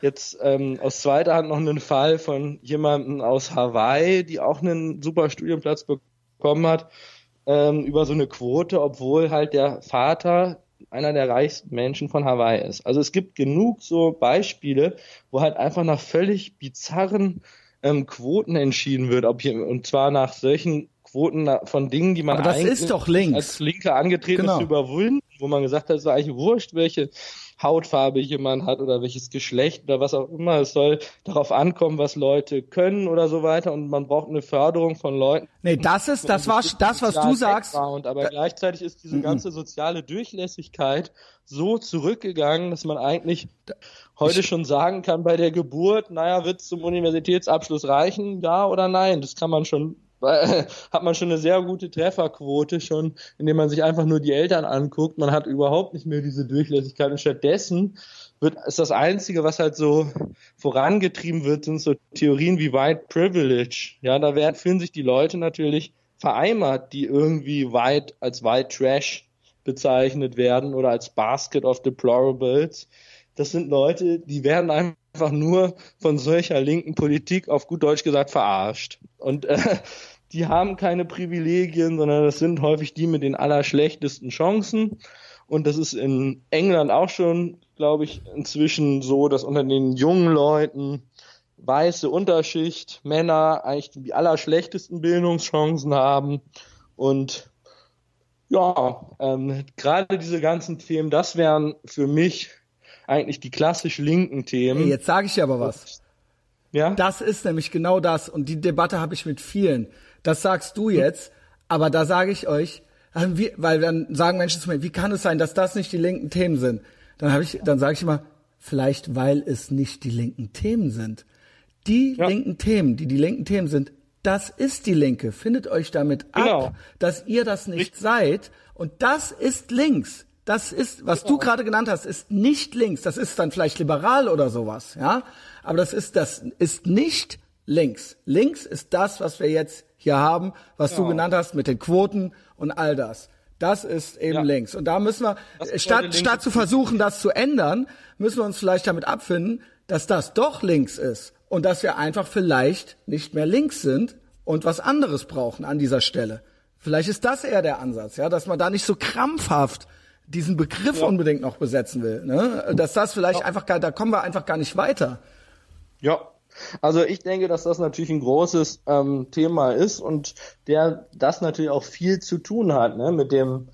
jetzt ähm, aus zweiter Hand noch einen Fall von jemandem aus Hawaii, die auch einen super Studienplatz bekommen hat, ähm, über so eine Quote, obwohl halt der Vater einer der reichsten Menschen von Hawaii ist. Also es gibt genug so Beispiele, wo halt einfach nach völlig bizarren ähm, Quoten entschieden wird, ob hier, und zwar nach solchen Quoten von Dingen, die man Aber das eigentlich ist doch links. als Linke angetreten Genau. ist, zu überwinden, wo man gesagt hat, es ist eigentlich wurscht, welche Hautfarbe jemand hat oder welches Geschlecht oder was auch immer. Es soll darauf ankommen, was Leute können oder so weiter und man braucht eine Förderung von Leuten. Nee, das ist, das war das, was du sagst. Background, aber gleichzeitig ist diese ganze soziale Durchlässigkeit so zurückgegangen, dass man eigentlich heute schon sagen kann, bei der Geburt, naja, wird es zum Universitätsabschluss reichen, ja oder nein? Das kann man schon, weil, [LAUGHS] hat man schon eine sehr gute Trefferquote schon, indem man sich einfach nur die Eltern anguckt. Man hat überhaupt nicht mehr diese Durchlässigkeit und stattdessen wird, ist das Einzige, was halt so vorangetrieben wird, sind so Theorien wie White Privilege. Ja, da werden, fühlen sich die Leute natürlich vereimert, die irgendwie white als White Trash bezeichnet werden oder als Basket of Deplorables. Das sind Leute, die werden einfach nur von solcher linken Politik auf gut Deutsch gesagt verarscht. Und äh, [LAUGHS] die haben keine Privilegien, sondern das sind häufig die mit den allerschlechtesten Chancen. Und das ist in England auch schon, glaube ich, inzwischen so, dass unter den jungen Leuten weiße Unterschicht, Männer eigentlich die allerschlechtesten Bildungschancen haben. Und ja, ähm, gerade diese ganzen Themen, das wären für mich eigentlich die klassisch linken Themen. Ey, jetzt sage ich dir aber was. ja? Das ist nämlich genau das. Und die Debatte habe ich mit vielen. Das sagst du jetzt, aber da sage ich euch, ähm, weil dann sagen Menschen zu mir, wie kann es sein, dass das nicht die linken Themen sind? Dann habe ich, dann sage ich immer, vielleicht weil es nicht die linken Themen sind. Die Ja. linken Themen, die die linken Themen sind, das ist die Linke. Findet euch damit ab, Genau. dass ihr das nicht Richtig. seid. Und das ist links. Das ist, was du gerade genannt hast, ist nicht links. Das ist dann vielleicht liberal oder sowas, ja. Aber das ist, das ist nicht links. Links ist das, was wir jetzt hier haben, was du Genau. genannt hast mit den Quoten und all das. Das ist eben Ja. links. Und da müssen wir, ist statt, statt zu versuchen, das zu ändern, müssen wir uns vielleicht damit abfinden, dass das doch links ist. Und dass wir einfach vielleicht nicht mehr links sind und was anderes brauchen an dieser Stelle. Vielleicht ist das eher der Ansatz, ja, dass man da nicht so krampfhaft diesen Begriff unbedingt noch besetzen will, ne? Dass das vielleicht einfach gar, da kommen wir einfach gar nicht weiter. Ja, also ich denke, dass das natürlich ein großes ähm, Thema ist und der das natürlich auch viel zu tun hat ne, mit dem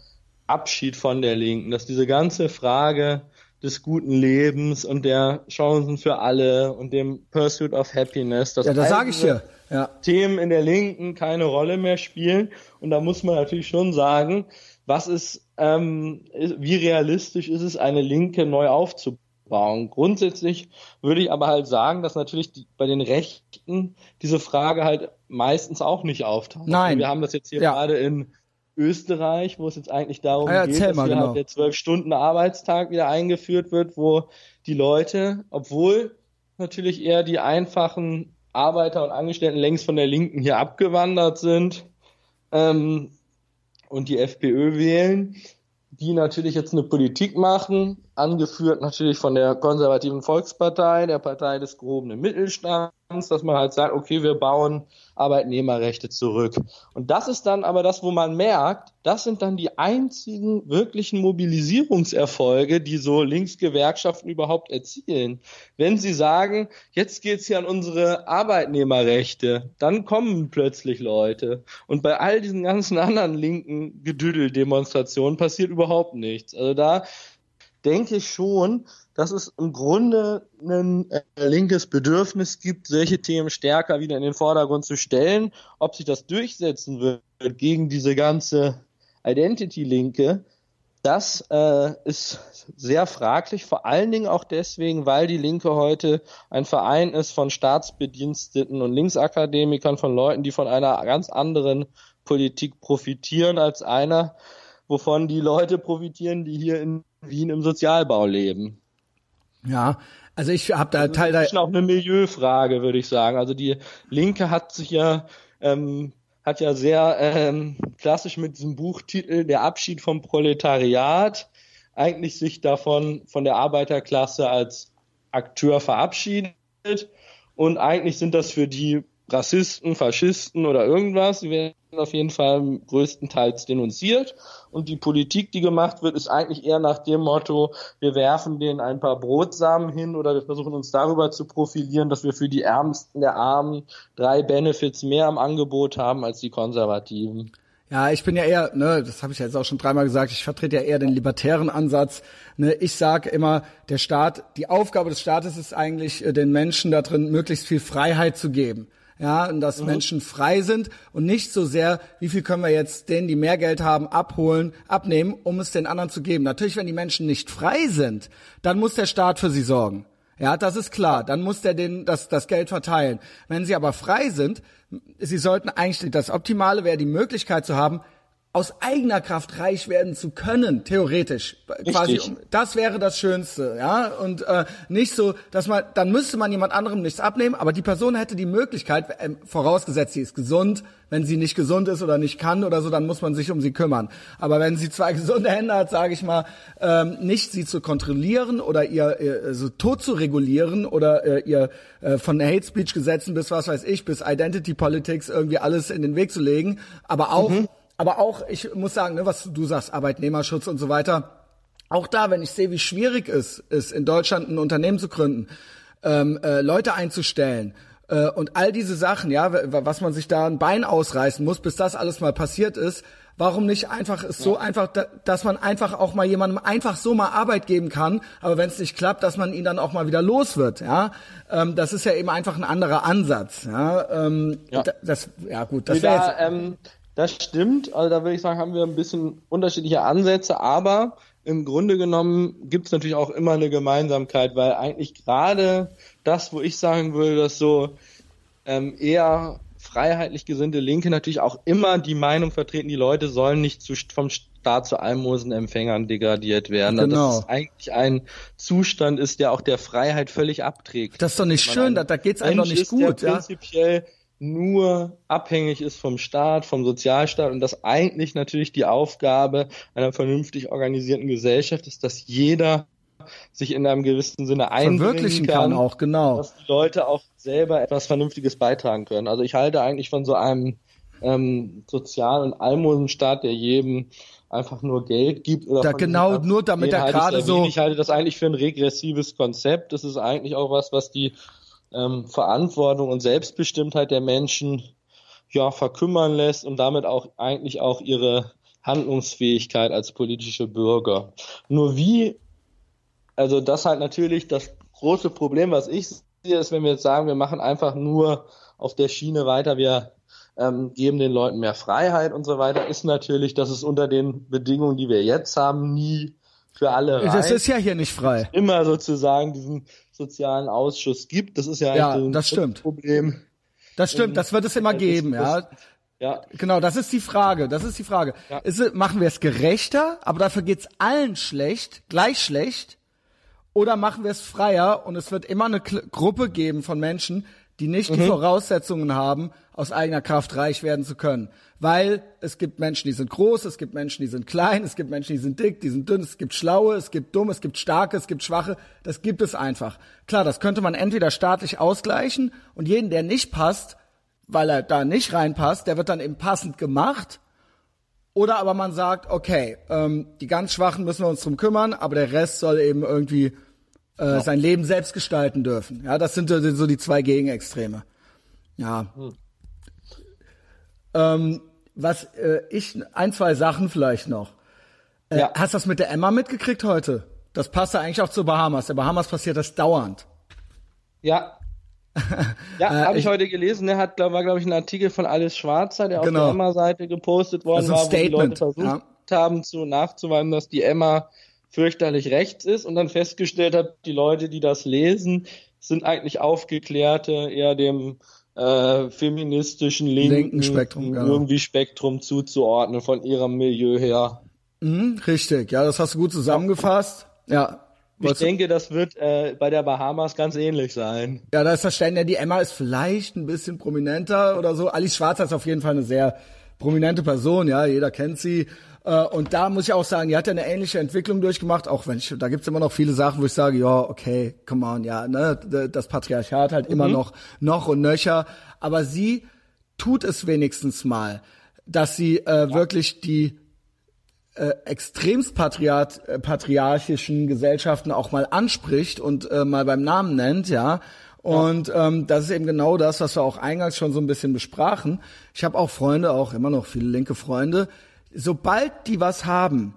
Abschied von der Linken, dass diese ganze Frage des guten Lebens und der Chancen für alle und dem Pursuit of Happiness, dass Ja, das sage ich dir. Ja. Themen in der Linken keine Rolle mehr spielen. Und da muss man natürlich schon sagen, was ist, ähm, wie realistisch ist es, eine Linke neu aufzubauen? Grundsätzlich würde ich aber halt sagen, dass natürlich die, bei den Rechten diese Frage halt meistens auch nicht auftaucht. Nein. Wir haben das jetzt hier Ja. gerade in Österreich, wo es jetzt eigentlich darum Ah ja, geht, dass mal, hier genau. halt der Zwölf-Stunden-Arbeitstag wieder eingeführt wird, wo die Leute, obwohl natürlich eher die einfachen Arbeiter und Angestellten längst von der Linken hier abgewandert sind ähm, und die FPÖ wählen, die natürlich jetzt eine Politik machen, angeführt natürlich von der konservativen Volkspartei, der Partei des gehobenen Mittelstands, dass man halt sagt, okay, wir bauen Arbeitnehmerrechte zurück. Und das ist dann aber das, wo man merkt, das sind dann die einzigen wirklichen Mobilisierungserfolge, die so Linksgewerkschaften überhaupt erzielen. Wenn sie sagen, jetzt geht's hier an unsere Arbeitnehmerrechte, dann kommen plötzlich Leute. Und bei all diesen ganzen anderen linken Gedüdel-Demonstrationen passiert überhaupt nichts. Also da denke ich schon, dass es im Grunde ein äh, linkes Bedürfnis gibt, solche Themen stärker wieder in den Vordergrund zu stellen. Ob sich das durchsetzen wird gegen diese ganze Identity-Linke, das äh, ist sehr fraglich, vor allen Dingen auch deswegen, weil die Linke heute ein Verein ist von Staatsbediensteten und Linksakademikern, von Leuten, die von einer ganz anderen Politik profitieren als einer, wovon die Leute profitieren, die hier in Wien im Sozialbau leben. Ja, Also ich habe da Teil da. Das ist auch eine Milieufrage, würde ich sagen. Also die Linke hat sich ja ähm, hat ja sehr ähm, klassisch mit diesem Buchtitel Der Abschied vom Proletariat eigentlich sich davon von der Arbeiterklasse als Akteur verabschiedet und eigentlich sind das für die Rassisten, Faschisten oder irgendwas. Die werden auf jeden Fall größtenteils denunziert. Und die Politik, die gemacht wird, ist eigentlich eher nach dem Motto, wir werfen denen ein paar Brotsamen hin oder wir versuchen uns darüber zu profilieren, dass wir für die Ärmsten der Armen drei Benefits mehr am Angebot haben als die Konservativen. Ja, ich bin ja eher, ne, das habe ich jetzt auch schon dreimal gesagt, ich vertrete ja eher den libertären Ansatz. Ne, ich sage immer, der Staat, die Aufgabe des Staates ist eigentlich, äh, den Menschen da drin möglichst viel Freiheit zu geben ja, und dass mhm. Menschen frei sind und nicht so sehr, wie viel können wir jetzt denen, die mehr Geld haben, abholen, abnehmen, um es den anderen zu geben. Natürlich, wenn die Menschen nicht frei sind, dann muss der Staat für sie sorgen. Ja, das ist klar. Dann muss der den das, das Geld verteilen. Wenn sie aber frei sind, sie sollten eigentlich das Optimale wäre, die Möglichkeit zu haben, aus eigener Kraft reich werden zu können, theoretisch. Richtig. Quasi, das wäre das Schönste, ja. Und äh, nicht so, dass man, dann müsste man jemand anderem nichts abnehmen, aber die Person hätte die Möglichkeit, äh, vorausgesetzt, sie ist gesund, wenn sie nicht gesund ist oder nicht kann oder so, dann muss man sich um sie kümmern. Aber wenn sie zwei [LAUGHS] gesunde Hände hat, sage ich mal, ähm, nicht sie zu kontrollieren oder ihr, ihr so tot zu regulieren oder äh, ihr äh, von Hate Speech Gesetzen bis was weiß ich, bis Identity Politics irgendwie alles in den Weg zu legen, aber auch mhm aber auch, ich muss sagen, ne, was du sagst, Arbeitnehmerschutz und so weiter. Auch da, wenn ich sehe, wie schwierig es ist, in Deutschland ein Unternehmen zu gründen, ähm, äh, Leute einzustellen äh, und all diese Sachen, ja, was man sich da ein Bein ausreißen muss, bis das alles mal passiert ist, warum nicht einfach ist so einfach, dass man einfach auch mal jemandem einfach so mal Arbeit geben kann, aber wenn es nicht klappt, dass man ihn dann auch mal wieder los wird, ja. Ähm, das ist ja eben einfach ein anderer Ansatz, ja. Ähm, ja. Das, ja gut, das wäre jetzt. Ähm, das stimmt. Also da würde ich sagen, haben wir ein bisschen unterschiedliche Ansätze, aber im Grunde genommen gibt es natürlich auch immer eine Gemeinsamkeit, weil eigentlich gerade das, wo ich sagen würde, dass so ähm, eher freiheitlich gesinnte Linke natürlich auch immer die Meinung vertreten, die Leute sollen nicht zu, vom Staat zu Almosenempfängern degradiert werden. Also genau. Dass es eigentlich ein Zustand ist, der auch der Freiheit völlig abträgt. Das ist doch nicht schön, da, da geht's einfach nicht gut. ja? prinzipiell nur abhängig ist vom Staat, vom Sozialstaat und dass eigentlich natürlich die Aufgabe einer vernünftig organisierten Gesellschaft ist, dass jeder sich in einem gewissen Sinne einbringen kann, kann auch genau, dass die Leute auch selber etwas Vernünftiges beitragen können. Also ich halte eigentlich von so einem ähm, Sozial- und Almosenstaat, der jedem einfach nur Geld gibt oder da genau nur damit er gerade so ich halte das eigentlich für ein regressives Konzept. Das ist eigentlich auch was was die ähm, Verantwortung und Selbstbestimmtheit der Menschen ja verkümmern lässt und damit auch eigentlich auch ihre Handlungsfähigkeit als politische Bürger. Nur wie, also das halt natürlich das große Problem, was ich sehe, ist, wenn wir jetzt sagen, wir machen einfach nur auf der Schiene weiter, wir ähm, geben den Leuten mehr Freiheit und so weiter, ist natürlich, dass es unter den Bedingungen, die wir jetzt haben, nie für alle reicht. Das ist ja hier nicht frei. Immer sozusagen diesen sozialen Ausschuss gibt. Das ist ja, ja ein das stimmt. Problem. Das stimmt, das wird es immer geben, ja. Ja. Genau, das ist die Frage. Das ist die Frage. Ja. Ist, machen wir es gerechter, aber dafür geht's allen schlecht, gleich schlecht, oder machen wir es freier und es wird immer eine Gruppe geben von Menschen, die nicht mhm. die Voraussetzungen haben, aus eigener Kraft reich werden zu können. Weil es gibt Menschen, die sind groß, es gibt Menschen, die sind klein, es gibt Menschen, die sind dick, die sind dünn, es gibt Schlaue, es gibt Dumme, es gibt Starke, es gibt Schwache. Das gibt es einfach. Klar, das könnte man entweder staatlich ausgleichen und jeden, der nicht passt, weil er da nicht reinpasst, der wird dann eben passend gemacht. Oder aber man sagt, okay, ähm, die ganz Schwachen müssen wir uns drum kümmern, aber der Rest soll eben irgendwie äh, ja. sein Leben selbst gestalten dürfen. Ja, das sind so die zwei Gegenextreme. Ja. Hm. Ähm, was äh, ich ein, zwei Sachen vielleicht noch. Äh, ja. Hast du das mit der Emma mitgekriegt heute? Das passt ja eigentlich auch zu Bahamas. Der Bahamas passiert das dauernd. Ja. [LAUGHS] ja, äh, habe ich, heute gelesen. Der hat, war, glaube ich, ein Artikel von Alice Schwarzer, der genau. auf der Emma-Seite gepostet worden war, wo die Leute versucht ja. haben, zu nachzuweisen, dass die Emma fürchterlich rechts ist und dann festgestellt hat, die Leute, die das lesen, sind eigentlich aufgeklärte, eher dem äh, feministischen linken, linken Spektrum, genau. irgendwie Spektrum zuzuordnen von ihrem Milieu her. Mhm, richtig, ja, das hast du gut zusammengefasst. Ja. Ich denke, das wird äh, bei der Bahamas ganz ähnlich sein. Ja, da ist das ja, die Emma ist vielleicht ein bisschen prominenter oder so. Alice Schwarzer ist auf jeden Fall eine sehr prominente Person, ja, jeder kennt sie. Äh, und da muss ich auch sagen, die hat ja eine ähnliche Entwicklung durchgemacht, auch wenn ich, da gibt's immer noch viele Sachen, wo ich sage, ja, okay, come on, ja, ne, das Patriarchat halt mhm. immer noch, noch und nöcher. Aber sie tut es wenigstens mal, dass sie äh, ja. wirklich die äh, extremst patriarch, äh, patriarchischen Gesellschaften auch mal anspricht und äh, mal beim Namen nennt, ja. Und ähm, das ist eben genau das, was wir auch eingangs schon so ein bisschen besprachen. Ich habe auch Freunde, auch immer noch viele linke Freunde. Sobald die was haben,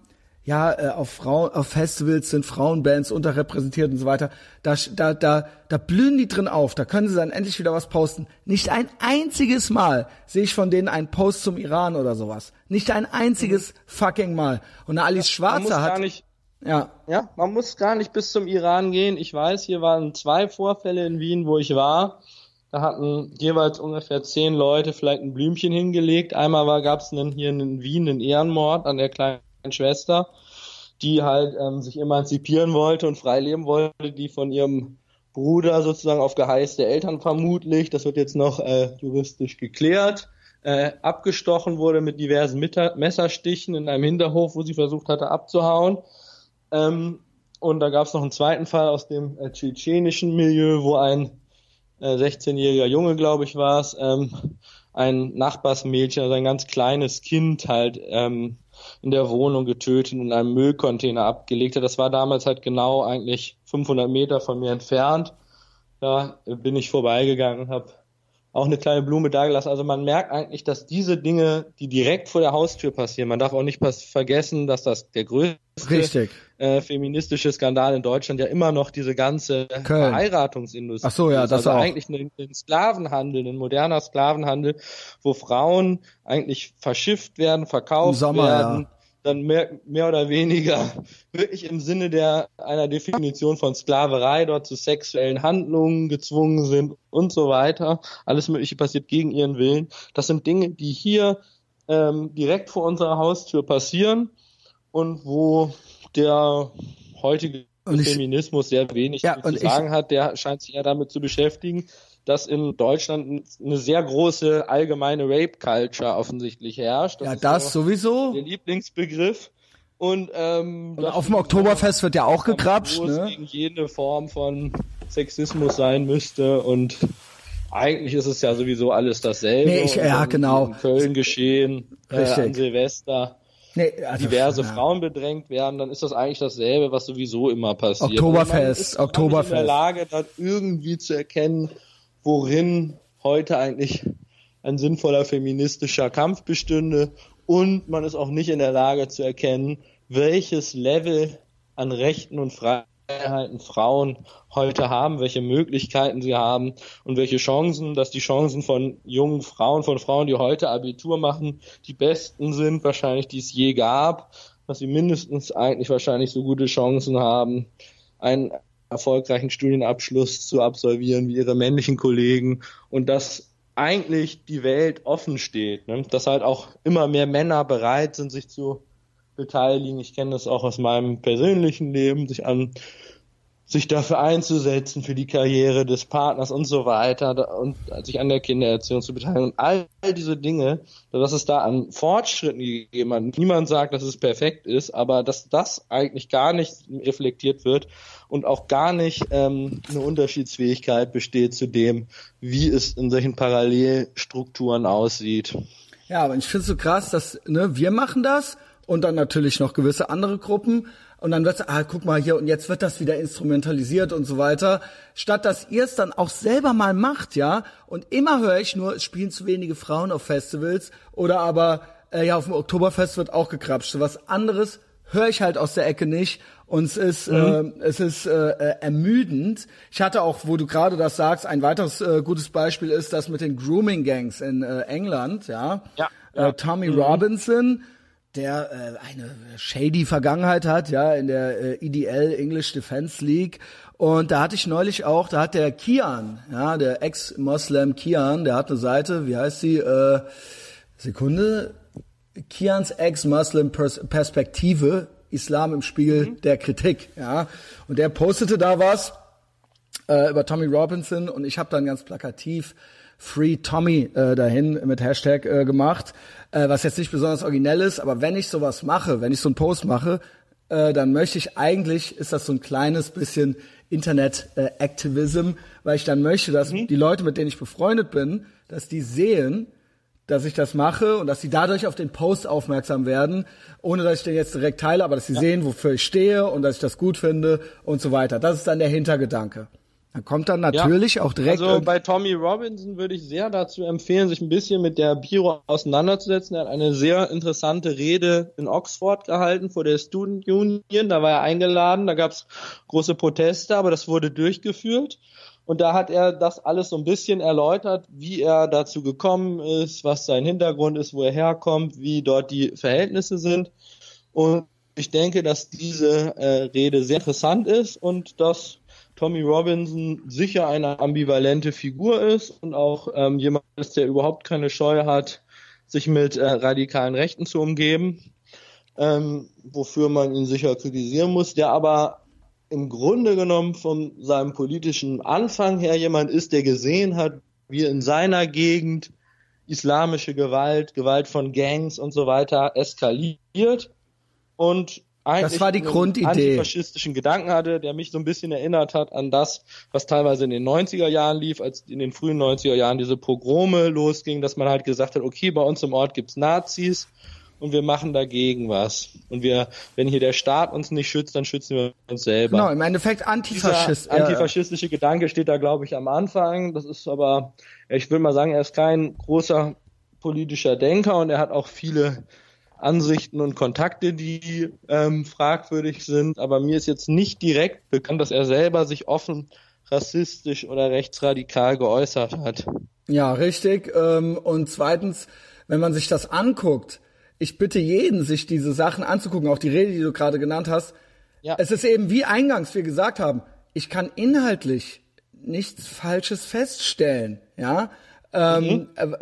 ja, äh, auf Frauen, auf Festivals sind Frauenbands unterrepräsentiert und so weiter. Da, da, da, da blühen die drin auf. Da können sie dann endlich wieder was posten. Nicht ein einziges Mal sehe ich von denen einen Post zum Iran oder sowas. Nicht ein einziges fucking Mal. Und eine Alice Schwarzer hat. Nicht, ja. Ja, man muss gar nicht bis zum Iran gehen. Ich weiß, hier waren zwei Vorfälle in Wien, wo ich war. Da hatten jeweils ungefähr zehn Leute vielleicht ein Blümchen hingelegt. Einmal gab es hier in Wien einen Ehrenmord an der kleinen Schwester, die halt ähm, sich emanzipieren wollte und frei leben wollte, die von ihrem Bruder sozusagen auf Geheiß der Eltern vermutlich, das wird jetzt noch äh, juristisch geklärt, äh, abgestochen wurde mit diversen Mitter Messerstichen in einem Hinterhof, wo sie versucht hatte abzuhauen. Ähm, und da gab es noch einen zweiten Fall aus dem äh, tschetschenischen Milieu, wo ein äh, 16-jähriger Junge, glaube ich, war es, ähm, ein Nachbarsmädchen, also ein ganz kleines Kind halt ähm, in der Wohnung getötet und in einem Müllcontainer abgelegt hat. Das war damals halt genau eigentlich 500 Meter von mir entfernt. Da bin ich vorbeigegangen, habe auch eine kleine Blume dagelassen. Also man merkt eigentlich, dass diese Dinge, die direkt vor der Haustür passieren, man darf auch nicht vergessen, dass das der größte äh, feministische Skandal in Deutschland ja immer noch diese ganze Köln. Verheiratungsindustrie Ach so, ja, ist. das also auch. eigentlich ein, ein Sklavenhandel, ein moderner Sklavenhandel, wo Frauen eigentlich verschifft werden, verkauft Sommer, werden. Ja dann mehr, mehr oder weniger [LAUGHS] wirklich im Sinne der einer Definition von Sklaverei dort zu sexuellen Handlungen gezwungen sind und so weiter. Alles Mögliche passiert gegen ihren Willen. Das sind Dinge, die hier ähm, direkt vor unserer Haustür passieren und wo der heutige ich, Feminismus sehr wenig ja, zu sagen ich, hat. Der scheint sich ja damit zu beschäftigen, dass in Deutschland eine sehr große allgemeine Rape-Culture offensichtlich herrscht. Das ja, das so sowieso. Der Lieblingsbegriff. Und, ähm, und auf dem Oktoberfest wird ja auch gekrapscht, ne? gegen jede Form von Sexismus sein müsste und eigentlich ist es ja sowieso alles dasselbe. Nee, ich, ja, genau. In Köln geschehen, äh, an Silvester. Nee, also, diverse ja. Frauen bedrängt werden, dann ist das eigentlich dasselbe, was sowieso immer passiert. Oktoberfest, Oktoberfest. in der Lage, dann irgendwie zu erkennen, worin heute eigentlich ein sinnvoller feministischer Kampf bestünde. Und man ist auch nicht in der Lage zu erkennen, welches Level an Rechten und Freiheiten Frauen heute haben, welche Möglichkeiten sie haben und welche Chancen, dass die Chancen von jungen Frauen, von Frauen, die heute Abitur machen, die besten sind wahrscheinlich, die es je gab, dass sie mindestens eigentlich wahrscheinlich so gute Chancen haben, ein erfolgreichen Studienabschluss zu absolvieren wie ihre männlichen Kollegen und dass eigentlich die Welt offen steht, ne? dass halt auch immer mehr Männer bereit sind, sich zu beteiligen. Ich kenne das auch aus meinem persönlichen Leben, sich an sich dafür einzusetzen, für die Karriere des Partners und so weiter und sich an der Kindererziehung zu beteiligen. Und all diese Dinge, dass es da an Fortschritten gegeben hat. Niemand sagt, dass es perfekt ist, aber dass das eigentlich gar nicht reflektiert wird und auch gar nicht ähm, eine Unterschiedsfähigkeit besteht zu dem, wie es in solchen Parallelstrukturen aussieht. Ja, aber ich finde es so krass, dass ne, wir machen das und dann natürlich noch gewisse andere Gruppen und dann wird ah, guck mal hier, und jetzt wird das wieder instrumentalisiert und so weiter. Statt dass ihr es dann auch selber mal macht, ja. Und immer höre ich nur, es spielen zu wenige Frauen auf Festivals oder aber, äh, ja, auf dem Oktoberfest wird auch gekrapscht. Was anderes höre ich halt aus der Ecke nicht. Und es ist, mhm. äh, es ist äh, äh, ermüdend. Ich hatte auch, wo du gerade das sagst, ein weiteres äh, gutes Beispiel ist das mit den Grooming Gangs in äh, England, ja. ja, ja. Äh, Tommy mhm. Robinson der äh, eine shady Vergangenheit hat, ja, in der äh, EDL English Defense League. Und da hatte ich neulich auch, da hat der Kian, ja, der Ex-Moslem Kian, der hat eine Seite, wie heißt sie? Äh, Sekunde. Kians Ex-Muslim Perspektive Islam im Spiegel mhm. der Kritik. Ja, und der postete da was äh, über Tommy Robinson und ich habe dann ganz plakativ Free Tommy äh, dahin mit Hashtag äh, gemacht, äh, was jetzt nicht besonders originell ist, aber wenn ich sowas mache, wenn ich so einen Post mache, äh, dann möchte ich eigentlich, ist das so ein kleines bisschen Internet-Activism, äh, weil ich dann möchte, dass mhm. die Leute, mit denen ich befreundet bin, dass die sehen, dass ich das mache und dass sie dadurch auf den Post aufmerksam werden, ohne dass ich den jetzt direkt teile, aber dass sie ja. sehen, wofür ich stehe und dass ich das gut finde und so weiter. Das ist dann der Hintergedanke. Dann kommt dann natürlich ja, auch direkt. Also bei Tommy Robinson würde ich sehr dazu empfehlen, sich ein bisschen mit der Biro auseinanderzusetzen. Er hat eine sehr interessante Rede in Oxford gehalten vor der Student Union. Da war er eingeladen, da gab es große Proteste, aber das wurde durchgeführt. Und da hat er das alles so ein bisschen erläutert, wie er dazu gekommen ist, was sein Hintergrund ist, wo er herkommt, wie dort die Verhältnisse sind. Und ich denke, dass diese äh, Rede sehr interessant ist und dass Tommy Robinson sicher eine ambivalente Figur ist und auch ähm, jemand ist, der überhaupt keine Scheu hat, sich mit äh, radikalen Rechten zu umgeben, ähm, wofür man ihn sicher kritisieren muss, der aber im Grunde genommen von seinem politischen Anfang her jemand ist, der gesehen hat, wie in seiner Gegend islamische Gewalt, Gewalt von Gangs und so weiter eskaliert und eigentlich das war die Grundidee. antifaschistischen Gedanken hatte, der mich so ein bisschen erinnert hat an das, was teilweise in den 90er Jahren lief, als in den frühen 90er Jahren diese Pogrome losging, dass man halt gesagt hat, okay, bei uns im Ort gibt's Nazis und wir machen dagegen was. Und wir, wenn hier der Staat uns nicht schützt, dann schützen wir uns selber. Genau, im Endeffekt Antifaschist. Dieser antifaschistische Gedanke steht da, glaube ich, am Anfang. Das ist aber, ich will mal sagen, er ist kein großer politischer Denker und er hat auch viele Ansichten und Kontakte, die ähm, fragwürdig sind. Aber mir ist jetzt nicht direkt bekannt, dass er selber sich offen rassistisch oder rechtsradikal geäußert hat. Ja, richtig. Ähm, und zweitens, wenn man sich das anguckt, ich bitte jeden, sich diese Sachen anzugucken, auch die Rede, die du gerade genannt hast. Ja. Es ist eben wie eingangs wir gesagt haben, ich kann inhaltlich nichts Falsches feststellen, ja. Ähm, mhm. Ähm,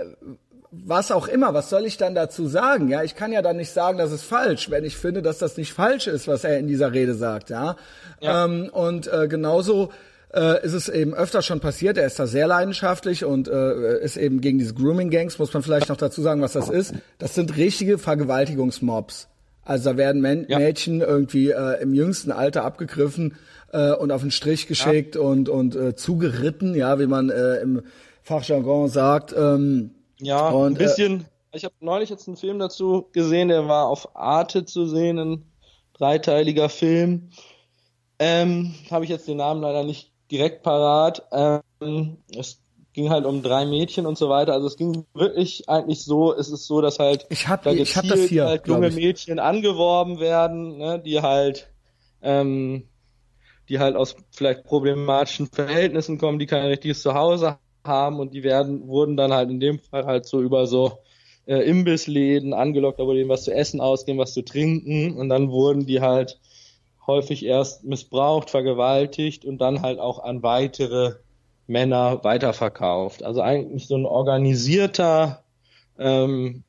was auch immer, was soll ich dann dazu sagen? Ja, ich kann ja dann nicht sagen, das ist falsch, wenn ich finde, dass das nicht falsch ist, was er in dieser Rede sagt, ja. ja. Ähm, und äh, genauso äh, ist es eben öfter schon passiert. Er ist da sehr leidenschaftlich und äh, ist eben gegen diese Grooming Gangs. Muss man vielleicht noch dazu sagen, was das ist? Das sind richtige Vergewaltigungsmobs. Also da werden Men ja. Mädchen irgendwie äh, im jüngsten Alter abgegriffen äh, und auf den Strich geschickt ja. und und äh, zugeritten, ja, wie man äh, im Fachjargon sagt. Ähm, ja, und, ein äh, bisschen. Äh, ich habe neulich jetzt einen Film dazu gesehen, der war auf Arte zu sehen, ein dreiteiliger Film. Ähm, habe ich jetzt den Namen leider nicht direkt parat. Ähm, es ging halt um drei Mädchen und so weiter. Also es ging wirklich eigentlich so, es ist so, dass halt ich hab, da ich hab das hier, halt junge Mädchen angeworben werden, ne, die halt ähm, die halt aus vielleicht problematischen Verhältnissen kommen, die kein richtiges Zuhause haben und die werden, wurden dann halt in dem Fall halt so über so äh, Imbissläden angelockt, da wurde ihnen was zu essen ausgehen, was zu trinken und dann wurden die halt häufig erst missbraucht, vergewaltigt und dann halt auch an weitere Männer weiterverkauft. Also eigentlich so ein organisierter ähm,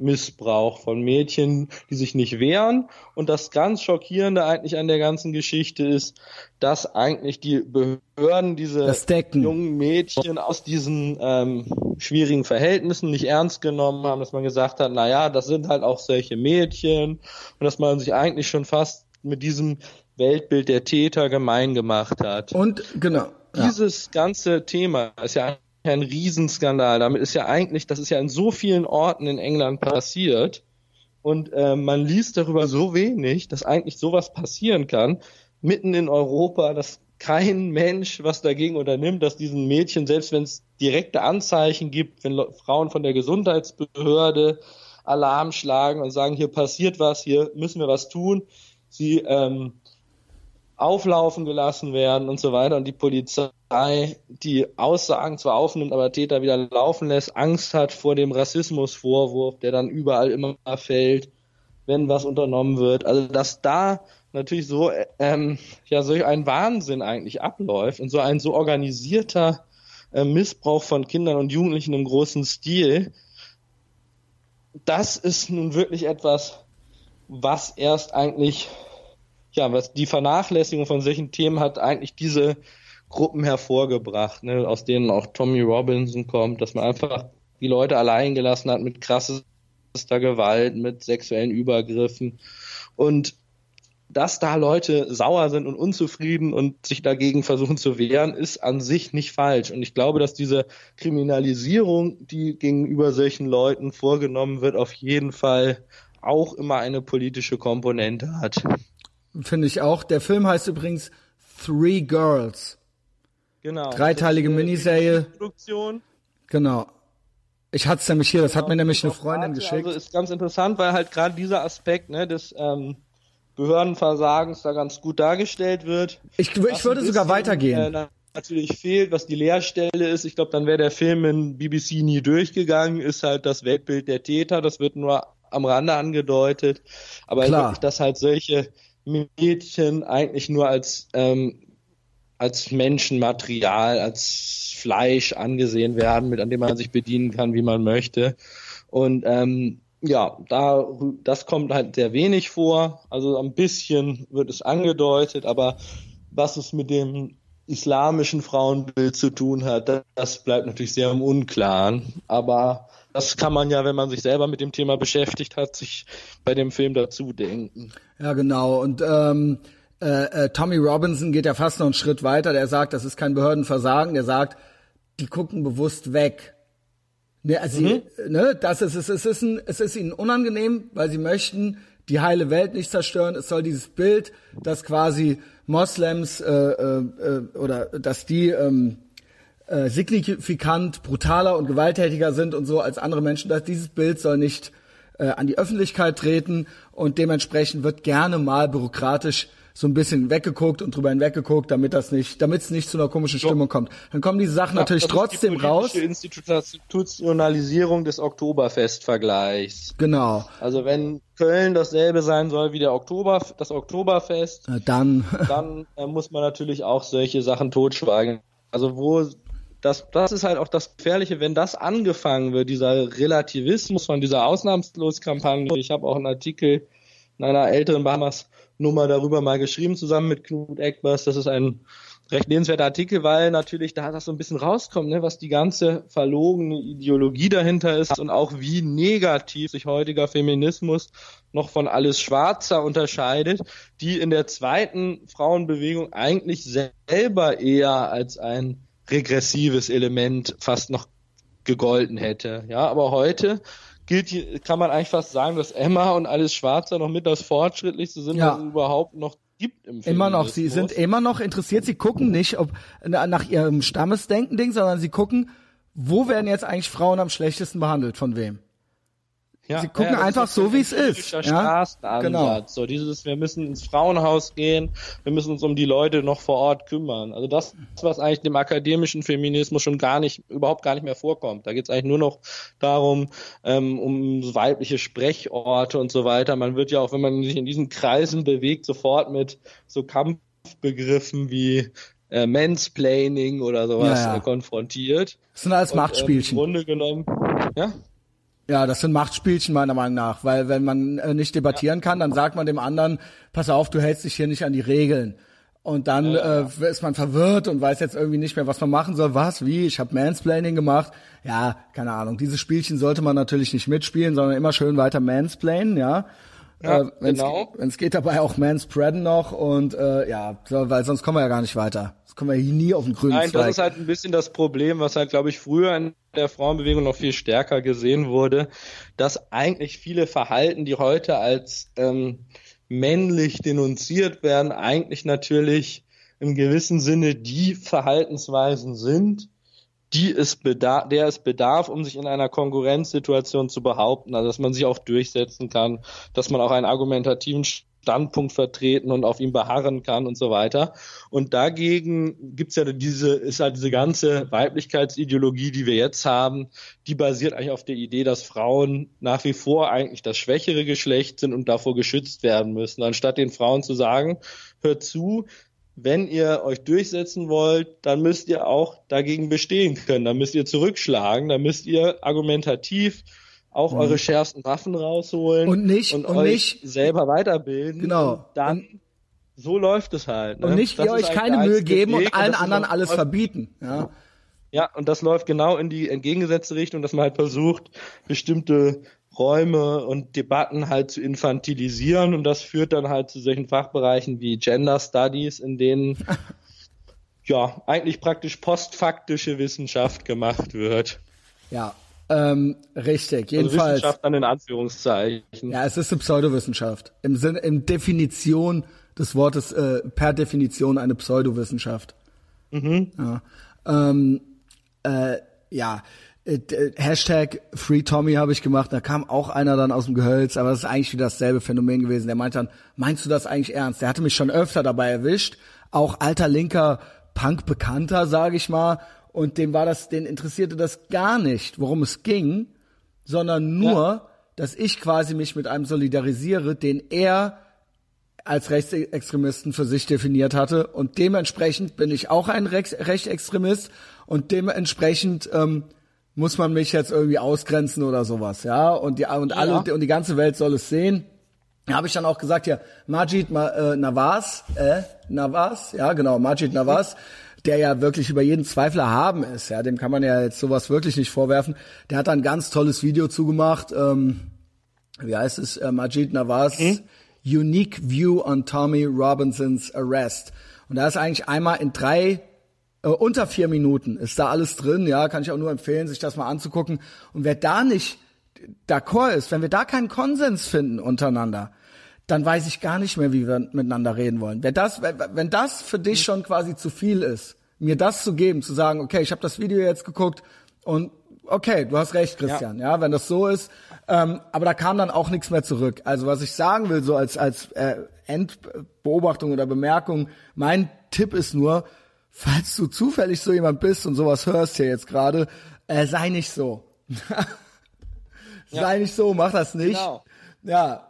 Missbrauch von Mädchen, die sich nicht wehren. Und das ganz Schockierende eigentlich an der ganzen Geschichte ist, dass eigentlich die Behörden diese jungen Mädchen aus diesen ähm, schwierigen Verhältnissen nicht ernst genommen haben, dass man gesagt hat, na ja, das sind halt auch solche Mädchen und dass man sich eigentlich schon fast mit diesem Weltbild der Täter gemein gemacht hat. Und genau. Dieses ja. ganze Thema ist ja ein Riesenskandal. Damit ist ja eigentlich, das ist ja in so vielen Orten in England passiert. Und äh, man liest darüber so wenig, dass eigentlich sowas passieren kann, mitten in Europa, dass kein Mensch was dagegen unternimmt, dass diesen Mädchen, selbst wenn es direkte Anzeichen gibt, wenn Frauen von der Gesundheitsbehörde Alarm schlagen und sagen, hier passiert was, hier müssen wir was tun, sie ähm, auflaufen gelassen werden und so weiter und die Polizei die Aussagen zwar aufnimmt, aber Täter wieder laufen lässt, Angst hat vor dem Rassismusvorwurf, der dann überall immer fällt, wenn was unternommen wird. Also dass da natürlich so ähm, ja solch ein Wahnsinn eigentlich abläuft und so ein so organisierter äh, Missbrauch von Kindern und Jugendlichen im großen Stil, das ist nun wirklich etwas, was erst eigentlich, ja, was die Vernachlässigung von solchen Themen hat eigentlich diese Gruppen hervorgebracht, ne, aus denen auch Tommy Robinson kommt, dass man einfach die Leute allein gelassen hat mit krassester Gewalt, mit sexuellen Übergriffen und dass da Leute sauer sind und unzufrieden und sich dagegen versuchen zu wehren, ist an sich nicht falsch. Und ich glaube, dass diese Kriminalisierung, die gegenüber solchen Leuten vorgenommen wird, auf jeden Fall auch immer eine politische Komponente hat. Finde ich auch. Der Film heißt übrigens Three Girls. Genau. Dreiteilige Miniserie. Produktion. Genau. Ich hatte es nämlich hier, das hat mir nämlich eine Freundin geschickt. Also ist ganz interessant, weil halt gerade dieser Aspekt ne, des ähm, Behördenversagens da ganz gut dargestellt wird. Ich, ich würde sogar weitergehen. Äh, natürlich fehlt, was die Leerstelle ist. Ich glaube, dann wäre der Film in BBC nie durchgegangen, ist halt das Weltbild der Täter. Das wird nur am Rande angedeutet. Aber Klar. wirklich, dass halt solche Mädchen eigentlich nur als ähm, als Menschenmaterial, als Fleisch angesehen werden, mit an dem man sich bedienen kann, wie man möchte. Und ähm, ja, da das kommt halt sehr wenig vor. Also ein bisschen wird es angedeutet, aber was es mit dem islamischen Frauenbild zu tun hat, das bleibt natürlich sehr im Unklaren. Aber das kann man ja, wenn man sich selber mit dem Thema beschäftigt hat, sich bei dem Film dazu denken. Ja, genau. Und ähm, äh, äh, Tommy Robinson geht ja fast noch einen Schritt weiter. Der sagt, das ist kein Behördenversagen. Der sagt, die gucken bewusst weg. Ne, also mhm. sie, ne, das ist, es, es, ist ein, es ist ihnen unangenehm, weil sie möchten die heile Welt nicht zerstören. Es soll dieses Bild, dass quasi Moslems äh, äh, äh oder dass die ähm, äh, signifikant brutaler und gewalttätiger sind und so als andere Menschen. Dass dieses Bild soll nicht äh, an die Öffentlichkeit treten und dementsprechend wird gerne mal bürokratisch so ein bisschen weggeguckt und drüber hinweggeguckt, damit das nicht, damit es nicht zu einer komischen Stimmung kommt. Dann kommen diese Sachen ja, natürlich trotzdem die raus. Institutionalisierung des Oktoberfestvergleichs. Genau. Also wenn Köln dasselbe sein soll wie der Oktober, das Oktoberfest, dann, [LAUGHS] dann äh, muss man natürlich auch solche Sachen totschweigen. Also wo das, das ist halt auch das Gefährliche, wenn das angefangen wird, dieser Relativismus von dieser Ausnahmsloskampagne. Ich habe auch einen Artikel in einer älteren Bahamas Nummer darüber mal geschrieben, zusammen mit Knut Eckbers. Das ist ein recht lebenswerter Artikel, weil natürlich da das so ein bisschen rauskommt, ne, was die ganze verlogene Ideologie dahinter ist und auch wie negativ sich heutiger Feminismus noch von alles Schwarzer unterscheidet, die in der zweiten Frauenbewegung eigentlich selber eher als ein regressives Element fast noch gegolten hätte. Ja, aber heute gilt, kann man eigentlich fast sagen, dass Emma und alles Schwarze noch mit das Fortschrittlichste sind, ja. was es überhaupt noch gibt im Film. Immer noch, sie sind immer noch interessiert, sie gucken nicht ob nach ihrem Stammesdenken-Ding, sondern sie gucken, wo werden jetzt eigentlich Frauen am schlechtesten behandelt, von wem? Ja, sie gucken ja, einfach so, wie es ist. Ja? Genau. So dieses, wir müssen ins Frauenhaus gehen, wir müssen uns um die Leute noch vor Ort kümmern. Also das, was eigentlich dem akademischen Feminismus schon gar nicht, überhaupt gar nicht mehr vorkommt. Da geht es eigentlich nur noch darum, ähm, um weibliche Sprechorte und so weiter. Man wird ja auch, wenn man sich in diesen Kreisen bewegt, sofort mit so Kampfbegriffen wie äh, Mansplaining oder sowas ja, ja. Äh, konfrontiert. Das sind alles Machtspielchen. Äh, Im Grunde genommen, ja, ja, das sind Machtspielchen meiner Meinung nach, weil wenn man äh, nicht debattieren kann, dann sagt man dem anderen, pass auf, du hältst dich hier nicht an die Regeln. Und dann äh, ist man verwirrt und weiß jetzt irgendwie nicht mehr, was man machen soll. Was, wie? Ich habe Mansplaining gemacht. Ja, keine Ahnung. Diese Spielchen sollte man natürlich nicht mitspielen, sondern immer schön weiter mansplainen, ja. Ja, äh, wenn's, genau. Wenn es geht dabei auch manspreaden noch und äh, ja, weil sonst kommen wir ja gar nicht weiter kommen wir hier nie auf den grünen Nein, Zweig. das ist halt ein bisschen das Problem, was halt, glaube ich, früher in der Frauenbewegung noch viel stärker gesehen wurde, dass eigentlich viele Verhalten, die heute als ähm, männlich denunziert werden, eigentlich natürlich im gewissen Sinne die Verhaltensweisen sind, die es bedarf, der es bedarf, um sich in einer Konkurrenzsituation zu behaupten, also dass man sich auch durchsetzen kann, dass man auch einen argumentativen Standpunkt vertreten und auf ihm beharren kann und so weiter. Und dagegen gibt's ja diese, ist halt diese ganze Weiblichkeitsideologie, die wir jetzt haben, die basiert eigentlich auf der Idee, dass Frauen nach wie vor eigentlich das schwächere Geschlecht sind und davor geschützt werden müssen. Anstatt den Frauen zu sagen, hört zu, wenn ihr euch durchsetzen wollt, dann müsst ihr auch dagegen bestehen können. Dann müsst ihr zurückschlagen, dann müsst ihr argumentativ auch mhm. eure schärfsten Waffen rausholen und nicht und, und euch nicht selber weiterbilden. Genau. Dann und, so läuft es halt. Ne? Und nicht ihr euch keine Mühe geben Weg und allen anderen alles verbieten. Ja. Ja, und das läuft genau in die entgegengesetzte Richtung, dass man halt versucht, bestimmte Räume und Debatten halt zu infantilisieren und das führt dann halt zu solchen Fachbereichen wie Gender Studies, in denen [LAUGHS] ja eigentlich praktisch postfaktische Wissenschaft gemacht wird. Ja, ähm, richtig, also jedenfalls. Also Wissenschaft dann in Anführungszeichen. Ja, es ist eine Pseudowissenschaft. Im Sinne, in Definition des Wortes, äh, per Definition eine Pseudowissenschaft. Mhm. Ja, ähm, äh, ja. Äh, Hashtag Free Tommy habe ich gemacht, da kam auch einer dann aus dem Gehölz, aber das ist eigentlich wieder dasselbe Phänomen gewesen. Der meinte dann, meinst du das eigentlich ernst? Der hatte mich schon öfter dabei erwischt, auch alter linker Punk-Bekannter, sage ich mal, und dem war das, den interessierte das gar nicht, worum es ging, sondern nur, ja. dass ich quasi mich mit einem solidarisiere, den er als Rechtsextremisten für sich definiert hatte und dementsprechend bin ich auch ein Rechts Rechtsextremist und dementsprechend ähm, muss man mich jetzt irgendwie ausgrenzen oder sowas, ja und die und alle ja. und die ganze Welt soll es sehen. Da habe ich dann auch gesagt, ja, Majid Ma, äh, Nawaz, äh, Nawaz, ja genau, Majid Nawaz, der ja wirklich über jeden Zweifel erhaben ist, ja, dem kann man ja jetzt sowas wirklich nicht vorwerfen. Der hat ein ganz tolles Video zugemacht, ähm, wie heißt es, äh, Majid Nawaz, mhm. Unique View on Tommy Robinsons Arrest. Und da ist eigentlich einmal in drei äh, unter vier Minuten ist da alles drin, ja, kann ich auch nur empfehlen, sich das mal anzugucken. Und wer da nicht d'accord ist, wenn wir da keinen Konsens finden untereinander, dann weiß ich gar nicht mehr, wie wir miteinander reden wollen. Wenn das, wenn das für dich schon quasi zu viel ist, mir das zu geben, zu sagen, okay, ich habe das Video jetzt geguckt und okay, du hast recht, Christian, ja, ja wenn das so ist. Ähm, aber da kam dann auch nichts mehr zurück. Also was ich sagen will, so als als äh, Endbeobachtung oder Bemerkung, mein Tipp ist nur, falls du zufällig so jemand bist und sowas hörst hier jetzt gerade, äh, sei nicht so. [LAUGHS] sei ja. nicht so, mach das nicht. Genau. Ja,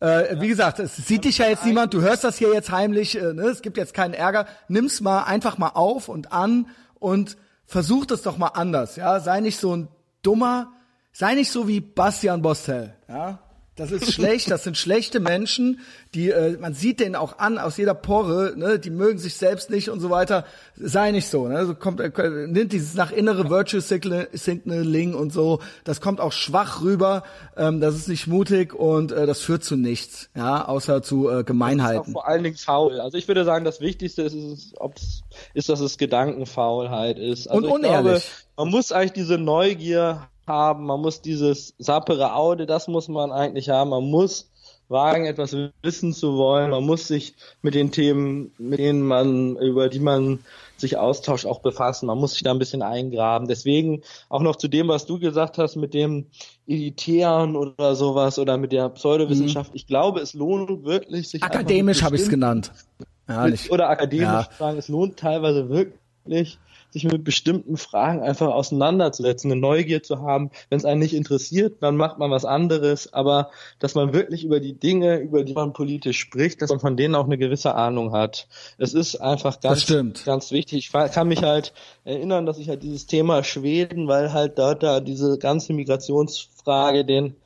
äh, wie gesagt, es sieht dich ja jetzt niemand, du hörst das hier jetzt heimlich, äh, ne? es gibt jetzt keinen Ärger. Nimm's mal einfach mal auf und an und versuch das doch mal anders, ja? Sei nicht so ein dummer, sei nicht so wie Bastian Bostel, ja? Das ist schlecht, das sind schlechte Menschen, die äh, man sieht denen auch an aus jeder Pore, ne, die mögen sich selbst nicht und so weiter. Sei nicht so, ne? So kommt äh, nimmt dieses nach innere Virtue Signaling und so, das kommt auch schwach rüber, ähm, das ist nicht mutig und äh, das führt zu nichts, ja, außer zu äh, Gemeinheiten. Vor allen Dingen faul. Also ich würde sagen, das Wichtigste ist, ist, ob's, ist dass es Gedankenfaulheit ist. Also und unehrlich. Glaube, man muss eigentlich diese Neugier haben, man muss dieses sappere Aude, das muss man eigentlich haben, man muss wagen, etwas wissen zu wollen, man muss sich mit den Themen, mit denen man, über die man sich austauscht, auch befassen, man muss sich da ein bisschen eingraben. Deswegen auch noch zu dem, was du gesagt hast, mit dem Elitären oder sowas oder mit der Pseudowissenschaft. Mhm. Ich glaube, es lohnt wirklich, sich akademisch habe ich es genannt. Ja, nicht. Oder akademisch ja. sagen, es lohnt teilweise wirklich sich mit bestimmten Fragen einfach auseinanderzusetzen, eine Neugier zu haben. Wenn es einen nicht interessiert, dann macht man was anderes, aber dass man wirklich über die Dinge, über die man politisch spricht, dass man von denen auch eine gewisse Ahnung hat. Es ist einfach ganz, ganz wichtig. Ich kann mich halt erinnern, dass ich halt dieses Thema Schweden, weil halt dort da diese ganze Migrationsfrage den,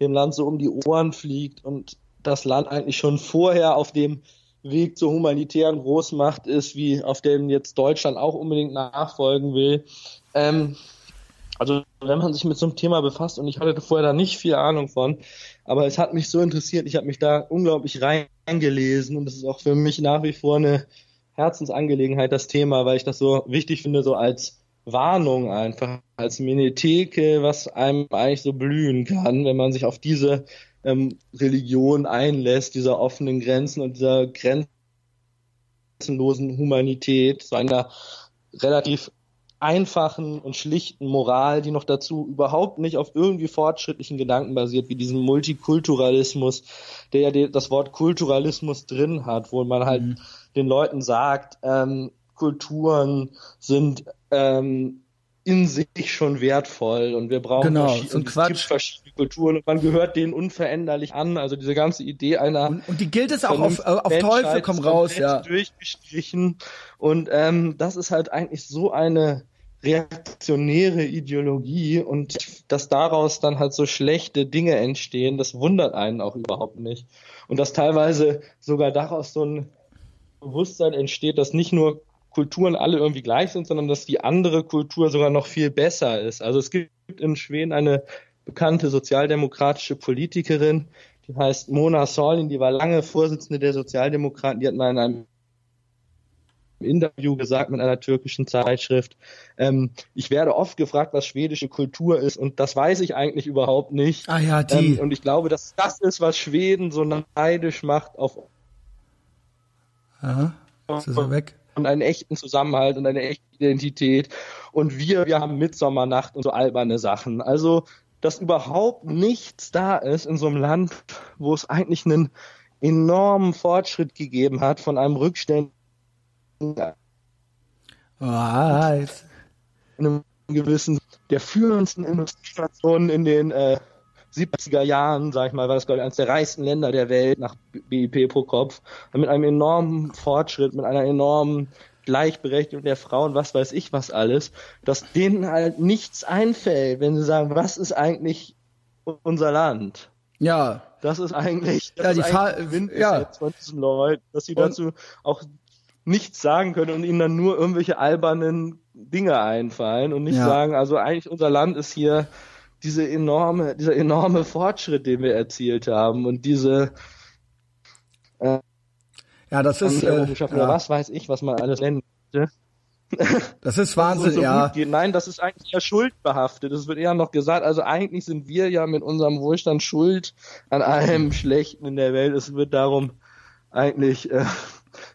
dem Land so um die Ohren fliegt und das Land eigentlich schon vorher auf dem Weg zur humanitären Großmacht ist, wie auf dem jetzt Deutschland auch unbedingt nachfolgen will. Ähm, also wenn man sich mit so einem Thema befasst und ich hatte vorher da nicht viel Ahnung von, aber es hat mich so interessiert, ich habe mich da unglaublich reingelesen und es ist auch für mich nach wie vor eine Herzensangelegenheit, das Thema, weil ich das so wichtig finde, so als Warnung einfach, als Minetheke, was einem eigentlich so blühen kann, wenn man sich auf diese ähm, Religion einlässt, dieser offenen Grenzen und dieser grenzenlosen Humanität, so einer relativ einfachen und schlichten Moral, die noch dazu überhaupt nicht auf irgendwie fortschrittlichen Gedanken basiert, wie diesen Multikulturalismus, der ja das Wort Kulturalismus drin hat, wo man halt mhm. den Leuten sagt, ähm, Kulturen sind ähm, in sich schon wertvoll und wir brauchen genau, verschiedene, so Quatsch. verschiedene Kulturen und man gehört denen unveränderlich an. Also diese ganze Idee einer und, und die gilt es auch auf, auf Teufel komm raus, ja durchgestrichen und ähm, das ist halt eigentlich so eine reaktionäre Ideologie und dass daraus dann halt so schlechte Dinge entstehen, das wundert einen auch überhaupt nicht. Und dass teilweise sogar daraus so ein Bewusstsein entsteht, dass nicht nur Kulturen alle irgendwie gleich sind, sondern dass die andere Kultur sogar noch viel besser ist. Also es gibt in Schweden eine bekannte sozialdemokratische Politikerin, die heißt Mona Solin, die war lange Vorsitzende der Sozialdemokraten, die hat mal in einem Interview gesagt mit einer türkischen Zeitschrift. Ähm, ich werde oft gefragt, was schwedische Kultur ist und das weiß ich eigentlich überhaupt nicht. Ah ja, die. Ähm, und ich glaube, dass das ist, was Schweden so neidisch macht auf Aha. Ist er weg. Und einen echten Zusammenhalt und eine echte Identität. Und wir, wir haben Mitsommernacht und so alberne Sachen. Also, dass überhaupt nichts da ist in so einem Land, wo es eigentlich einen enormen Fortschritt gegeben hat von einem Rückständigen jetzt. in einem gewissen der führendsten Industrienationen in den äh, 70er Jahren, sag ich mal, war das glaube ich eines der reichsten Länder der Welt nach BIP pro Kopf, mit einem enormen Fortschritt, mit einer enormen Gleichberechtigung der Frauen, was weiß ich was alles, dass denen halt nichts einfällt, wenn sie sagen, was ist eigentlich unser Land? Ja. Das ist eigentlich, das Ja, die ist eigentlich Quintessenz ja. von diesen Leuten, dass sie Und- dazu auch nichts sagen können und ihnen dann nur irgendwelche albernen Dinge einfallen und nicht Ja. sagen, also eigentlich unser Land ist hier diese enorme, dieser enorme Fortschritt, den wir erzielt haben und diese Ja, das ist, äh, ja, was weiß ich, was man alles nennen möchte. [LAUGHS] das ist Wahnsinn, so ja. Nein, das ist eigentlich eher schuldbehaftet. Es wird eher noch gesagt, also eigentlich sind wir ja mit unserem Wohlstand schuld an allem Schlechten in der Welt. Es wird darum eigentlich, äh,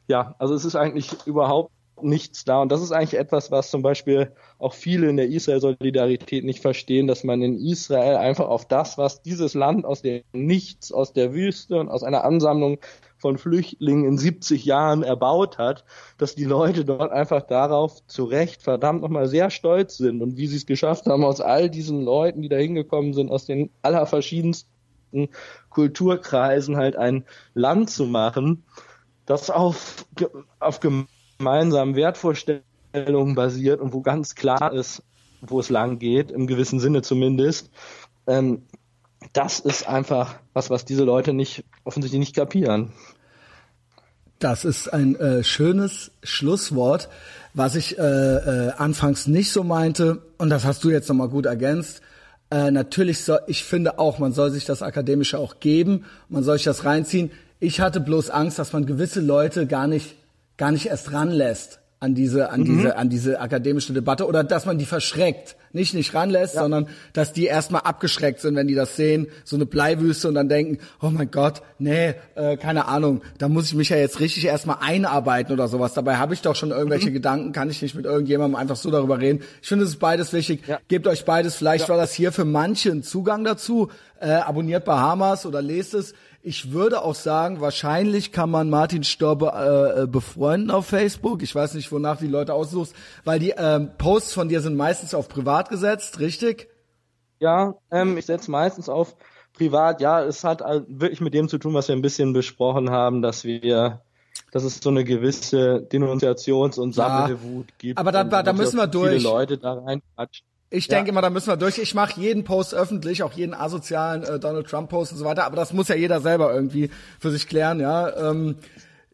ja, also es ist eigentlich überhaupt nichts da. Und das ist eigentlich etwas, was zum Beispiel auch viele in der Israel-Solidarität nicht verstehen, dass man in Israel einfach auf das, was dieses Land aus dem Nichts, aus der Wüste und aus einer Ansammlung von Flüchtlingen in 70 Jahren erbaut hat, dass die Leute dort einfach darauf zu Recht verdammt nochmal sehr stolz sind und wie sie es geschafft haben, aus all diesen Leuten, die da hingekommen sind, aus den allerverschiedensten Kulturkreisen halt ein Land zu machen, das auf, auf gemeinsamen Wertvorstellungen basiert und wo ganz klar ist, wo es lang geht, im gewissen Sinne zumindest. Ähm, das ist einfach was, was diese Leute nicht offensichtlich nicht kapieren. Das ist ein äh, schönes Schlusswort, was ich äh, äh, anfangs nicht so meinte. Und das hast du jetzt nochmal gut ergänzt. Äh, natürlich soll, ich finde auch, man soll sich das Akademische auch geben. Man soll sich das reinziehen. Ich hatte bloß Angst, dass man gewisse Leute gar nicht, gar nicht erst ranlässt an diese, an diese, an diese akademische Debatte oder dass man die verschreckt. Nicht nicht ranlässt, sondern dass die erstmal abgeschreckt sind, wenn die das sehen, so eine Bleiwüste und dann denken, oh mein Gott, nee, äh, keine Ahnung, da muss ich mich ja jetzt richtig erstmal einarbeiten oder sowas. Dabei habe ich doch schon irgendwelche Gedanken, kann ich nicht mit irgendjemandem einfach so darüber reden. Ich finde, es ist beides wichtig. Ja. Gebt euch beides. Vielleicht war das hier für manche ein Zugang dazu. Äh, abonniert Bahamas oder lest es. Ich würde auch sagen, wahrscheinlich kann man Martin Störbe äh, äh, befreunden auf Facebook. Ich weiß nicht, wonach die Leute aussuchst, weil die ähm, Posts von dir sind meistens auf privat gesetzt, richtig? Ja, ähm, ich setze meistens auf privat. Ja, es hat wirklich mit dem zu tun, was wir ein bisschen besprochen haben, dass wir, dass es so eine gewisse Denunziations- und Ja, Sammelwut gibt. aber da- da müssen wir viele durch. Leute da reinquatschen. Ich Ja. denke immer, da müssen wir durch. Ich mache jeden Post öffentlich, auch jeden asozialen äh, Donald Trump Post und so weiter. Aber das muss ja jeder selber irgendwie für sich klären. Ja, ähm,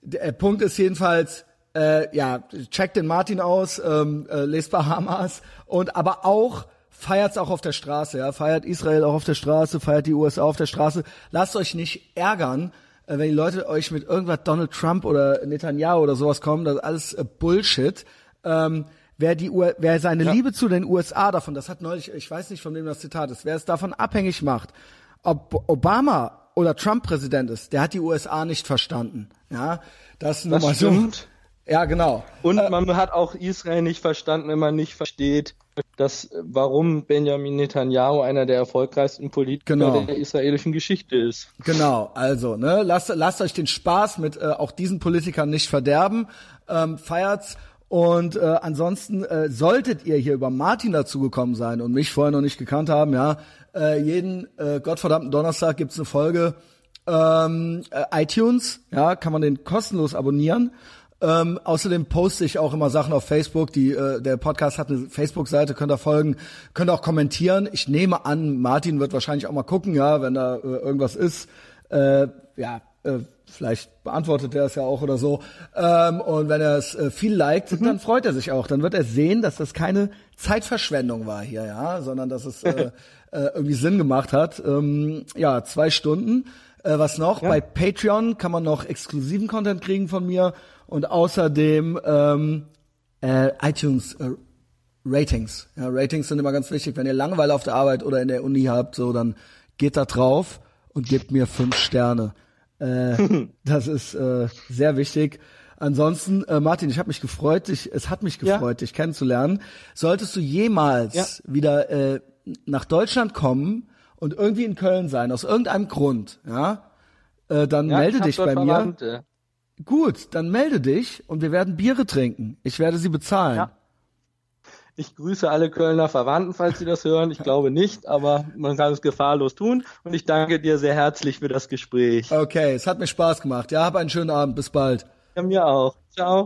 der Punkt ist jedenfalls, äh, ja, checkt den Martin aus, ähm, äh, lest Bahamas und aber auch feiert's auch auf der Straße. Ja, feiert Israel auch auf der Straße, feiert die USA auf der Straße. Lasst euch nicht ärgern. äh, Wenn die Leute euch mit irgendwas Donald Trump oder Netanyahu oder sowas kommen, das ist alles äh, Bullshit. Ähm, wer die U wer seine Liebe zu den USA davon, das hat neulich, ich weiß nicht von wem das Zitat ist, wer es davon abhängig macht, ob Obama oder Trump Präsident ist, der hat die USA nicht verstanden. Ja, das nur Das mal so. stimmt. Ja, genau. Und man hat auch Israel nicht verstanden, wenn man nicht versteht, dass warum Benjamin Netanyahu einer der erfolgreichsten Politiker Genau. der israelischen Geschichte ist. Genau, also, ne, lasst, lasst euch den Spaß mit äh, auch diesen Politikern nicht verderben, ähm, feiert's. Und äh, ansonsten äh, solltet ihr hier über Martin dazugekommen sein und mich vorher noch nicht gekannt haben, ja, äh, jeden äh, gottverdammten Donnerstag gibt's eine Folge ähm, äh, iTunes, ja, kann man den kostenlos abonnieren. Ähm, außerdem poste ich auch immer Sachen auf Facebook. Die, äh, der Podcast hat eine Facebook-Seite, könnt ihr folgen, könnt ihr auch kommentieren. Ich nehme an, Martin wird wahrscheinlich auch mal gucken, ja, wenn da äh, irgendwas ist. Äh, ja, äh, vielleicht beantwortet er es ja auch oder so. Ähm, und wenn er es äh, viel liked, mhm. dann freut er sich auch. Dann wird er sehen, dass das keine Zeitverschwendung war hier, ja, sondern dass es äh, [LAUGHS] äh, irgendwie Sinn gemacht hat. Ähm, ja, zwei Stunden. Äh, was noch? Ja. Bei Patreon kann man noch exklusiven Content kriegen von mir und außerdem ähm, äh, iTunes äh, Ratings. Ja, Ratings sind immer ganz wichtig. Wenn ihr Langeweile auf der Arbeit oder in der Uni habt, so dann geht da drauf und gebt mir fünf Sterne. Äh, [LAUGHS] das ist äh, sehr wichtig. Ansonsten, äh, Martin, ich habe mich gefreut, dich, es hat mich gefreut, ja. dich kennenzulernen. Solltest du jemals ja. wieder äh, nach Deutschland kommen und irgendwie in Köln sein, aus irgendeinem Grund, ja, äh, dann ja, melde dich bei mir. Verwandte. Gut, dann melde dich und wir werden Biere trinken. Ich werde sie bezahlen. Ja. Ich grüße alle Kölner Verwandten, falls sie das hören. Ich glaube nicht, aber man kann es gefahrlos tun. Und ich danke dir sehr herzlich für das Gespräch. Okay, es hat mir Spaß gemacht. Ja, hab einen schönen Abend. Bis bald. Ja, mir auch. Ciao.